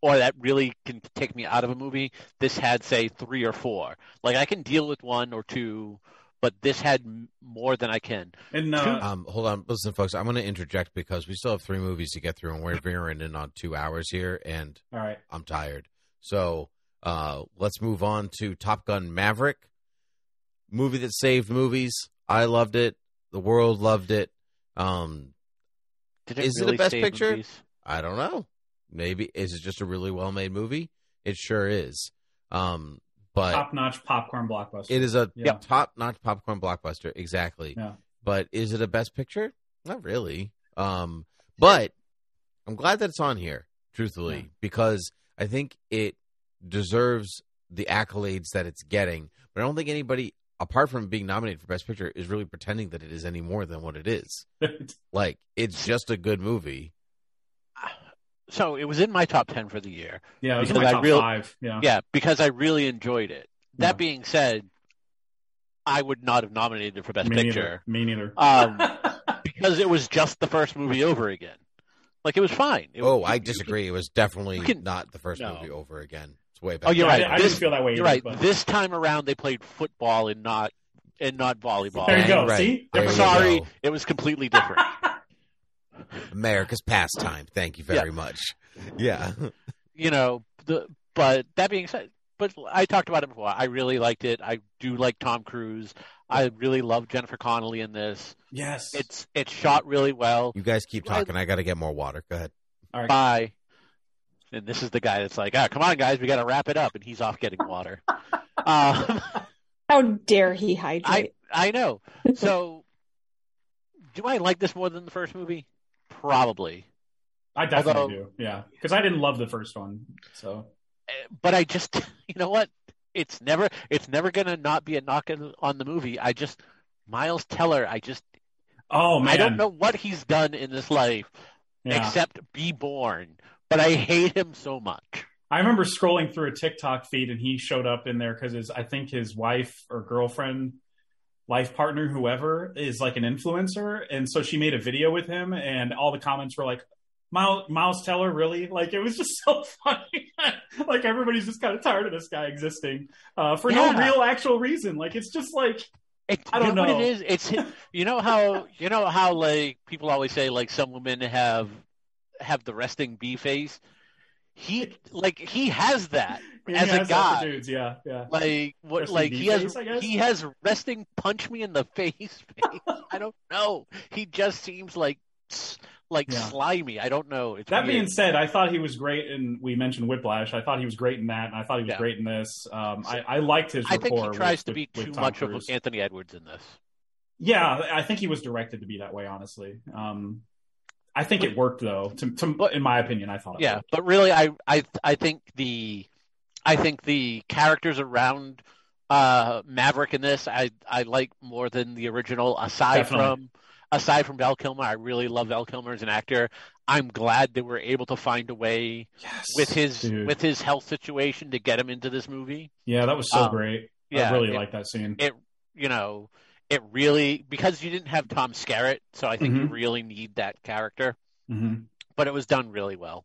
or that really can take me out of a movie, this had say three or four. Like I can deal with one or two, but this had more than I can. And uh, Um, hold on, listen, folks. I'm going to interject because we still have three movies to get through, and we're veering in on two hours here, and all right. I'm tired. So uh, let's move on to Top Gun Maverick. movie that saved movies. I loved it. The world loved it. Um, Did is really it a best picture? movies? I don't know. Maybe is it just a really well made movie? It sure is. Um, but Top notch popcorn blockbuster. it is a Yeah. top notch popcorn blockbuster. Exactly. Yeah. But is it a best picture? Not really. Um, but I'm glad that it's on here, truthfully, Yeah. because I think it deserves the accolades that it's getting. But I don't think anybody, apart from being nominated for best picture, is really pretending that it is any more than what it is. Like it's just a good movie. So it was in my top ten for the year. yeah, it was in because my I top real- five. Yeah. Yeah, because I really enjoyed it. That Yeah. being said, I would not have nominated it for best Me picture neither. Me neither. Um, because it was just the first movie over again. Like it was fine. It Oh, was- I disagree. It was definitely can- not the first No. movie over again. It's way Oh, you're Yeah, I right. didn't- I This- didn't feel that way You're either, right. but- This time around, they played football and not and not volleyball. There you go. Right. See? There I'm sorry, go. it was completely different. America's pastime. Thank you very much. Yeah. you know, the but that being said, but I talked about it before. I really liked it. I do like Tom Cruise. I really love Jennifer Connelly in this. yes. It's it's shot really well. You guys keep talking. I got to get more water. Go ahead. All right. Bye. And this is the guy that's like, ah, come on, guys, we got to wrap it up, and he's off getting water. um, How dare he hydrate? I I know. So, do I like this more than the first movie? Probably, I definitely although- do. Yeah. Because I didn't love the first one. So Eh, but I just, you know what? It's never, it's never gonna not be a knock on- on the movie. I just, Miles Teller, I just, Oh man. I don't know what he's done in this life Yeah. except be born, but I hate him so much. I remember scrolling through a TikTok feed and he showed up in there because his I think his wife or girlfriend, life partner, whoever is like an influencer, and so she made a video with him, and all the comments were like, "Miles, Miles Teller, really?" Like it was just so funny. like everybody's just kind of tired of this guy existing uh, for no real actual reason. Like it's just like It, I don't you know, know. what it is. It's you know how you know how like people always say like some women have have the resting bee face. He like he has that he as has a guy. dudes. Yeah, yeah. Like what? Resting Like he has face, I he has resting punch me in the face. face. I don't know. He just seems like like Yeah. slimy. I don't know. It's That weird. being said, I thought he was great, and we mentioned Whiplash. I thought he was great in that, and I thought he was Yeah. great in this. Um, I, I liked his. I think he tries with- to be with- too with much Cruise. of Anthony Edwards in this. Yeah, I think he was directed to be that way. Honestly, um, I think it worked though. To, to, in my opinion, I thought. It Yeah, worked. but really, I I I think the I think the characters around uh, Maverick in this I I like more than the original. Aside Definitely. from aside from Val Kilmer, I really love Val Kilmer as an actor. I'm glad they were able to find a way Yes, with his dude. with his health situation to get him into this movie. yeah, that was so um, great. yeah, I really like that scene. It you know it really because you didn't have Tom Skerritt, so I think you Mhm. really need that character. hmm But it was done really well.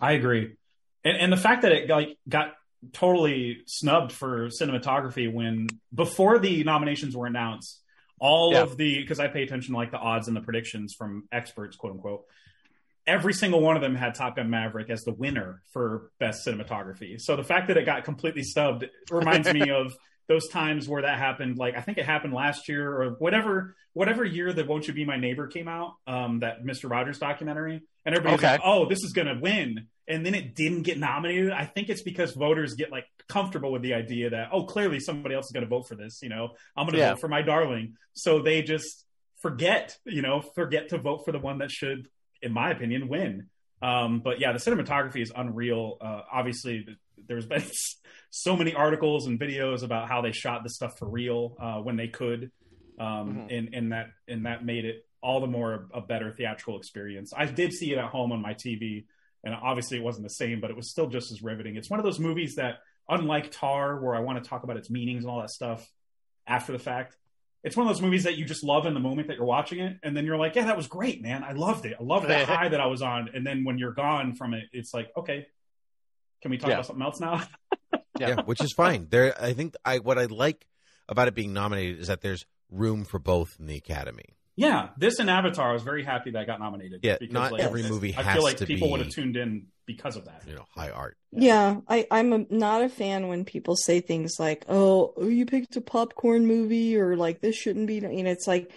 I agree, and and the fact that it like got totally snubbed for cinematography when before the nominations were announced, all Yeah. of the because I pay attention to like the odds and the predictions from experts, quote unquote. Every single one of them had Top Gun Maverick as the winner for best cinematography. So the fact that it got completely stubbed reminds me of those times where that happened. Like I think it happened last year or whatever whatever year that Won't You Be My Neighbor came out, um, that Mister Rogers documentary, and everybody's Okay. like, "Oh, this is gonna win," and then it didn't get nominated. I think it's because voters get like comfortable with the idea that, oh, clearly somebody else is gonna vote for this. You know, I'm gonna Yeah. vote for my darling, so they just forget, you know, forget to vote for the one that should, in my opinion, win. Um, but yeah, the cinematography is unreal. Uh, obviously, there's been so many articles and videos about how they shot this stuff for real uh, when they could, um, Mhm. and and that and that made it all the more a better theatrical experience. I did see it at home on my TV, and obviously it wasn't the same, but it was still just as riveting. It's one of those movies that, unlike Tar, where I want to talk about its meanings and all that stuff after the fact. It's one of those movies that you just love in the moment that you're watching it, and then you're like, "Yeah, that was great, man! I loved it. I loved that high that I was on." And then when you're gone from it, it's like, "Okay, can we talk Yeah. about something else now?" Yeah. yeah, which is fine. There, I think I what I like about it being nominated is that there's room for both in the Academy. Yeah, this and Avatar, I was very happy that I got nominated. Yeah, because, not like, every movie I feel like to people be- would have tuned in because of that. You know, high art. Yeah, I, I'm a, not a fan when people say things like, oh, oh, you picked a popcorn movie, or like, this shouldn't be. You know, it's like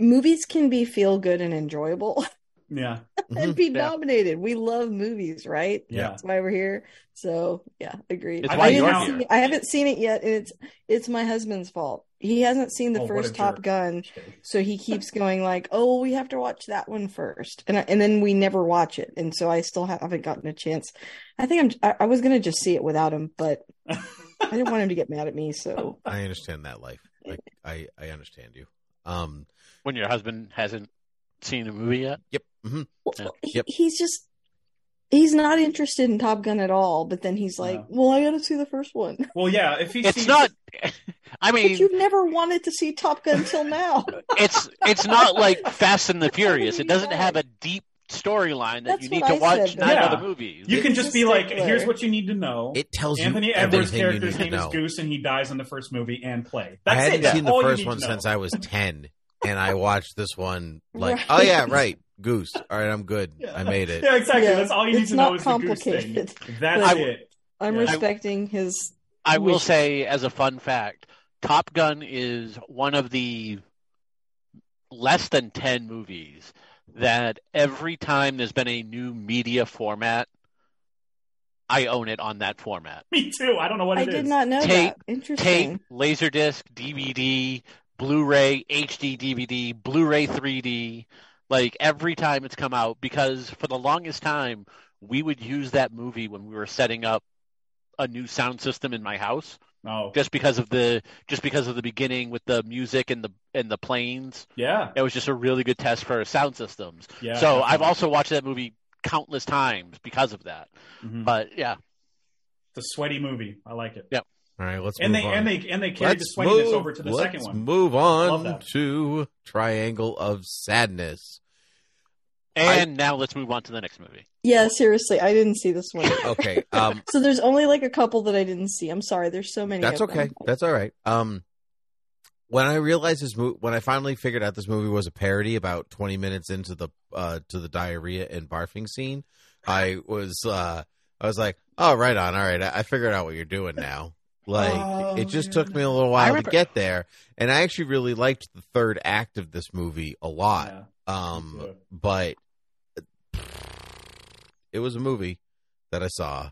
movies can be feel good and enjoyable Yeah, and be Yeah. nominated. We love movies, right? Yeah. That's why we're here. So, yeah, agreed. It's I, why didn't you're see- here. I haven't seen it yet, and it's it's my husband's fault. He hasn't seen the Oh, first Top jerk. Gun, so he keeps going like, "Oh, we have to watch that one first. and I, and then we never watch it, and so I still haven't gotten a chance. I think I'm. I, I was gonna just see it without him, but I didn't want him to get mad at me. So I understand that life. Like I, I understand you. Um. When your husband hasn't seen a movie yet. Yep. Hmm Yeah. he, Yep. he's just he's not interested in Top Gun at all. But then he's like, No. "Well, I got to see the first one." Well, yeah. If he It's sees, not. I But mean, you've never wanted to see Top Gun till now. it's it's not like Fast and the Furious. It doesn't have a deep storyline that That's you need to I watch said, nine though. other movies. you can He's just be like, stickler. "Here's what you need to know." It tells Anthony you Edwards' everything you character's need to name is. Goose, and he dies in the first movie and play. I That's hadn't it. That's seen the first one since I was ten, and I watched this one like, Right. oh yeah, right, Goose. All right, I'm good. Yeah. I made it. Yeah, exactly. Yeah, That's all you need it's to not know is the Goose thing. complicated. That's But- it. I'm Yeah. respecting his. I will Wish- say, as a fun fact, Top Gun is one of the less than 10 movies that every time there's been a new media format, I own it on that format. Me too. I don't know what I it is. I did not know Tape- that. Interesting. Tape, Laserdisc, DVD, Blu-ray, HD DVD, Blu-ray 3D, like every time it's come out because for the longest time we would use that movie when we were setting up a new sound system in my house Oh, just because of the just because of the beginning with the music and the and the planes. yeah. It was just a really good test for sound systems. Yeah. so I've also watched that movie countless times because of that. Mhm. But yeah, It's a sweaty movie. I like it. Yep. All right, let's And move they on. and they and they carried let's the move, over to the let's second one. Move on to Triangle of Sadness. and now let's move on to the next movie. Yeah, seriously, I didn't see this one. Okay, um, so there's only like a couple that I didn't see. I'm sorry. There's so many. That's of okay. them. That's all right. Um, when I realized this movie, when I finally figured out this movie was a parody, about twenty minutes into the uh to the diarrhea and barfing scene, I was uh I was like, oh, right on, all right, I, I figured out what you're doing now. Like Oh, it just yeah. took me a little I while to get there, and I actually really liked the third act of this movie a lot. Yeah. Um, Me too. but it was a movie that I saw.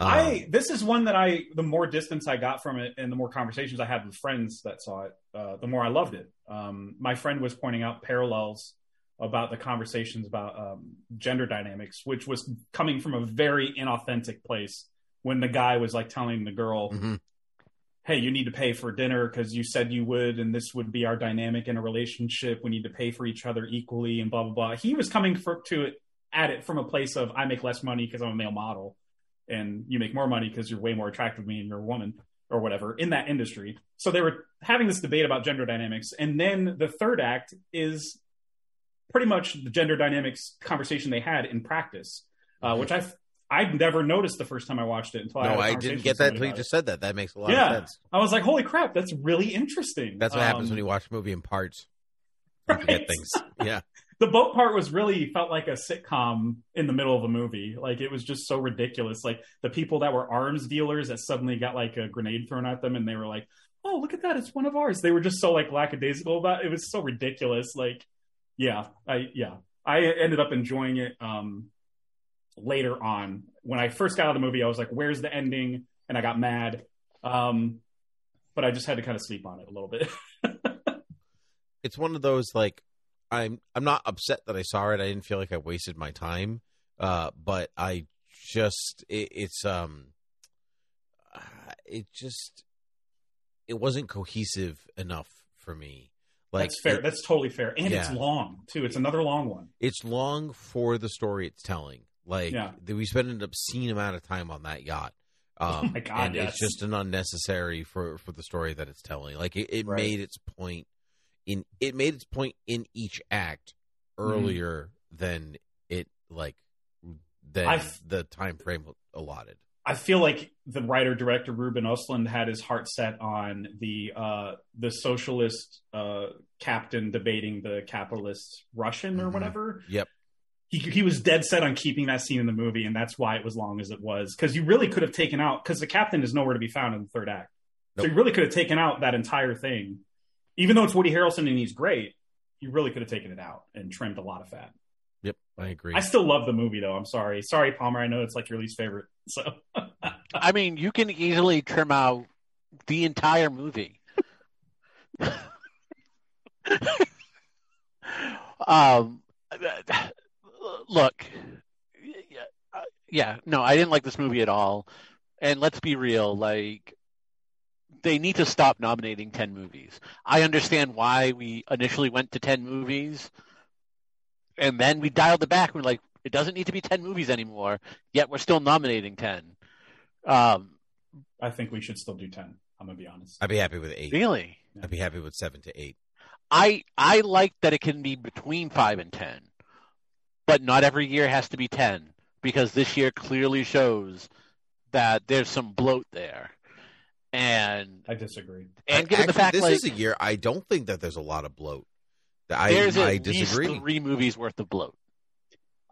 Um, I this is one that I the more distance I got from it and the more conversations I had with friends that saw it, uh, the more I loved it. Um, my friend was pointing out parallels about the conversations about um, gender dynamics, which was coming from a very inauthentic place when the guy was like telling the girl, mhm. "Hey, you need to pay for dinner because you said you would, and this would be our dynamic in a relationship. We need to pay for each other equally, and blah blah blah." He was coming for, to it at it from a place of I make less money because I'm a male model and you make more money because you're way more attractive to me and you're a woman or whatever in that industry. So they were having this debate about gender dynamics. And then the third act is pretty much the gender dynamics conversation they had in practice, uh, which I I'd never noticed the first time I watched it until I, no, I conversation didn't get that until you just it. said that. That makes a lot Yeah. of sense. I was like, holy crap, that's really interesting. That's what happens Um, when you watch a movie in parts. You right. things. Yeah. the boat part was really felt like a sitcom in the middle of a movie. Like it was just so ridiculous. Like the people that were arms dealers that suddenly got like a grenade thrown at them and they were like, "Oh, look at that! It's one of ours." They were just so like lackadaisical about it. It was so ridiculous. Like, yeah, I yeah, I ended up enjoying it. Um, later on, when I first got out of the movie, I was like, "Where's the ending?" And I got mad. Um, but I just had to kind of sleep on it a little bit. It's one of those like I'm I'm not upset that I saw it. I didn't feel like I wasted my time. Uh but I just it, it's um it just it wasn't cohesive enough for me. Like That's fair. it- That's totally fair. And it's long too. It's another long one. it's long for the story it's telling. Like Yeah. we spent an obscene amount of time on that yacht. Um, Oh my God, and yes. it's just an unnecessary for for the story that it's telling. Like it, it Right. made its point in it made its point in each act Mm-hmm. earlier than it like than I've- the time frame allotted. I feel like the writer director Ruben Östlund had his heart set on the uh, the socialist uh, captain debating the capitalist Russian or Mhm. whatever. Yep. He he was dead set on keeping that scene in the movie, and that's why it was long as it was. Because you really could have taken out because the captain is nowhere to be found in the third act. So Nope. you really could have taken out that entire thing, even though it's Woody Harrelson and he's great. You really could have taken it out and trimmed a lot of fat. Yep, I agree. I still love the movie though. I'm sorry, sorry Palmer. I know it's like your least favorite. So I mean, you can easily trim out the entire movie. um, look, yeah, yeah, no, I didn't like this movie at all. And let's be real, like they need to stop nominating 10 movies. I understand why we initially went to 10 movies and then we dialed it back. We're like, it doesn't need to be 10 movies anymore, yet we're still nominating 10. Um, I think we should still do ten. I'm gonna be honest. I'd be happy with eight. really? I'd be happy with seven to eight. I I like that it can be between five and ten, but not every year has to be ten because this year clearly shows that there's some bloat there, and I disagree. and given Actually, the fact this like is a year I don't think that there's a lot of bloat. I there's at I least disagree. three movies worth of bloat.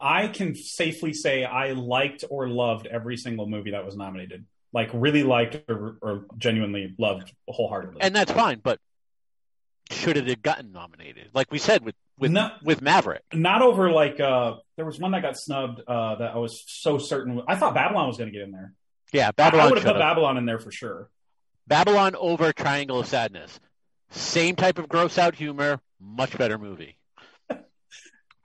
I can safely say I liked or loved every single movie that was nominated. Like really liked or, or genuinely loved wholeheartedly. and that's fine. But should it have gotten nominated? Like we said with with No. with Maverick, not over like uh there was one that got snubbed uh that I was so certain I thought Babylon was going to get in there. yeah, Babylon. I Babylon. would have put. Babylon in there for sure. Babylon over Triangle of Sadness, same type of gross out humor, much better movie. I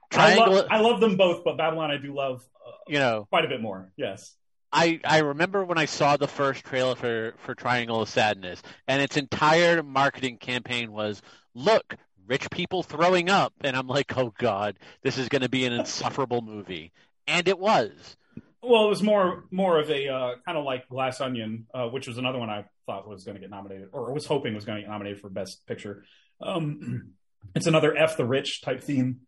Triangle, love, I love them both, but Babylon I do love uh, you know, quite a bit more. Yes. I, I remember when I saw the first trailer for, for Triangle of Sadness, and its entire marketing campaign was, look, rich people throwing up. And I'm like, oh, God, this is going to be an insufferable movie. And it was. Well, it was more more of a uh, kind of like Glass Onion, uh, which was another one I thought was going to get nominated, or was hoping was going to get nominated for Best Picture. Um, it's another F the rich type theme,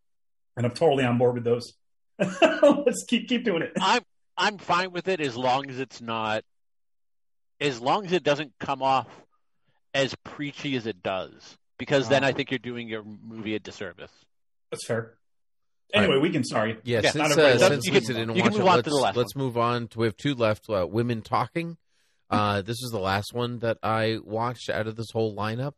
and I'm totally on board with those. Let's keep keep doing it. I'm I'm fine with it as long as it's not, as long as it doesn't come off as preachy as it does, because then. I think you're doing your movie a disservice. That's fair. Anyway, we can. Sorry. Yeah, Yeah, since, not uh, everybody loves since. You Lisa can- didn't you can watch move it, on let's, to the last let's move on to we have two left. Uh, Women Talking. Uh, this is the last one that I watched out of this whole lineup.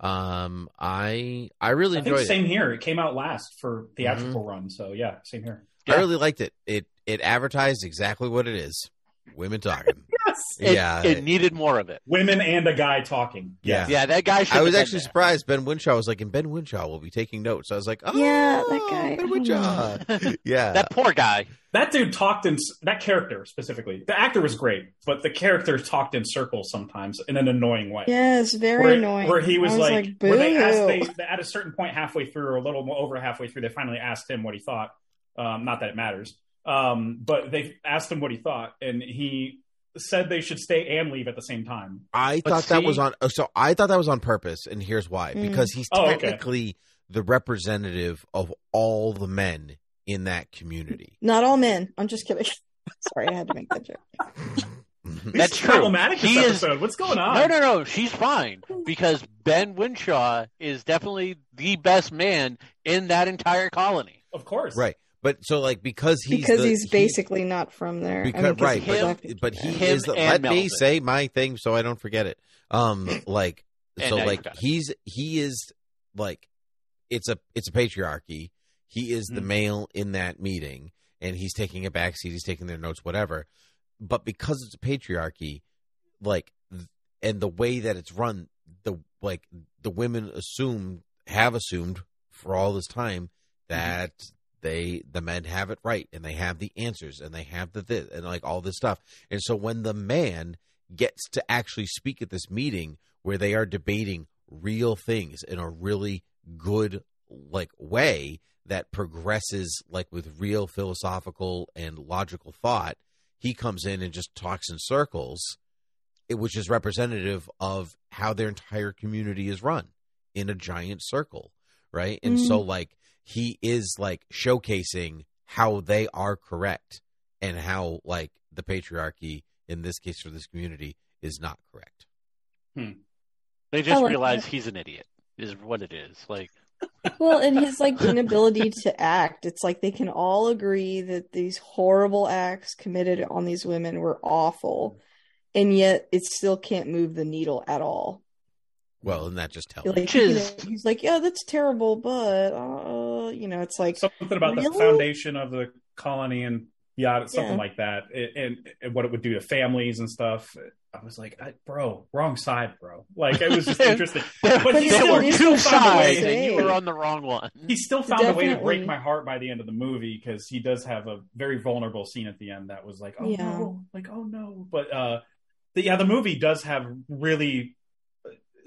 Um, I I really I think enjoyed it. same here. It came out last for theatrical run, so yeah, same here. I really liked it. It it advertised exactly what it is. Women talking. Yes. Yeah, it needed more of it. Women and a guy talking. Yeah. Yeah, that guy should. I was actually there. surprised. Ben Whishaw was like, and Ben Whishaw will be taking notes. I was like, oh, Yeah, that guy. Ben Whishaw. yeah, That poor guy. That dude talked in that character specifically. The actor was great, but the character talked in circles sometimes in an annoying way. Yes, very where, annoying. Where he was, I like, where they asked, they, at a certain point halfway through, or a little over halfway through, they finally asked him what he thought. Um, not that it matters, um, but they asked him what he thought, and he said they should stay and leave at the same time. I But thought that was on. oh, So I thought that was on purpose, and here's why: Mm. because he's Oh, okay. technically the representative of all the men in that community. Not all men. I'm just kidding. Sorry, I had to make that joke. That's He's true. problematic this He is- episode. What's going on? No, no, no. She's fine because Ben Whishaw is definitely the best man in that entire colony. Of course, right? But so like because he's because the- he's he- basically not from there. I because mean, 'cause right, he's him- but he Him is. The, and let me say my thing so I don't forget it. Um, like so, like he's he is like it's a it's a patriarchy. He is the Mhm. male in that meeting, and he's taking a backseat. He's taking their notes, whatever. But because it's a patriarchy, like, and the way that it's run, the like the women assume have assumed for all this time that they the men have it right and they have the answers and they have the this and like all this stuff. And so when the man gets to actually speak at this meeting where they are debating real things in a really good like way that progresses like with real philosophical and logical thought he comes in and just talks in circles which is representative of how their entire community is run in a giant circle right and so mm-hmm. like he is like showcasing how they are correct and how like the patriarchy in this case for this community is not correct. Hmm. They just oh, like realize that. he's an idiot, is what it is. Like, Well, and his like inability to act. It's like they can all agree that these horrible acts committed on these women were awful, and yet it still can't move the needle at all. Well, and that just tells Like, you know, he's like, yeah, that's terrible, but uh, you know, it's like something about the foundation of the colony and yeah, something Yeah. like that, and, and, and what it would do to families and stuff. I was like, I, bro, wrong side, bro. Like it was just interesting. there, But he still- were he two found a way- sides, and you were on the wrong one. He still found a way to break my heart by the end of the movie because he does have a very vulnerable scene at the end that was like, oh Yeah. no, like oh no. But uh, the, yeah, the movie does have really.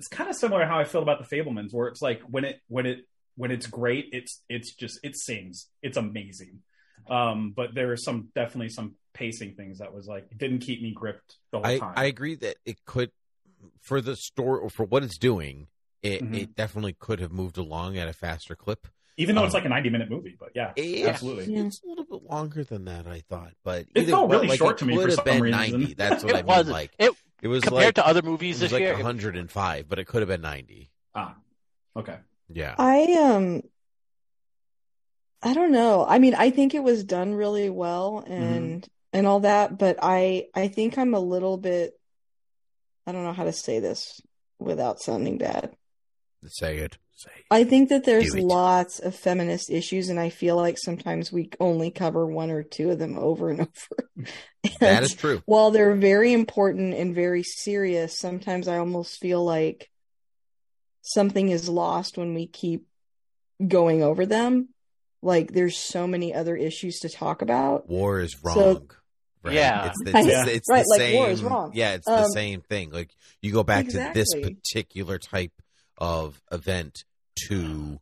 It's kind of similar to how I feel about the Fabelmans, where it's like when it when it when it's great, it's it's just it sings, it's amazing. Um, but there are some definitely some pacing things that was like it didn't keep me gripped the whole I, time. I agree that it could for the story or for what it's doing, it, Mhm. it definitely could have moved along at a faster clip. Even though it's um, like a ninety minute movie, but yeah, Yeah, absolutely. Yeah. It's a little bit longer than that, I thought, but It felt way, really like, short it to me could for some reason. ninety. That's what It I mean. was Like it it was compared like to other it movies was this like year. 105, but it could have been ninety. Ah, okay. Yeah, I um I don't know. I mean, I think it was done really well and and all that, but I I think I'm a little bit I don't know how to say this without sounding bad. Say it. Say it. I think that there's lots of feminist issues and I feel like sometimes we only cover one or two of them over and over. that And is true. while they're very important and very serious, sometimes I almost feel like something is lost when we keep going over them. Like there's so many other issues to talk about. War is wrong. So- right? Yeah. it's, it's, Right. it's, it's Right, the like same. war is wrong. Yeah, it's the Um, same thing. Like you go back to this particular type of event to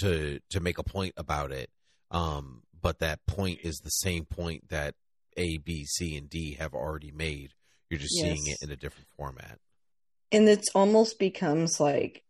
to to make a point about it. Um, but that point is the same point that A, B, C, and D have already made. You're just seeing it in a different format. And it's almost becomes like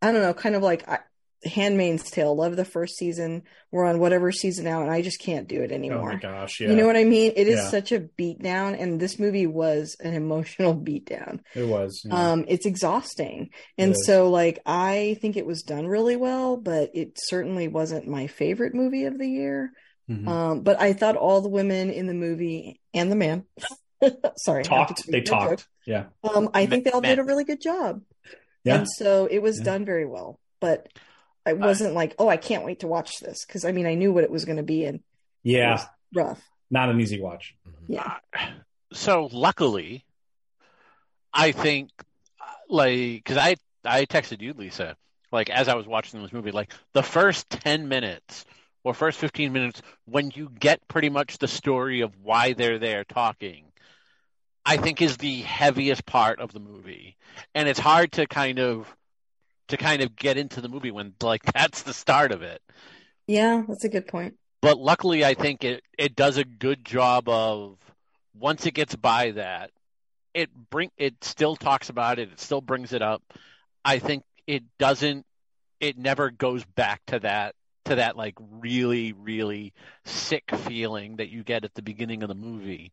I don't know, kind of like I, Handmaid's Tale. Love the first season. We're on whatever season now, and I just can't do it anymore. Oh my gosh, yeah. You know what I mean? It is Yeah. such a beatdown, and this movie was an emotional beatdown. It was. yeah. Um, it's exhausting, and is. so like I think it was done really well, but it certainly wasn't my favorite movie of the year. Mhm. Um, but I thought all the women in the movie and the man, sorry, I have to talked. They that joke. talked. Yeah. Um, I think they all Men. did a really good job. Yeah. And so it was Yeah. done very well. But I wasn't like, oh, I can't wait to watch this because I mean, I knew what it was going to be and Yeah. rough. Not an easy watch. Yeah. so luckily, I think, uh, like, because I I texted you, Lisa, like as I was watching this movie, like the first ten minutes or first fifteen minutes, when you get pretty much the story of why they're there talking, I think is the heaviest part of the movie, and it's hard to kind of to kind of get into the movie when like that's the start of it. Yeah, that's a good point. but luckily I think it it does a good job of once it gets by that it bring it still talks about it it still brings it up. I think it doesn't it never goes back to that to that like really really sick feeling that you get at the beginning of the movie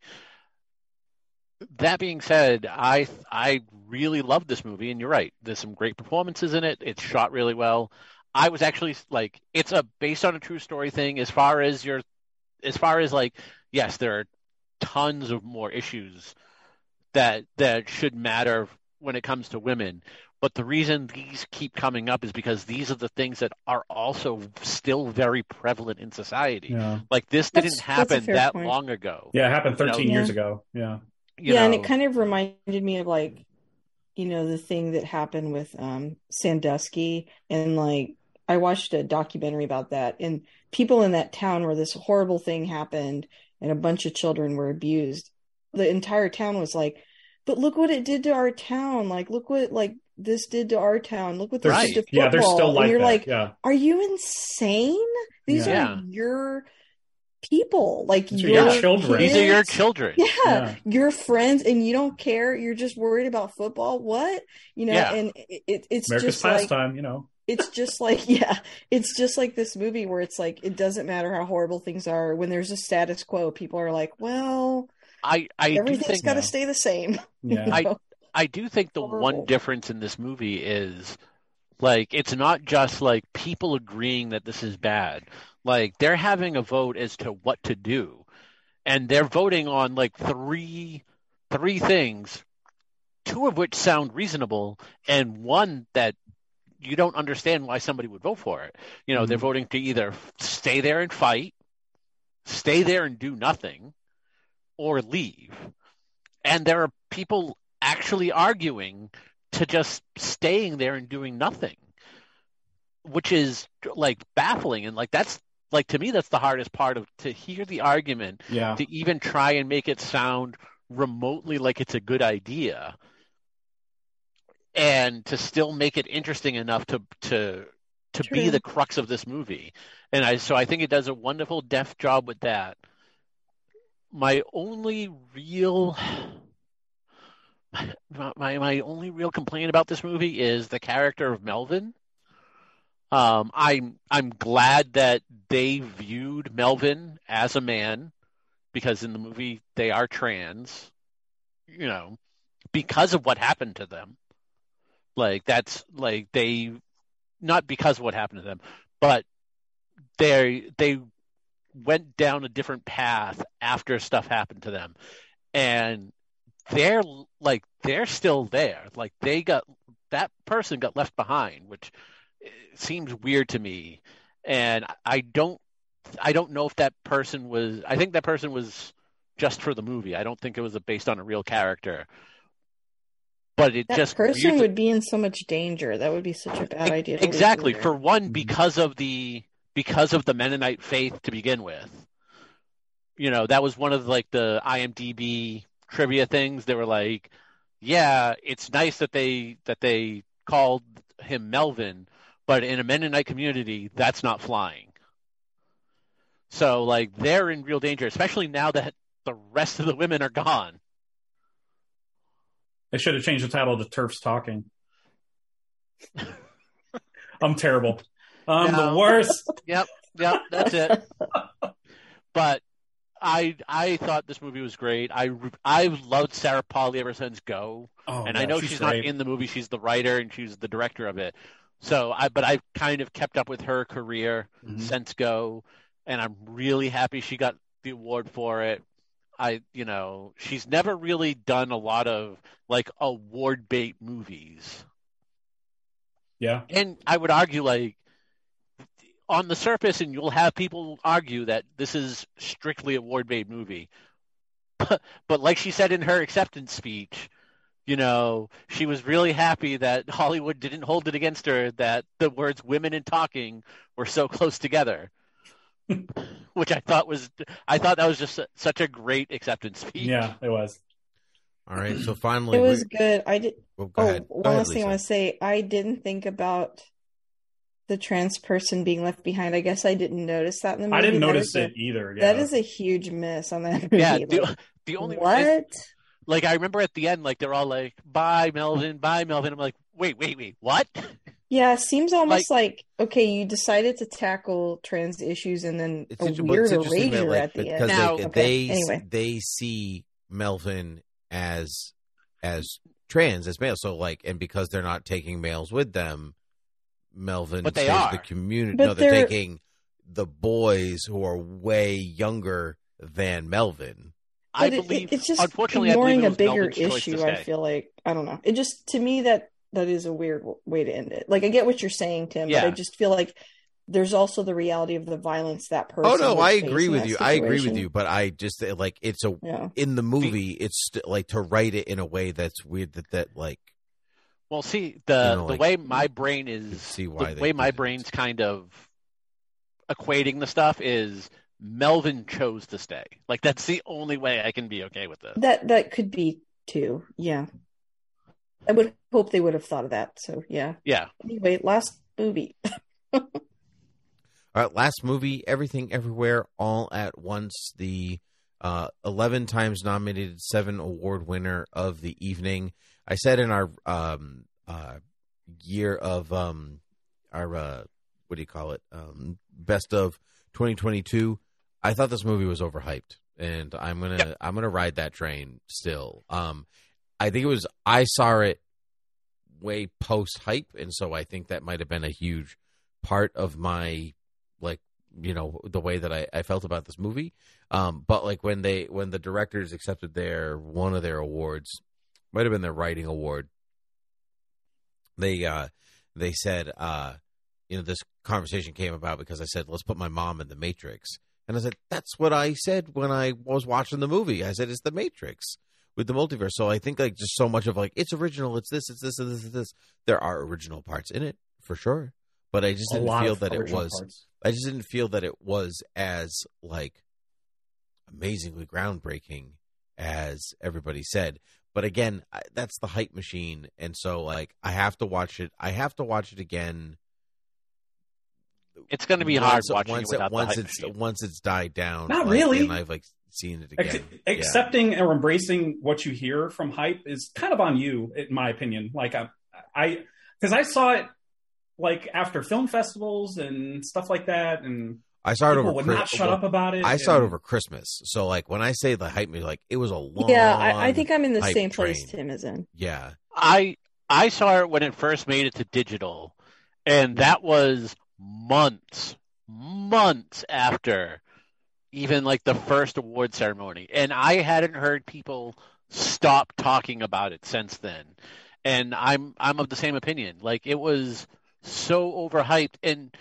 that being said I I really love this movie and you're right there's some great performances in it it's shot really well I was actually like, it's a based on a true story thing. As far as your, as far as like, yes, there are tons of more issues that that should matter when it comes to women. But the reason these keep coming up is because these are the things that are also still very prevalent in society. Yeah. Like this That's- didn't happen that point. long ago. Yeah, it happened You know, 13 years Yeah. ago. Yeah. Yeah, and it kind of reminded me of like, you know, the thing that happened with um Sandusky and like I watched a documentary about that and people in that town where this horrible thing happened and a bunch of children were abused. The entire town was like, but look what it did to our town. Like look what like this did to our town. Look what this Right. did to football. Yeah, they're still and like you're that. like, yeah. are you insane? These Yeah. are your people. Like your your children. these are your children. Yeah, Yeah. your friends, and you don't care. You're just worried about football. What you know? Yeah. And it, it, it's America's just like pastime, you know. it's just like yeah, it's just like this movie where it's like it doesn't matter how horrible things are. When there's a status quo, people are like, well, I I do Everything's think got to stay the same. Yeah. I I do think the one difference in this movie is like it's not just like people agreeing that this is bad. Like they're having a vote as to what to do. And they're voting on like three three things, two of which sound reasonable and one that you don't understand why somebody would vote for it. You know, mm-hmm. they're voting to either stay there and fight, stay there and do nothing, or leave. And there are people actually arguing to just staying there and doing nothing, which is like baffling. And like that's like to me, that's the hardest part of to hear the argument, yeah. to even try and make it sound remotely like it's a good idea, and to still make it interesting enough to to to True. be the crux of this movie. And I so I think it does a wonderful deft job with that. My only real my my only real complaint about this movie is the character of Melvin. Um, I'm I'm glad that they viewed Melvin as a man because in the movie they are trans, you know, because of what happened to them. Like that's like they not because of what happened to them, but they they went down a different path after stuff happened to them. And they're like they're still there. Like they got that person got left behind, which eh, seems weird to me. And I don't I don't know if that person was I think that person was just for the movie. I don't think it was based on a real character. But it that just person weird- would be in so much danger. That would be such a bad idea. to Exactly. For one, because of the because of the Mennonite faith to begin with. You know, that was one of like the IMDb trivia things. They were like, "Yeah, it's nice that they that they called him Melvin, but in a Mennonite community, that's not flying." So, like, they're in real danger, especially now that the rest of the women are gone. They should have changed the title to TERFs Talking. I'm terrible. I'm No. the worst. Yep, yep, that's it. but I I thought this movie was great. I I've loved Sarah Polley ever since Go, Oh, and yeah, I know she's, not in the movie. She's the writer and she's the director of it. So I but I've kind of kept up with her career Mhm. since Go, and I'm really happy she got the award for it. I you know she's never really done a lot of like award bait movies. Yeah. And I would argue, like, on the surface, and you'll have people argue that this is strictly a award bait movie. But, but like she said in her acceptance speech, you know, she was really happy that Hollywood didn't hold it against her that the words women and talking were so close together. Which I thought was, I thought that was just such a great acceptance speech. Yeah, it was. All right, so finally, It was we- good. I did. Well, go oh, ahead. Go one ahead, last thing I want to say. I didn't think about the trans person being left behind. I guess I didn't notice that in the movie. I didn't That notice is a- it either. Yeah. That is a huge miss on that movie. Yeah, Like, the, the only what? like I remember at the end, like they're all like, "Bye, Melvin, bye, Melvin." I'm like, "Wait, wait, wait, what?" Yeah, seems almost like, okay, you decided to tackle trans issues and then a inter- weird it's that, erasure like, at the end. Now- they, Okay, they anyway. they see Melvin as as trans as male, so like, and because they're not taking males with them, Melvin But they are. the community. But no, they're, they're- taking the boys who are way younger than Melvin. I But it- believe, it's just unfortunately, ignoring a bigger Melvin's issue. I feel like I don't know. It just to me that that is a weird w- way to end it. Like I get what you're saying, Tim, but I just feel like there's also the reality of the violence that person. Oh no, I agree with that you. I agree with you, but I just like it's a Yeah. in the movie. It's st- like to write it in a way that's weird. That that like Well, see the You know, the like, way my brain is see why the way my it. brain's kind of equating the stuff is Melvin chose to stay. Like that's the only way I can be okay with this. That that could be too. Yeah. I would hope they would have thought of that. So yeah. Yeah. Anyway, last movie. All right, last movie, Everything Everywhere All at Once, the uh, 11 times nominated, seven award winner of the evening. I said in our um, uh, year of um, our, uh, what do you call it? Um, best of 2022, I thought this movie was overhyped. and I'm gonna I'm gonna ride that train still. Um, I think it was I saw it way post hype, and so I think that might have been a huge part of my like you know the way that I, I felt about this movie. Um, but like when they when the directors accepted their one of their awards, might have been their writing award. They uh they said uh you know this conversation came about because I said let's put my mom in the Matrix, and I said that's what I said when I was watching the movie. I said it's the Matrix with the multiverse. So I think like just so much of like it's original, it's this, it's this, it's this, it's this. There are original parts in it for sure, but I just A didn't feel that it was. parts. I just didn't feel that it was as like amazingly groundbreaking as everybody said. But again, I, that's the hype machine, and so like I have to watch it. I have to watch it again. It's going to be hard once, watching once it without the once hype it's machine. once it's died down. Not like, really. and I've like seen it again. Ex- Yeah. accepting or embracing what you hear from hype is kind of on you, in my opinion. Like I, I, because I saw it like after film festivals and stuff like that, and I saw it people over. would Chris- not shut up about it. I saw it over Christmas, so like when I say the hype, me like it was a long. yeah, I, I think I'm in the hype same place train. Tim is in. Yeah, I I saw it when it first made it to digital, and that was months, months after even like the first award ceremony, and I hadn't heard people stop talking about it since then. And I'm I'm of the same opinion. Like it was so overhyped, and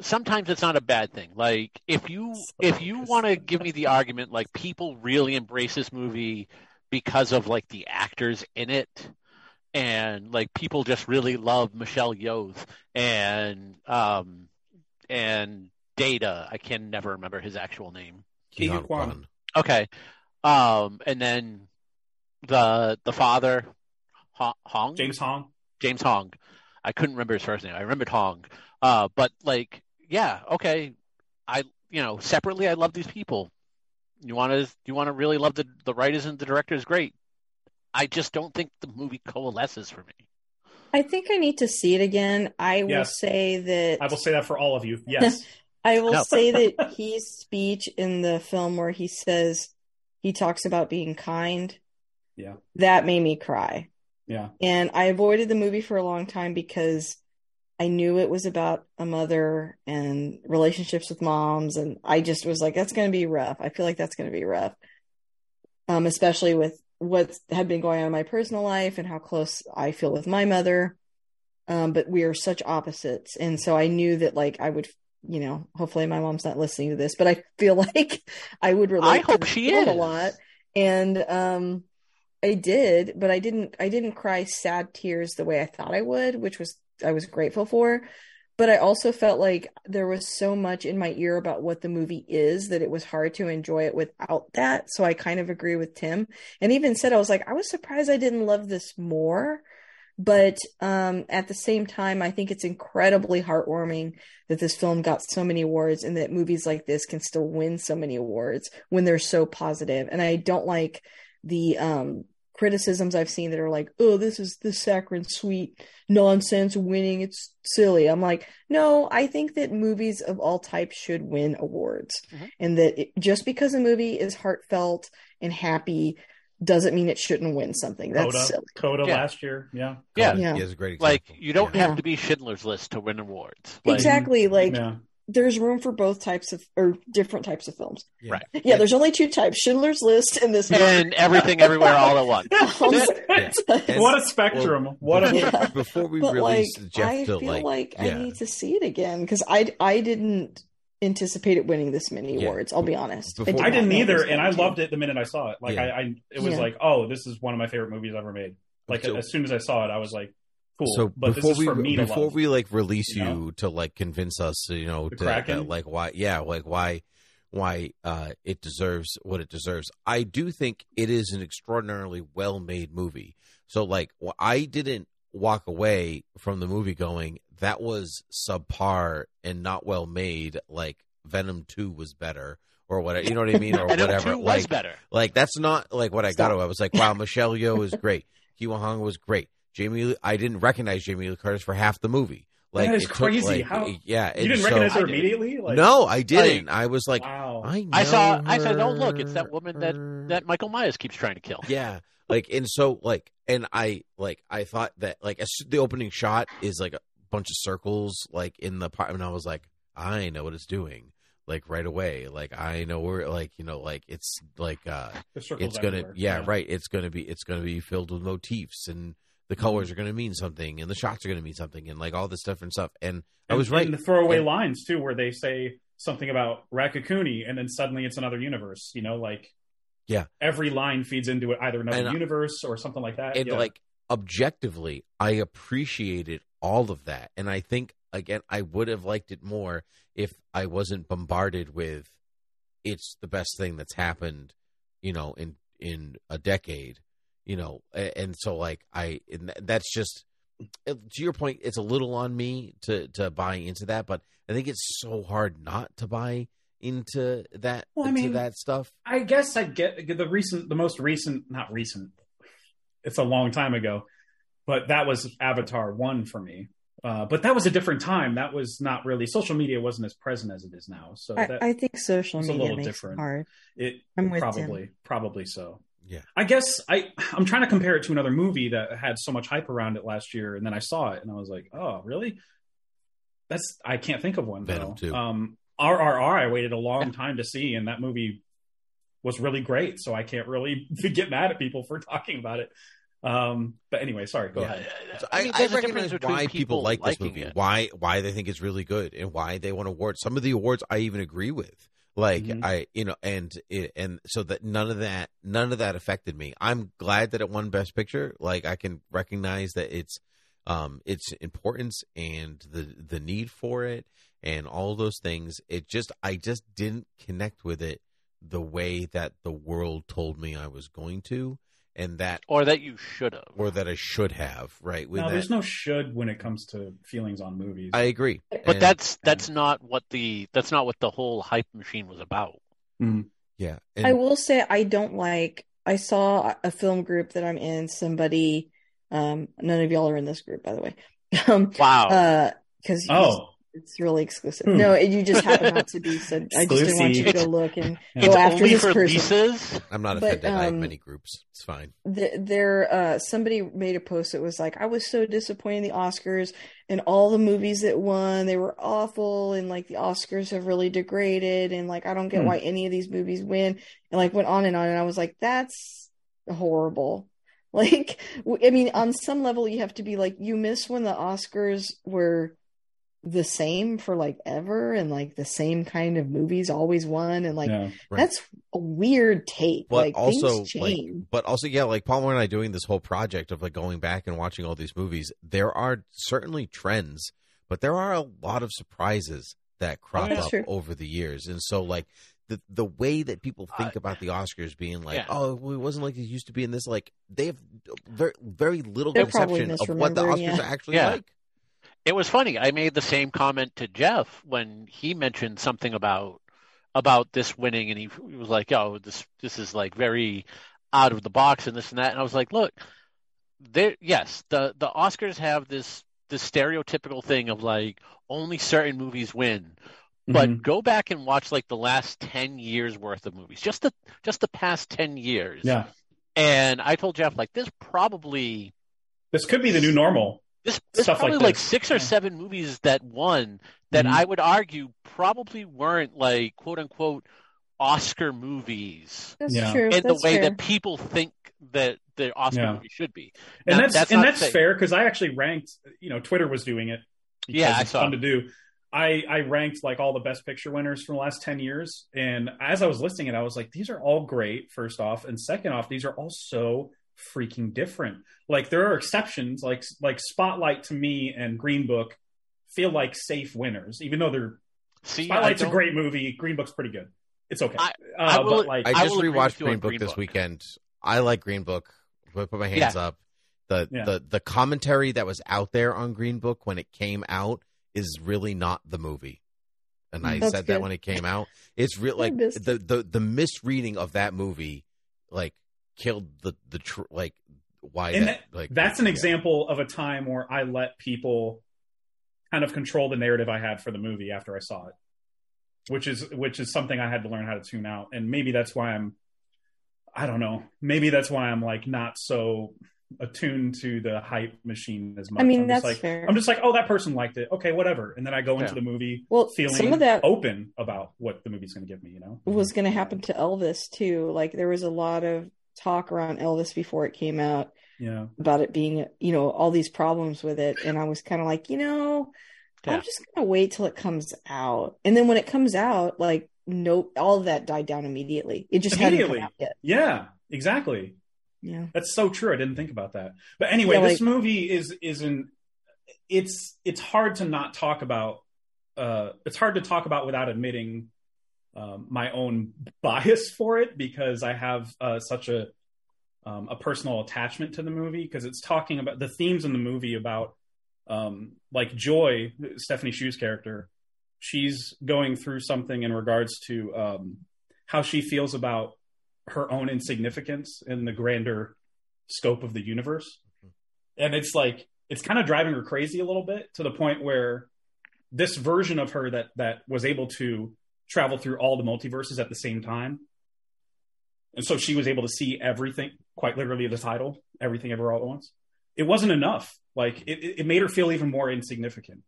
sometimes it's not a bad thing. Like if you if you want to give me the argument, like people really embrace this movie because of like the actors in it and like people just really love Michelle Yeoh and um and Data. I can never remember his actual name. Ke Huy Keon Quan. Kwan. Okay. Um and then the the father Hong James Hong. James Hong. I couldn't remember his first name. I remembered Hong. Uh but like yeah, okay. I you know, separately I love these people. You want to you want to really love the the writers and the directors great. I just don't think the movie coalesces for me. I think I need to see it again. I will say that I will say that for all of you. Yes, I will No. say that his speech in the film where he says he talks about being kind, yeah, that made me cry. yeah. And I avoided the movie for a long time because I knew it was about a mother and relationships with moms. And I just was like, that's going to be rough. I feel like that's going to be rough. Um, especially with what had been going on in my personal life and how close I feel with my mother. Um, but we are such opposites. And so I knew that like I would, you know, hopefully my mom's not listening to this, but I feel like I would relate I hope she film a lot. And um I did, but I didn't I didn't cry sad tears the way I thought I would, which was I was grateful for. But I also felt like there was so much in my ear about what the movie is that it was hard to enjoy it without that. So I kind of agree with Tim. And even said I was like, I was surprised I didn't love this more. But um, at the same time, I think it's incredibly heartwarming that this film got so many awards and that movies like this can still win so many awards when they're so positive. And I don't like the um, criticisms I've seen that are like, oh, this is the saccharine sweet nonsense winning. It's silly. I'm like, no, I think that movies of all types should win awards. Mhm. And that it, just because a movie is heartfelt and happy doesn't mean it shouldn't win something. That's Coda, silly. Coda Yeah. last year. Yeah, Yeah. Yeah. he has a great Like you don't Yeah. have to be Schindler's List to win awards. Like, exactly. Like yeah. There's room for both types of or different types of films. Yeah. Right. Yeah, there's only two types: Schindler's List and this. And everything everywhere all at once. And- what a spectrum! what a Yeah. before we but like, release Jeff I feel like, like, yeah. I need to see it again because I I didn't anticipate it winning this many Yeah. awards. I'll be honest. Before- I not didn't either, and I loved it the minute I saw it. Like Yeah. I, I, it was Yeah. like, oh, this is one of my favorite movies ever made. Like So- as soon as I saw it, I was like, cool. So but before this is we for me before love. we like release you you, know? to like convince us, you know, The to, Kraken? that, like why, yeah, like why, why uh, it deserves what it deserves. I do think it is an extraordinarily well made movie. So like, I didn't walk away from the movie going that was subpar and not well made. Like Venom Two was better or whatever. You know what I mean, or whatever. was like, better. like that's not like what I got. Stop. to. I was like, wow, Michelle Yeoh is great. Kiwa Hong was great. Jamie, I didn't recognize Jamie Lee Curtis for half the movie. Like That is it took, crazy. like, How- yeah, you didn't so- recognize her I did. immediately? Like, no, I didn't. I was like, wow. I I saw. know I said, "Oh, look, it's that woman that that Michael Myers keeps trying to kill." Yeah, like and so like and I like I thought that like as the opening shot is like a bunch of circles like in the part, and I was like, I know what it's doing. Like right away, like I know where, like you know, like it's like uh it's gonna, everywhere. yeah, right. It's gonna be, it's gonna be filled with motifs, and the colors are gonna mean something, and the shots are gonna mean something, and like all this different stuff. And, I And- was right. And the throwaway And- lines too, where they say something about Raccacoonie, and then suddenly it's another universe. You know, like Yeah. every line feeds into it, either another And, uh, universe or something like that. and yeah. like objectively i appreciated all of that and i think again i would have liked it more if i wasn't bombarded with it's the best thing that's happened you know in in a decade you know a- and so like i and that's just to your point it's a little on me to to buy into that but i think it's so hard not to buy into that Well, I into mean, that stuff I guess I get the recent, the most recent, not recent. It's a long time ago, but that was Avatar one for me. Uh, but that was a different time. That was not really social media wasn't as present as it is now. So I, that, I think social media it's a little makes different. it hard. it I'm with probably Tim. probably so. Yeah I guess I I'm trying to compare it to another movie that had so much hype around it last year, and then I saw it and I was like, oh, really? That's I can't think of one Venom though. too. Um, RRR I waited a long time to see, and that movie was really great. So I can't really get mad at people for talking about it. Um, but anyway, sorry. Go Yeah. ahead. So I I, mean, I, recognize why people, people like this movie, it. why why they think it's really good, and why they want awards. Some of the awards I even agree with. Like Mhm. I, you know, and it, and so that none of that none of that affected me. I'm glad that it won Best Picture. Like I can recognize that it's um its importance and the the need for it and all those things. It just I just didn't connect with it the way that the world told me I was going to, and that Or that you should have. or that I should have. Right? With No, that, there's no should when it comes to feelings on movies. I agree. But And- that's that's not what the that's not what the whole hype machine was about. yeah. I will say I don't like. I saw a film group that I'm in. Somebody, um, none of y'all are in this group, by the way. Um, Wow. uh, because Oh. It's really exclusive. Hmm. No, you just happen not to be. So I just didn't want you to go look and go it's after only this for person. Lisa's. I'm not But, offended. I have um, many groups. It's fine. Th- there uh somebody made a post that was like i was so disappointed in the oscars and all the movies that won they were awful and like the oscars have really degraded and like i don't get Hmm. why any of these movies win and like went on and on and i was like that's horrible like I mean on some level you have to be like you miss when the oscars were the same for like ever and like the same kind of movies always won and like Yeah. Right. that's a weird take But like also, things like, change but also, yeah, like Palmer and I doing this whole project of like going back and watching all these movies. There are certainly trends, but there are a lot of surprises that crop That's up true. over the years, and so like. The, the way that people think Uh, about the Oscars being like, yeah. oh, well, it wasn't like it used to be in this, like they have very, very little They're probably conception of what the Oscars yeah. are actually Yeah. like. It was funny. I made the same comment to Jeff when he mentioned something about about this winning, and he, was like, "Oh, this this is like very out of the box and this and that." And I was like, "Look, there. Yes, the the Oscars have this this stereotypical thing of like only certain movies win." But Mhm. go back and watch like the last ten years worth of movies, just the just the past ten years. yeah, And I told Jeff like this probably this could be the new normal. This there's Stuff like probably like this. six or Yeah. seven movies that won that Mhm. I would argue probably weren't like quote unquote Oscar movies that's Yeah. true in the way fair. that people think that the Oscar Yeah. movie should be. and Now, that's, and that's to fair because I actually ranked. You know, Twitter was doing it. because Yeah, I it's saw. fun to do. I I ranked like all the best picture winners from the last ten years, and as I was listing it, I was like, these are all great. First off, and second off, these are all so freaking different. Like there are exceptions, like like Spotlight to me and Green Book feel like safe winners, even though they're See, Spotlight's a great movie. Green Book's pretty good. It's okay. I- uh, I will- but like I I just will agree rewatched with you on Green Book Green this Book. weekend. I like Green Book. I put my hands Yeah. up. The Yeah. the the commentary that was out there on Green Book when it came out is really not the movie. And I That's said that when it came out. It's real like the, the the misreading of that movie like killed the the tr- like why And that, like that's an yeah. example of a time where I let people kind of control the narrative I had for the movie after I saw it. which is which is something I had to learn how to tune out, and maybe that's why I'm. I don't know. Maybe that's why I'm like not so attuned to the hype machine as much. I mean, I'm that's just like, fair. I'm just like, oh, that person liked it. Okay, whatever. And then I go into the movie Well, feeling some of that open about what the movie's going to give me. You know, was going to happen to Elvis too. Like there was a lot of talk around Elvis before it came out yeah, about it being, you know, all these problems with it, and I was kind of like, you know, Yeah. I'm just gonna wait till it comes out, and then when it comes out, like, nope, all of that died down immediately. It just hadn't come Immediately. out yet. yeah, exactly. Yeah. That's so true. I didn't think about that. But anyway, Yeah, this movie is isn't. It's it's hard to not talk about. Uh, it's hard to talk about without admitting um, my own bias for it because I have uh, such a um, a personal attachment to the movie because it's talking about the themes in the movie about um, like Joy, Stephanie Hsu's character. She's going through something in regards to um, how she feels about her own insignificance in the grander scope of the universe. And it's like it's kind of driving her crazy a little bit to the point where this version of her that that was able to travel through all the multiverses at the same time. And so she was able to see everything, quite literally the title, everything ever all at once. It wasn't enough. Like it, it made her feel even more insignificant.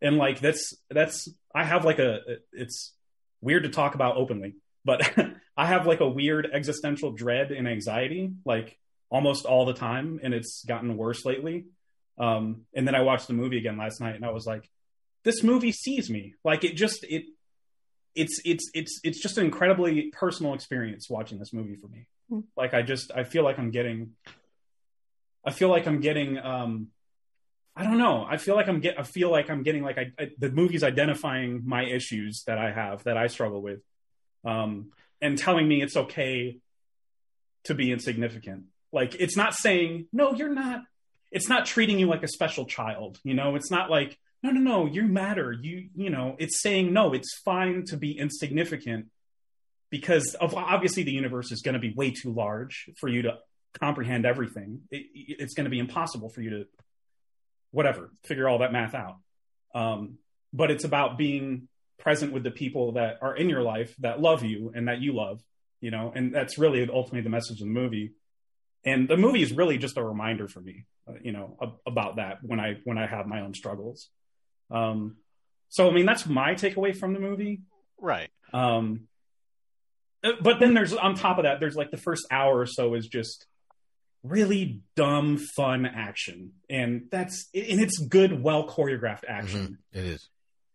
And like that's that's I have like a it's weird to talk about openly, but I have like a weird existential dread and anxiety, like almost all the time, and it's gotten worse lately. Um, and then I watched the movie again last night, and I was like, "This movie sees me." Like it just it, it's it's it's it's just an incredibly personal experience watching this movie for me. Hmm. Like I just I feel like I'm getting, I feel like I'm getting, um, I don't know. I feel like I'm get I feel like I'm getting like I, I the movie's identifying my issues that I have that I struggle with, um, and telling me it's okay to be insignificant. Like it's not saying no, you're not. It's not treating you like a special child. You know, it's not like no, no, no, you matter. You, you know, it's saying no. It's fine to be insignificant because of obviously the universe is going to be way too large for you to comprehend everything. It, it's going to be impossible for you to whatever figure all that math out. Um, but it's about being present with the people that are in your life that love you and that you love. You know, and that's really ultimately the message of the movie and the movie is really just a reminder for me uh, you know ab- about that when i when i have my own struggles um so i mean that's my takeaway from the movie Right. um but then there's on top of that there's like the first hour or so is just really dumb fun action and that's and it's good well choreographed action Mhm. It is.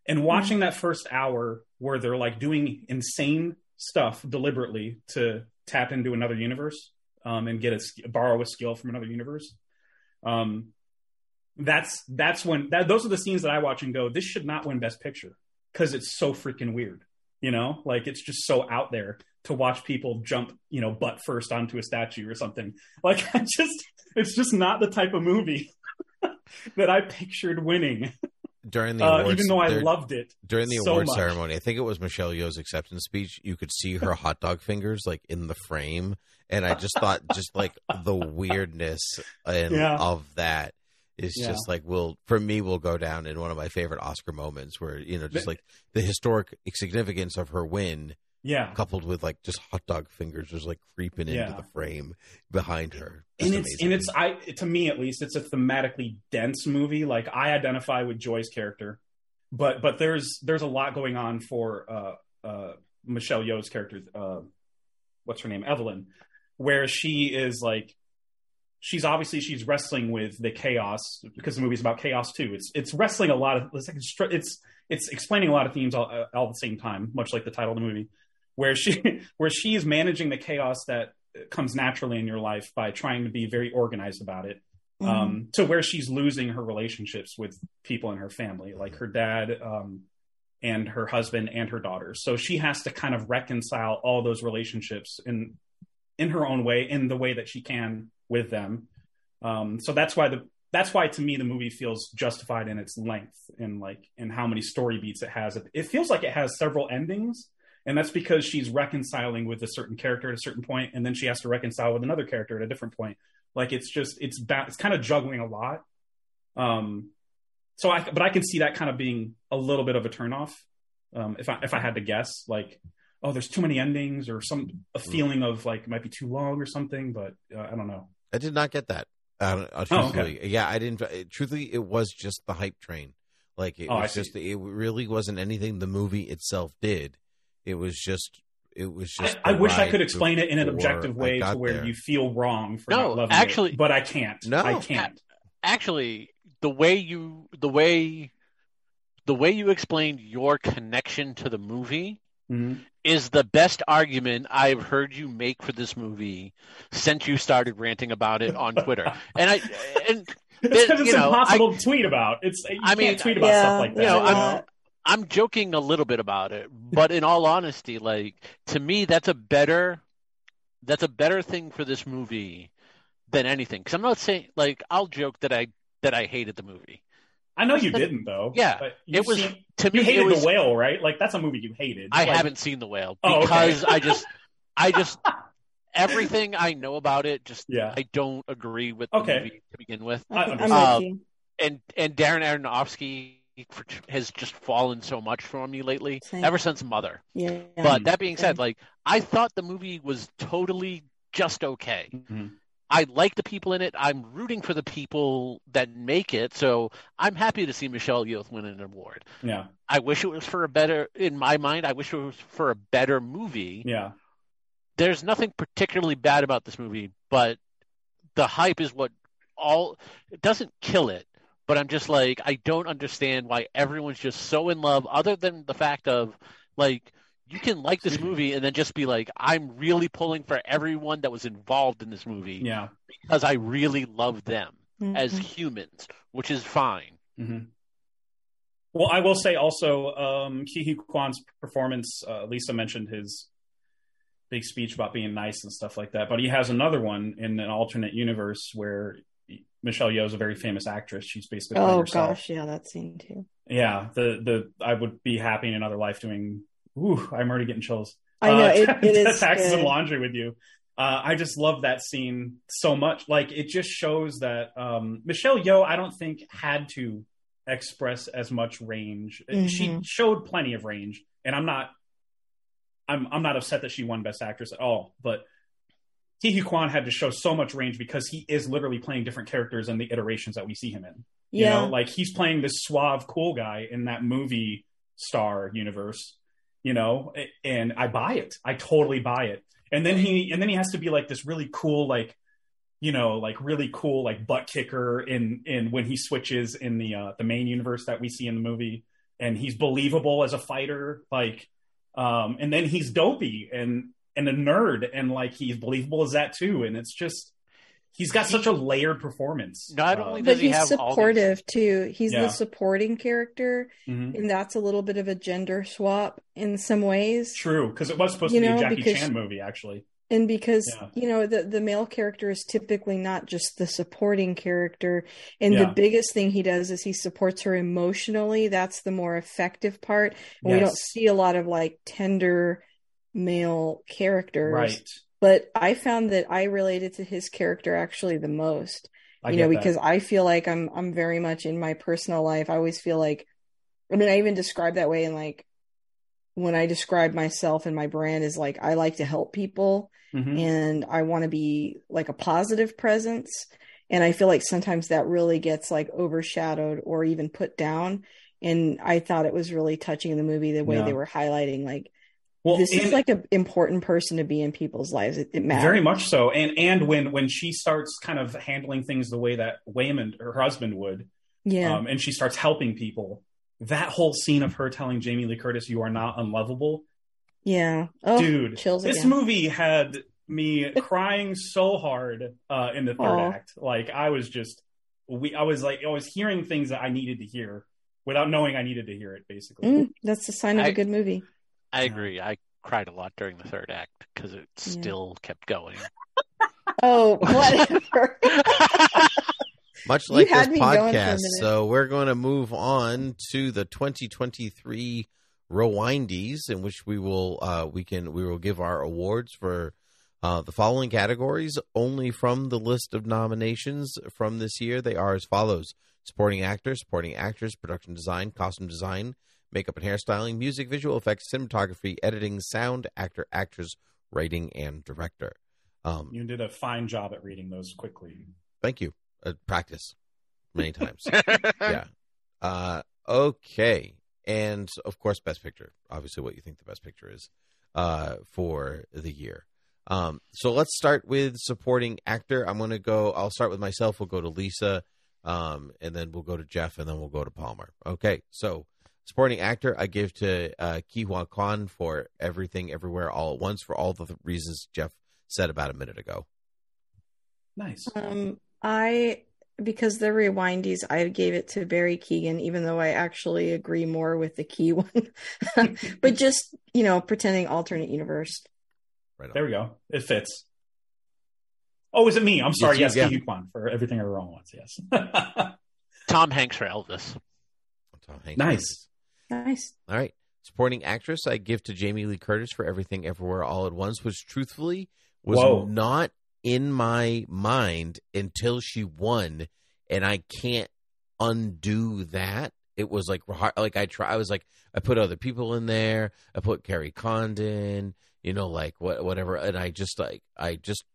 and watching that first hour where they're like doing insane stuff deliberately to tap into another universe um, and get a borrow a skill from another universe um, that's that's when that, those are the scenes that i watch and go this should not win best picture because it's so freaking weird you know like it's just so out there to watch people jump you know butt first onto a statue or something like i just it's just not the type of movie that i pictured winning During the uh, awards, even though I there- loved it during the so award much. ceremony, I think it was Michelle Yeoh's acceptance speech. You could see her hot dog fingers like in the frame, and I just thought, just like the weirdness and Yeah. of that is Yeah. just like will for me will go down in one of my favorite Oscar moments, where you know just like the historic significance of her win, Yeah. coupled with like just hot dog fingers just like creeping into the frame behind her. and it's amazing. and it's I to me at least it's a thematically dense movie. Like I identify with Joy's character, but but there's there's a lot going on for uh uh Michelle Yeoh's character. Uh, what's her name? Evelyn, where she is like she's obviously she's wrestling with the chaos because the movie's about chaos too. It's it's wrestling a lot of it's like it's it's, it's explaining a lot of themes all, all at the same time, much like the title of the movie, where she where she is managing the chaos that comes naturally in your life by trying to be very organized about it. Um, to where she's losing her relationships with people in her family, like her dad, um, and her husband and her daughters. So she has to kind of reconcile all those relationships in in her own way, in the way that she can with them. Um, so that's why the that's why to me the movie feels justified in its length and like in how many story beats it has. It feels like it has several endings, and that's because she's reconciling with a certain character at a certain point, and then she has to reconcile with another character at a different point. Like it's just it's ba- it's kind of juggling a lot. Um, so I but I can see that kind of being a little bit of a turnoff Um, if I if I had to guess, like, oh, there's too many endings, or some a Mm. feeling of like it might be too long or something. But uh, I don't know. I did not get that. Uh, uh, Oh, okay. yeah, I didn't. It, truthfully, it was just the hype train. Like it Oh, I was see. just. It really wasn't anything the movie itself did. It was just. It was just. I the wish I could explain it in an objective way to where there. you feel wrong for No, not loving actually- it, but I can't. No. I can't. Actually, the way you the way the way you explained your connection to the movie Mhm. is the best argument I've heard you make for this movie since you started ranting about it on Twitter. and I and It's because you it's know, impossible to tweet about. It's you I can't mean, tweet about yeah, stuff like that. you know, I'm? I'm joking a little bit about it, but in all honesty, like to me, that's a better that's a better thing for this movie than anything. Because I'm not saying like I'll joke that I that I hated the movie. I know you didn't though. Yeah, but it you've was seen- to me. you hated was, the whale, right? Like that's a movie you hated. I Like, haven't seen the whale Oh, okay. because I just I just everything I know about it just Yeah. I don't agree with the Okay. movie to begin with. I I'm understand. you. and and Darren Aronofsky has just fallen so much for me lately, Same. ever since Mother. Yeah. But that being said, like I thought the movie was totally just okay. Mhm. I like the people in it. I'm rooting for the people that make it, so I'm happy to see Michelle Yeoh win an award. Yeah, I wish it was for a better, in my mind, I wish it was for a better movie. yeah. There's nothing particularly bad about this movie, but the hype is what all it doesn't kill it. But I'm just like I don't understand why everyone's just so in love, other than the fact of like you can like this movie and then just be like, I'm really pulling for everyone that was involved in this movie Yeah. because I really love them as Mhm. humans, which is fine. hmm Well, I will say also, um, Ki Kwan's performance. Uh, Lisa mentioned his big speech about being nice and stuff like that, but he has another one in an alternate universe where Michelle Yeoh is a very famous actress. She's basically Oh herself. gosh, yeah, that scene too. Yeah, the the I would be happy in another life doing. Ooh, I'm already getting chills. I know Uh, it, it is taxes and laundry with you. Uh, I just love that scene so much. Like it just shows that um, Michelle Yeoh, I don't think had to express as much range. She Mhm. showed plenty of range, and I'm not. I'm I'm not upset that she won Best Actress at all, but Ke Huy Quan had to show so much range because he is literally playing different characters in the iterations that we see him in. You Yeah. know, like he's playing this suave, cool guy in that movie star universe, you know, and I buy it. I totally buy it. And then he and then he has to be like this really cool, like, you know, like really cool, like butt kicker in in when he switches in the uh the main universe that we see in the movie. And he's believable as a fighter, like um and then he's dopey and and a nerd and like he's believable as that too. And it's just he's got such a layered performance. Not Uh, only But does he he's have all these- supportive too. He's Yeah. the supporting character, mhm. and that's a little bit of a gender swap in some ways. True, because it was supposed You to be know, a Jackie because- Chan movie, actually. And because Yeah. you know the the male character is typically not just the supporting character, and the biggest thing he does is he supports her emotionally. That's the more effective part. And we don't see a lot of like tender male characters. Right. But I found that I related to his character actually the most. I you know, get that. because I feel like I'm I'm very much in my personal life. I always feel like I mean, I even describe that way in like when I describe myself and my brand is like I like to help people Mhm. and I want to be like a positive presence. And I feel like sometimes that really gets like overshadowed or even put down. And I thought it was really touching in the movie the way they were highlighting like Well, this is like an important person to be in people's lives. It, it matters. Very much so. And and when when she starts kind of handling things the way that Waymond, her husband, would, Yeah. um, and she starts helping people, that whole scene of her telling Jamie Lee Curtis, "You are not unlovable," yeah. Oh, dude. chills this again. movie had me crying so hard uh, in the third Aw. act. Like I was just, we, I was like, I was hearing things that I needed to hear without knowing I needed to hear it. Basically, Mm, that's a sign of a I- good movie. I agree. I cried a lot during the third act because it still kept going. Oh, whatever. Much like this me going for a podcast. So we're going to move on to the 2023 Rewindies, in which we will uh, we can we will give our awards for uh, the following categories only from the list of nominations from this year. They are as follows: supporting actor, supporting actress, production design, costume design, makeup and hairstyling, music, visual effects, cinematography, editing, sound, actor, actress, writing, and director. Um, You did a fine job at reading those quickly. thank you. Uh, practice many times. yeah. Uh, okay. And of course, best picture. Obviously, what you think the best picture is uh, for the year. Um, so let's start with supporting actor. I'm going to go. I'll start with myself. We'll go to Lisa, um, and then we'll go to Jeff, and then we'll go to Palmer. Okay. So supporting actor, I give to uh, Ke Huy Quan for everything, everywhere, all at once for all the th- reasons Jeff said about a minute ago. Nice. Um, I because they're rewindies, I gave it to Barry Keoghan, even though I actually agree more with the key one. but just you know, pretending alternate universe. Right. On. There we go. It fits. Oh, is it me? I'm sorry. Yes, Yes, you- Ki Kwan for everything I wrong once. Yes. Tom Hanks for Elvis. Tom Hanks. nice. Nice. All right. Supporting actress, I give to Jamie Lee Curtis for Everything Everywhere All at Once, which truthfully was Whoa. not in my mind until she won, and I can't undo that. It was like hard- like I try. I was like I put other people in there. I put Kerry Condon, you know, like what whatever, and I just like I just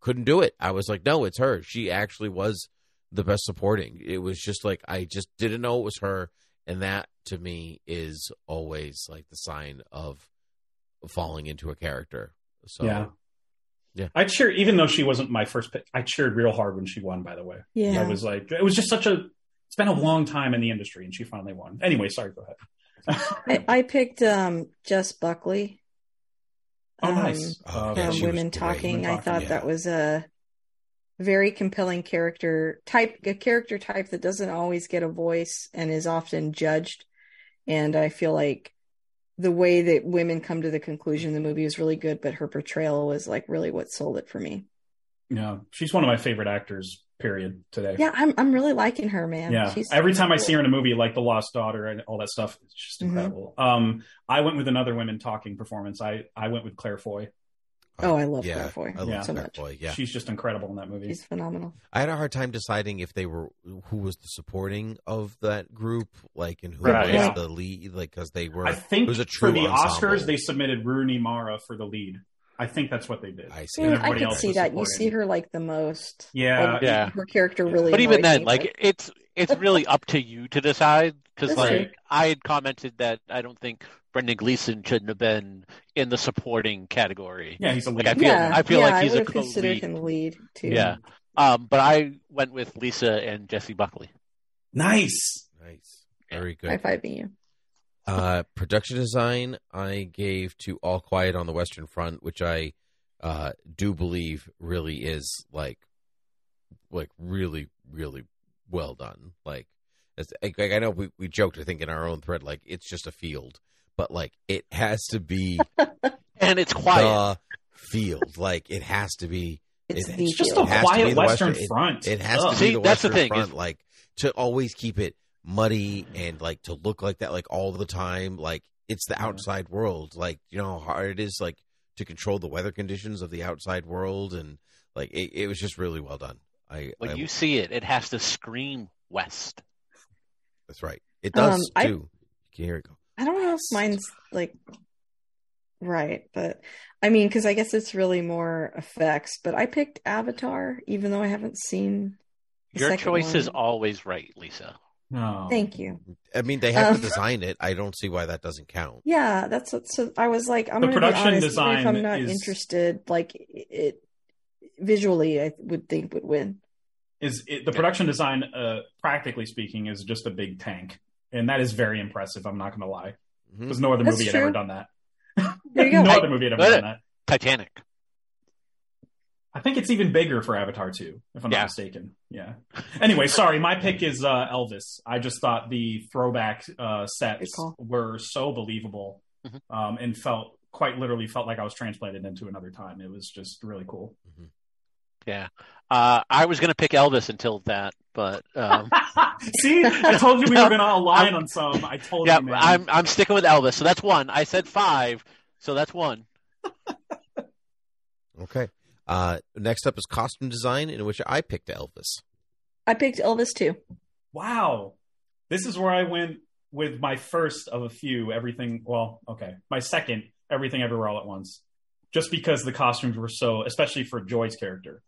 couldn't do it. I was like, no, it's her. She actually was the best supporting. It was just like I just didn't know it was her, and that to me is always like the sign of falling into a character. So Yeah. Yeah. I cheered, even though she wasn't my first pick. I cheered real hard when she won. By the way, Yeah. I was like, it was just such a. It's been a long time in the industry, and she finally won. Anyway, sorry. Go ahead. I, I picked um Jess Buckley. oh, um, nice. Oh, Uh, yeah, from she was Women. Talking. Women I Talking, thought yeah. that was a very compelling character type, a character type that doesn't always get a voice and is often judged. And I feel like the way that women come to the conclusion the movie is really good, but her portrayal was like really what sold it for me. Yeah, she's one of my favorite actors. Period. Today. Yeah, I'm I'm really liking her, man. Yeah. She's Every time I see her in a movie like The Lost Daughter and all that stuff, it's just Mhm. incredible. Um, I went with another women talking performance. I I went with Claire Foy. Oh, I love yeah, Claire Foy I love Yeah. so Claire much. Foy, Yeah, She's just incredible in that movie. She's phenomenal. I had a hard time deciding if they were who was the supporting of that group, like and who Right, was yeah. the lead, like because they were. I think it was a for true the ensemble. Oscars they submitted Rooney Mara for the lead. I think that's what they did. I see. Yeah, I everybody could see was that. You see her like the most. Yeah. Like, Yeah. Her character really. But even then, me, like it's it's really up to you to decide because like true. I had commented that I don't think Brendan Gleeson shouldn't have been in the supporting category. Yeah, he's a lead. Like I feel yeah, I feel yeah, like he's I a would have considered co-lead. him lead too. Yeah. Um, but I went with Lisa and Jessie Buckley. nice. Nice, very good. high good. fiving you. Uh, production design, I gave to All Quiet on the Western Front, which I uh, do believe really is like, like really, really well done. Like, it's, like I know we, we joked, I think, in our own thread, like it's just a field, but like it has to be And it's quiet. the field. Like it has to be. It's it- the It's just a It has to quiet Western Western- front. It has Ugh. to See, be the that's the Western thing, front, is- like to always keep it muddy and like to look like that, like all the time. Like it's the outside world. Like you know how hard it is, like to control the weather conditions of the outside world, and like it, it was just really well done. I, when I you see it, it has to scream west. that's right. It does Um, I- too. You can hear it go. I don't know if mine's like right, but I mean, because I guess it's really more effects. But I picked Avatar, even though I haven't seen. Your second choice is always right, Lisa. No. Thank you. I mean, they have Um, to design it. I don't see why that doesn't count. Yeah, that's what. So I was like, I'm The gonna production be honest. even if design I'm not is- interested, like it visually, I would think would win. Is it, the production design, uh, practically speaking, is just a big tank, and that is very impressive. I'm not going to lie, because no other That's movie had ever done that. There you go. no Hey, other movie had ever done that. Titanic. I think it's even bigger for Avatar 2, if I'm Yeah. not mistaken. Yeah. Anyway, sorry, my pick is uh, Elvis. I just thought the throwback uh, sets Good were so believable Mhm. um, and felt quite literally felt like I was transplanted into another time. It was just really cool. Yeah. Uh, I was going to pick Elvis until that, but um, See, I told you we No, were going to align I'm- on some. I told yeah, you, man. I'm I'm sticking with Elvis. So that's one. I said five, so that's one. Okay. Uh, next up is costume design, in which I picked Elvis. I picked Elvis too. Wow. This is where I went with my first of a few, everything. Well, okay, my second, everything, everywhere, all at once, just because the costumes were so, especially for Joy's character,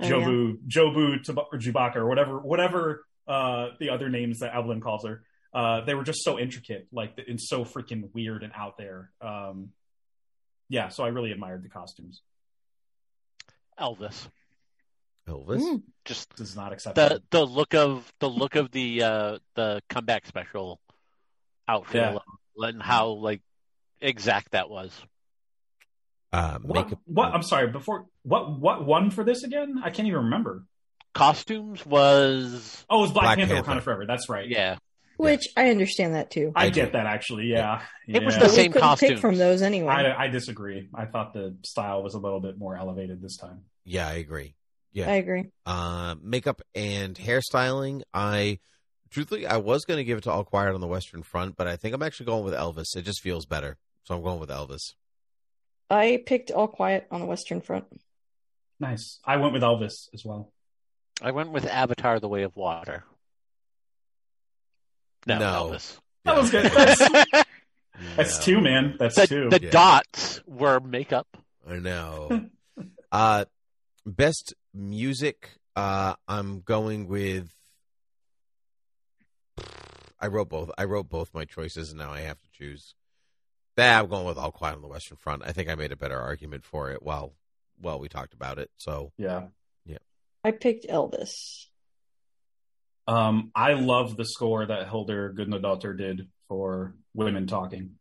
Oh, yeah. Jobu, Jobu, Tuba- or Chewbacca, or whatever, whatever uh, the other names that Evelyn calls her. Uh, they were just so intricate, like and so freaking weird and out there. Um, yeah, so I really admired the costumes. Elvis. Elvis. Mm. Just This is not acceptable. the the look of the look of the uh the comeback special outfit Yeah. alone, and how like exact that was. Uh, what, makeup. what? I'm sorry. Before what? What won for this again? I can't even remember. Costumes was Oh, it was Black, Black Panther: Panther. Wakanda Forever. That's right. yeah. Which I understand that too. I I get do. that actually. Yeah, It was the But we same couldn't costumes. from those anyway. I, I disagree. I thought the style was a little bit more elevated this time. Yeah, I agree. Yeah. I agree. uh, makeup and hairstyling. I truthfully, I was going to give it to All Quiet on the Western Front, but I think I'm actually going with Elvis. It just feels better, so I'm going with Elvis. I picked All Quiet on the Western Front. Nice. I went with Elvis as well. I went with Avatar: The Way of Water. No, No. Elvis. That was good. That's, that's two, man. That's two. the Yeah. dots were makeup. I know. uh, best music. Uh, I'm going with. I wrote both. I wrote both my choices, and now I have to choose. Nah, I'm going with All Quiet on the Western Front. I think I made a better argument for it while while we talked about it. So yeah. Yeah. I picked Elvis. Um, I love the score that Hildur Gudnadottir did for Women Talking.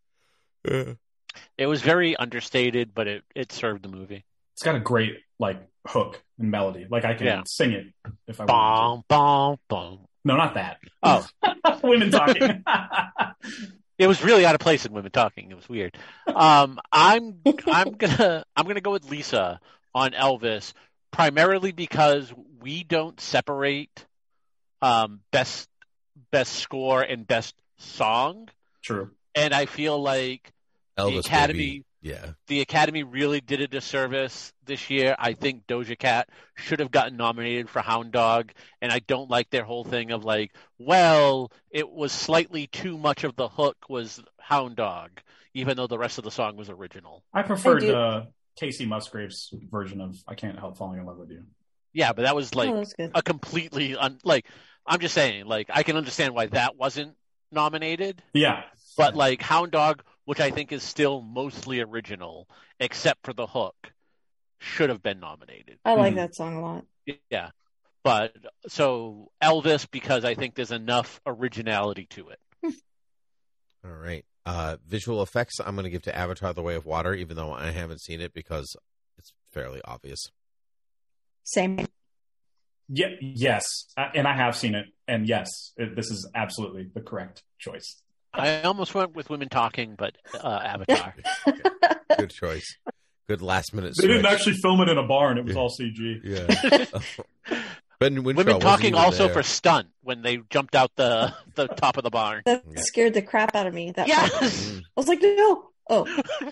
It was very understated, but it it served the movie. It's got a great like hook and melody. Like I can Yeah. sing it if I want. Bom, bom, bom. No, not that. Oh, Women Talking. it was really out of place in women talking. It was weird. Um, I'm I'm gonna I'm gonna go with Lisa on Elvis primarily because we don't separate um, best best score and best song, True. and I feel like Elvis, Academy- baby. Yeah, the Academy really did a disservice this year. I think Doja Cat should have gotten nominated for Hound Dog, and I don't like their whole thing of like, well, it was slightly too much of the hook was Hound Dog, even though the rest of the song was original. I preferred I uh, Kacey Musgraves' version of "I Can't Help Falling in Love with You." Yeah, but that was like oh, that's good. a completely un- like. I'm just saying, like, I can understand why that wasn't nominated, Yeah, but like Hound Dog, which I think is still mostly original, except for the hook, should have been nominated. I like Mhm. that song a lot. Yeah. But so Elvis because I think there's enough originality to it. All right. Uh, visual effects. I'm going to give to Avatar: The Way of Water, even though I haven't seen it because it's fairly obvious. Same. yeah, yes, Uh, and I have seen it, and yes, it, this is absolutely the correct choice. I almost went with women talking, but uh, Avatar. Good choice. Good last minute. They didn't actually film it in a barn; it was Yeah. all CG. Yeah. ben Whishaw women talking also there. for stunt when they jumped out the the top of the barn. That Yeah. scared the crap out of me. That part. Yes. Mm. I was like, no. Oh.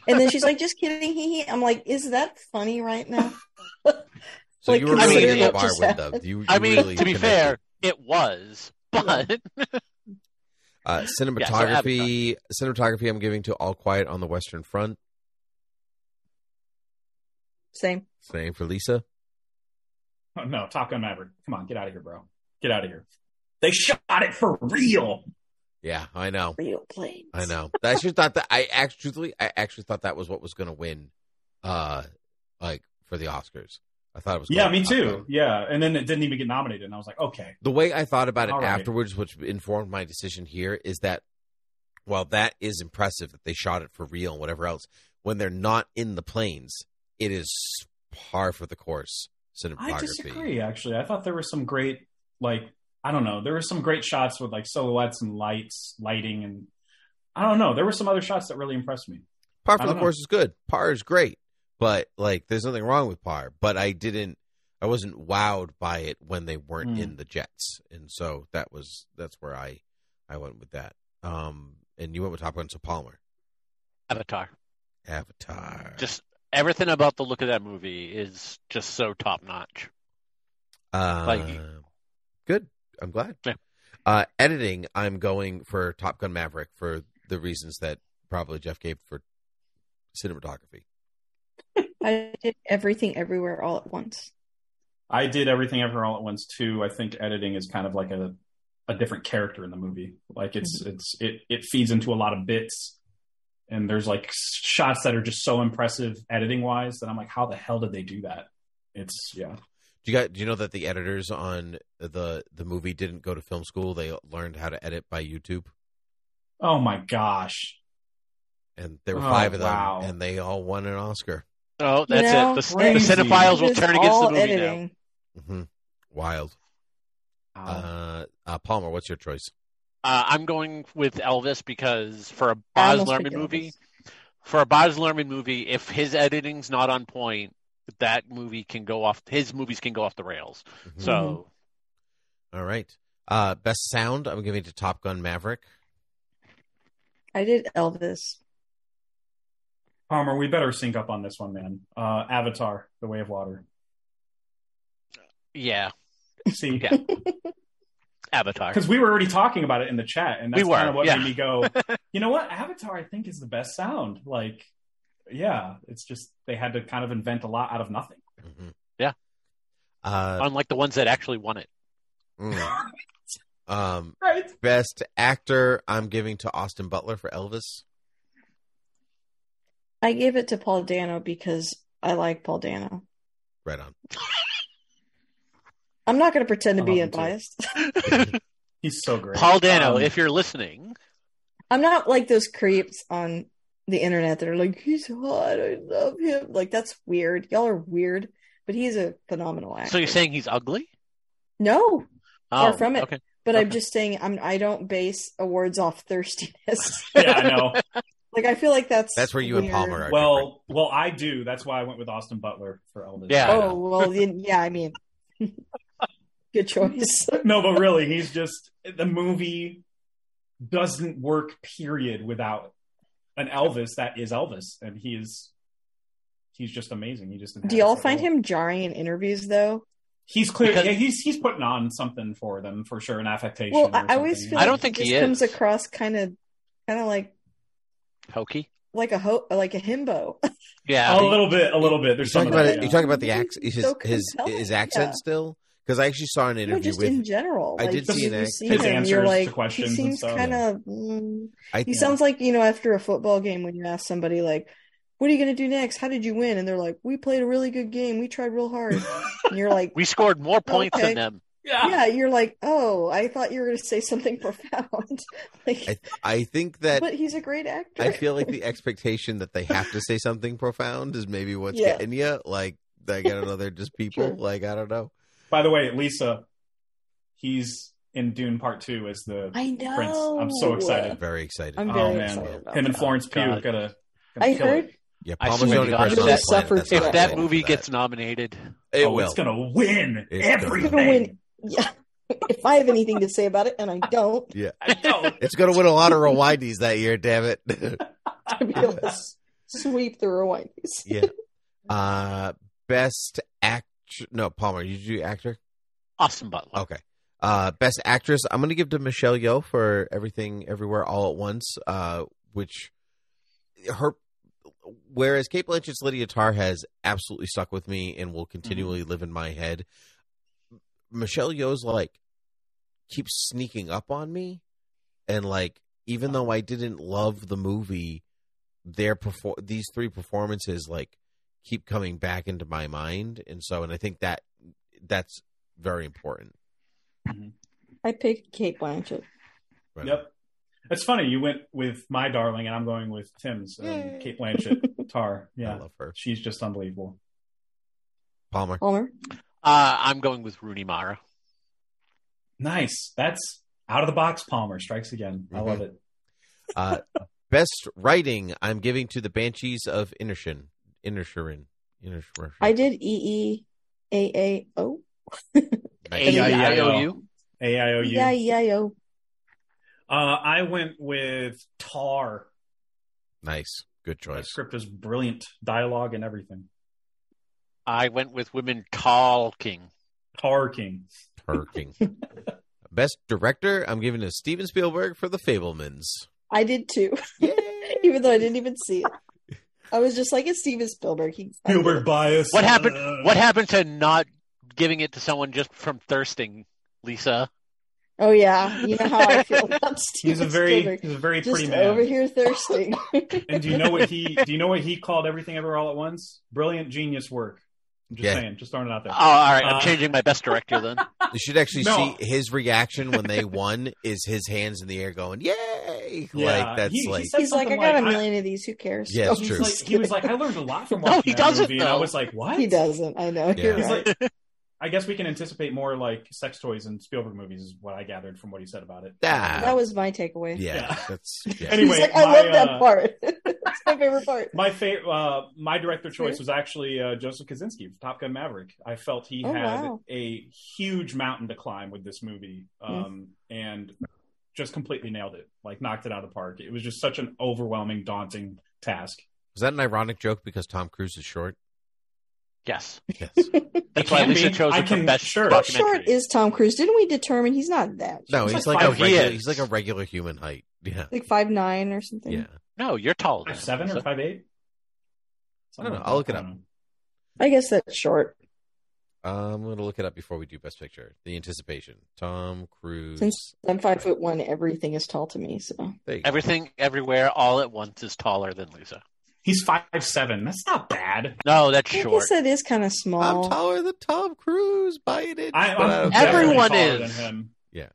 And then she's like, just kidding. Hee hee. I'm like, is that funny right now? So Like, you were I really mean, in the it bar with happened. them. You, I mean, really to be connected. fair, it was, but uh, cinematography. cinematography. I'm giving to All Quiet on the Western Front. Same. Same for Lisa. Oh, no, Top Gun Maverick. Come on, get out of here, bro. Get out of here. They shot it for real. Yeah, I know. Real planes. I know. I actually thought that. I actually, I actually thought that was what was going to win. Uh, like for the Oscars. I thought it was. Yeah, me too. Yeah, and then it didn't even get nominated, and I was like, okay, the way I thought about it All right. afterwards, which informed my decision here, is that while that is impressive that they shot it for real and whatever else, when they're not in the planes, it is par for the course cinematography. I disagree. Actually, I thought there were some great, like, I don't know, there were some great shots with like silhouettes and lights, lighting, and I don't know, there were some other shots that really impressed me. Par for the know. course is good. Par is great, but like, there's nothing wrong with par. But I didn't, I wasn't wowed by it when they weren't Hmm. in the jets, and so that was that's where I, I went with that. Um, and you went with Top Gun, so Palmer, Avatar. Avatar, Just everything about the look of that movie is just so top notch. Uh, Like- good. I'm glad. Yeah. Uh, editing, I'm going for Top Gun Maverick for the reasons that probably Jeff gave for cinematography. I did everything everywhere all at once. I did everything ever all at once too. I think editing is kind of like a a different character in the movie. Like it's Mm-hmm. it's it it feeds into a lot of bits, and there's like shots that are just so impressive editing wise that I'm like, how the hell did they do that? It's yeah. Do you guys, do you know that the editors on the the movie didn't go to film school? They learned how to edit by YouTube, Oh my gosh. and there were Oh, five of them, wow. and they all won an Oscar. Oh, that's You know, it. The, the cinephiles will turn against the movie editing. hmm Wild. Wow. Uh, uh, Palmer, what's your choice? Uh, I'm going with Elvis because for a Baz almost Luhrmann movie, Elvis. for a Baz Luhrmann movie, if his editing's not on point, that movie can go off. His movies can go off the rails. Mhm. So all right. Uh, best sound, I'm giving it to Top Gun Maverick. I did Elvis. Palmer, we better sync up on this one, man. Uh, Avatar: The Way of Water. yeah, See, Yeah. Avatar. because we were already talking about it in the chat, and that's We kind of what yeah. made me go. You know what? Avatar, I think, is the best sound. Like, yeah, it's just they had to kind of invent a lot out of nothing. Mhm. Yeah. Uh, Unlike the ones that actually won it. mm. um, Right. best actor, I'm giving to Austin Butler for Elvis. I gave it to Paul Dano because I like Paul Dano. Right on. I'm not going to pretend to be love unbiased. He's so great. Paul Dano, Um, if you're listening, I'm not like those creeps on the internet that are like, he's hot. I love him. Like, that's weird. Y'all are weird, but he's a phenomenal actor. so you're saying he's ugly? no, Oh, far from it. Okay. But I'm just saying, I'm. I don't base awards off thirstiness. yeah, I know. like, I feel like that's That's where you and weird. Palmer are. Well, well, I do. That's why I went with Austin Butler for Elvis. Yeah. Oh well, then, yeah. I mean, good choice. no, but really, he's just the movie doesn't work. Period. Without an Elvis that is Elvis, and he is he's just amazing. He just Do y'all find role. him jarring in interviews though? He's clear. Because- yeah, he's he's putting on something for them for sure, an affectation. Well, or I, I always something. feel I don't think he, he just comes across kind of, kind of like Hokey? like a ho- like a himbo. Yeah. a little bit, a little bit. You There's talking about it? You yeah. talking about the accent? His So his his accent yeah. still? Because I actually saw an No, interview just with. in general. I like, did see you an see ex- His him, you're answers to like, questions he seems kind of. Mm, I he sounds like you know after a football game when you ask somebody like, "What are you going to do next? How did you win?" And they're like, "We played a really good game. We tried real hard." and you're like, We scored more points Okay. than them. "Yeah." You're like, "Oh, I thought you were going to say something profound." like, I, I think that but he's a great actor. I feel like the expectation that they have to say something profound is maybe what's Yeah. getting you. Like, like I don't know, they're just people. Sure. Like I don't know. By the way, Lisa, he's in Dune Part Two as the I know. prince. I'm so excited. Very excited. I'm oh very man, excited about him and. Florence Pugh gotta. gotta I heard it. yeah, I Palmer's the swear only to God, person if on that the planet If that movie for gets nominated, oh, will. it's gonna win It's gonna everything. gonna win. Yeah. if I have anything to say about it, and I don't, Yeah, I know. it's gonna win a lot of Rewindies that year. Damn it. to be able to sweep the rewindies. yeah. Uh, best act. No, Palmer. You do actor. Austin Butler. Okay. Uh, best actress. I'm gonna give to Michelle Yeoh for everything, everywhere, all at once. Uh, which her, whereas Cate Blanchett's Lydia Tar has absolutely stuck with me and will continually live in my head. Michelle Yeoh's like keeps sneaking up on me, and like even though I didn't love the movie, their perfor- these three performances like keep coming back into my mind, and so and I think that that's very important. I picked Cate Blanchett. Right. Yep. It's funny. You went with my darling, and I'm going with Tim's. Um, Cate Blanchett, Tar. Yeah, I love her. she's just unbelievable. Palmer. Palmer. Uh, I'm going with Rooney Mara. Nice. That's out of the box. Palmer strikes again. I Mhm. love it. Uh, best writing, I'm giving to the Banshees of Inisherin. Inisherin. Inisherin. I did E E A A O. Nice. Yeah, yeah, A-I-O-U. AIOU. Yeah, yeah, yo. Uh, I went with Tar. Nice. Good That choice. script is brilliant, dialogue and everything. I went with women talking. Tar King. Turking. Best director, I'm giving to Steven Spielberg for The Fabelmans. I did too, even though I didn't even see it. I was just like, it's Steven Spielberg. He, Spielberg bias. What happened? Uh, What happened to not giving it to someone just from thirsting, Lisa? Oh yeah, you know how I feel about Steven He's a very Spielberg. he's a very Just pretty man. over here thirsting. And do you know what he do you know what he called everything ever all at once? Brilliant genius work. I'm just Yeah. saying, just throwing it out there. Oh, all right. I'm Uh, changing my best director then. You should actually No. see his reaction when they won is his hands in the air going, Yay! Yeah, like that's he- he like said He's like, I something got a like, I- million of these. Who cares? Yeah, it's true. He's like, he was like, I learned a lot from watching No, watching he that doesn't, movie, and I though. was like, what? he doesn't. I know. Yeah. You're He's right. like, I guess we can anticipate more like sex toys and Spielberg movies, is what I gathered from what he said about it. Ah. that was my takeaway. yeah, Yeah. that's yeah. Anyway, He's like, I my, love that uh, part. That's my favorite part. My favorite, uh, my director choice was actually uh, Joseph Kosinski, of Top Gun Maverick. I felt he Oh, had wow. a huge mountain to climb with this movie, Hmm. um, and just completely nailed it. Like knocked it out of the park. It was just such an overwhelming, daunting task. Was that an ironic joke because Tom Cruise is short? Yes. Yes. That's why can Lisa be. chose I him for can- best sure. How short is Tom Cruise? Didn't we determine he's not that? No, short? he's like like a regular. years. He's like a regular human height. Yeah, like five nine or something. yeah. No, you're taller. than Five him, seven or five eight? I don't know. I'll look it up. I guess that's short. Um, I'm gonna look it up before we do Best Picture. The anticipation. Tom Cruise. Since I'm five foot one, everything is tall to me. So There you go. Everything, everywhere, all at once is taller than Lisa. He's five seven. That's not bad. No, that's I short. guess that is kind of small. I'm taller than Tom Cruise by an inch. I, but I I'm don't. Everyone taller is. Than him. Yeah.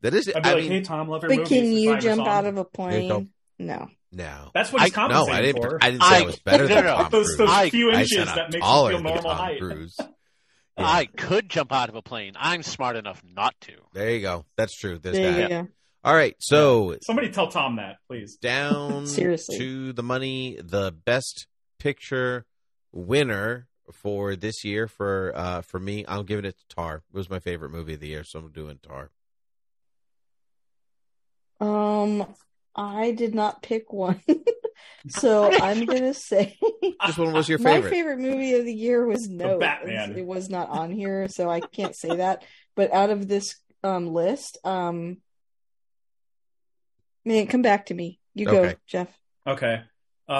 That is. I'd be I like, mean, hey Tom, love your but movies. can you write a jump song. out of a you go. plane? No. no. That's what he's I- No, compensating I didn't. for. I didn't say I, I- was better no, than no, Tom those, Cruise. those I- few I inches said that I'm makes you taller feel than normal Tom height. Cruise. I could jump out of a plane. I'm smart enough not to. There you go. That's true. There's There that. you go. All right. So Somebody tell Tom that, please. down Seriously. to the money. The best picture winner for this year for uh for me, I'm giving it to Tar. It was my favorite movie of the year, so I'm doing Tar. Um, I did not pick one, so I'm gonna say This one was your favorite. my favorite. favorite movie of the year was No. Batman. It was not on here, so I can't say that. But out of this um list, um, man, come back to me. You go, Okay. Jeff. Okay. Uh,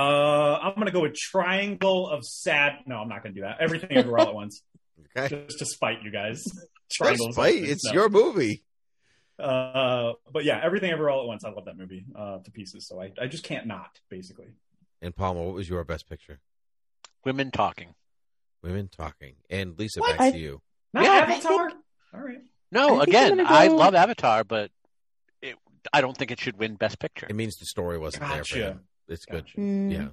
I'm gonna go with Triangle of Sad. No, I'm not gonna do that. Everything Everywhere All at Once, Okay. just to spite you guys. That's of right. Sadness. It's No. your movie. Uh, but yeah, Everything Everywhere All at Once. I love that movie uh, to pieces. So I, I just can't not basically. And Palmer, what was your best picture? Women talking. Women talking. And Lisa, What? back I- to you. Not Yeah, I Avatar. All right. No, I think again, I'm gonna I go- love Avatar, but it, I don't think it should win Best Picture. It means the story wasn't there for him. It's good. Mm. Yeah.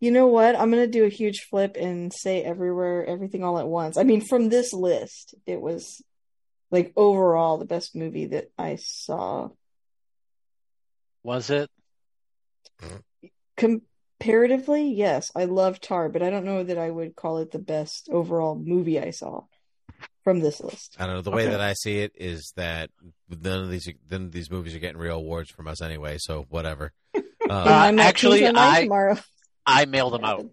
You know what? I'm gonna do a huge flip and say everywhere, everything all at once. I mean, from this list, it was like overall the best movie that I saw. Was it? Comparatively, yes, I love Tar, but I don't know that I would call it the best overall movie I saw from this list. I don't know. The way Okay. that I see it is that none of these none of these movies are getting real awards from us anyway. So whatever. And Uh, I actually, change my mind I- tomorrow. I mail them out.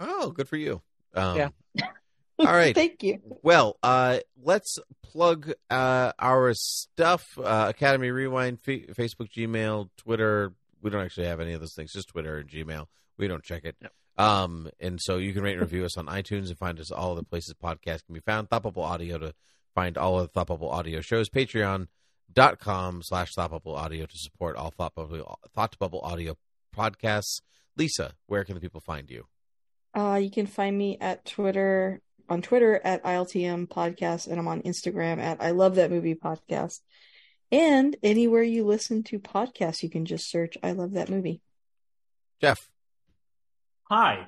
oh, good for you. Um, Yeah. All right. Thank you. Well, uh, let's plug uh, our stuff. Uh, Academy Rewind, F- Facebook, Gmail, Twitter. We don't actually have any of those things. Just Twitter and Gmail. We don't check it. Yep. Um, and so you can rate and review us on iTunes and find us all the places podcasts can be found. Thought Bubble Audio to find all of the Thought Bubble Audio shows. Patreon.com slash Thought Bubble Audio to support all Thought Bubble, Thought Bubble Audio podcasts. Lisa, where can the people find you? Uh, you can find me at Twitter on Twitter at ILTM podcast, and I'm on Instagram at I Love That Movie Podcast. And anywhere you listen to podcasts, you can just search I Love That Movie. Jeff. Hi.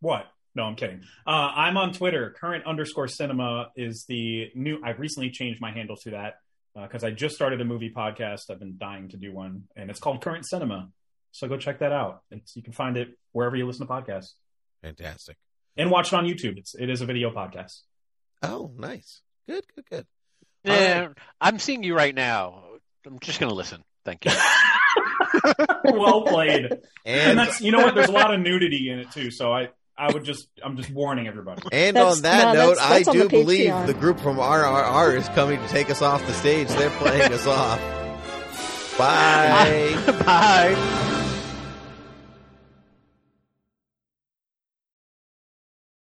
What? No, I'm kidding. Uh, I'm on Twitter. Current underscore cinema is the new. I've recently changed my handle to that because I just started a movie podcast. I've been dying to do one, and it's called Current Cinema. So go check that out. It's, you can find it wherever you listen to podcasts Fantastic. and watch it on YouTube. It's it is a video podcast. Oh, nice. Good, good, good. Yeah, I'm seeing you right now. I'm just going to listen. Thank you. well played. And And that's you know what? There's a lot of nudity in it too. So I I would just I'm just warning everybody. And That's- on that no, note, that's- that's I do the believe the group from RRR is coming to take us off the stage. They're playing us off. Bye. Bye.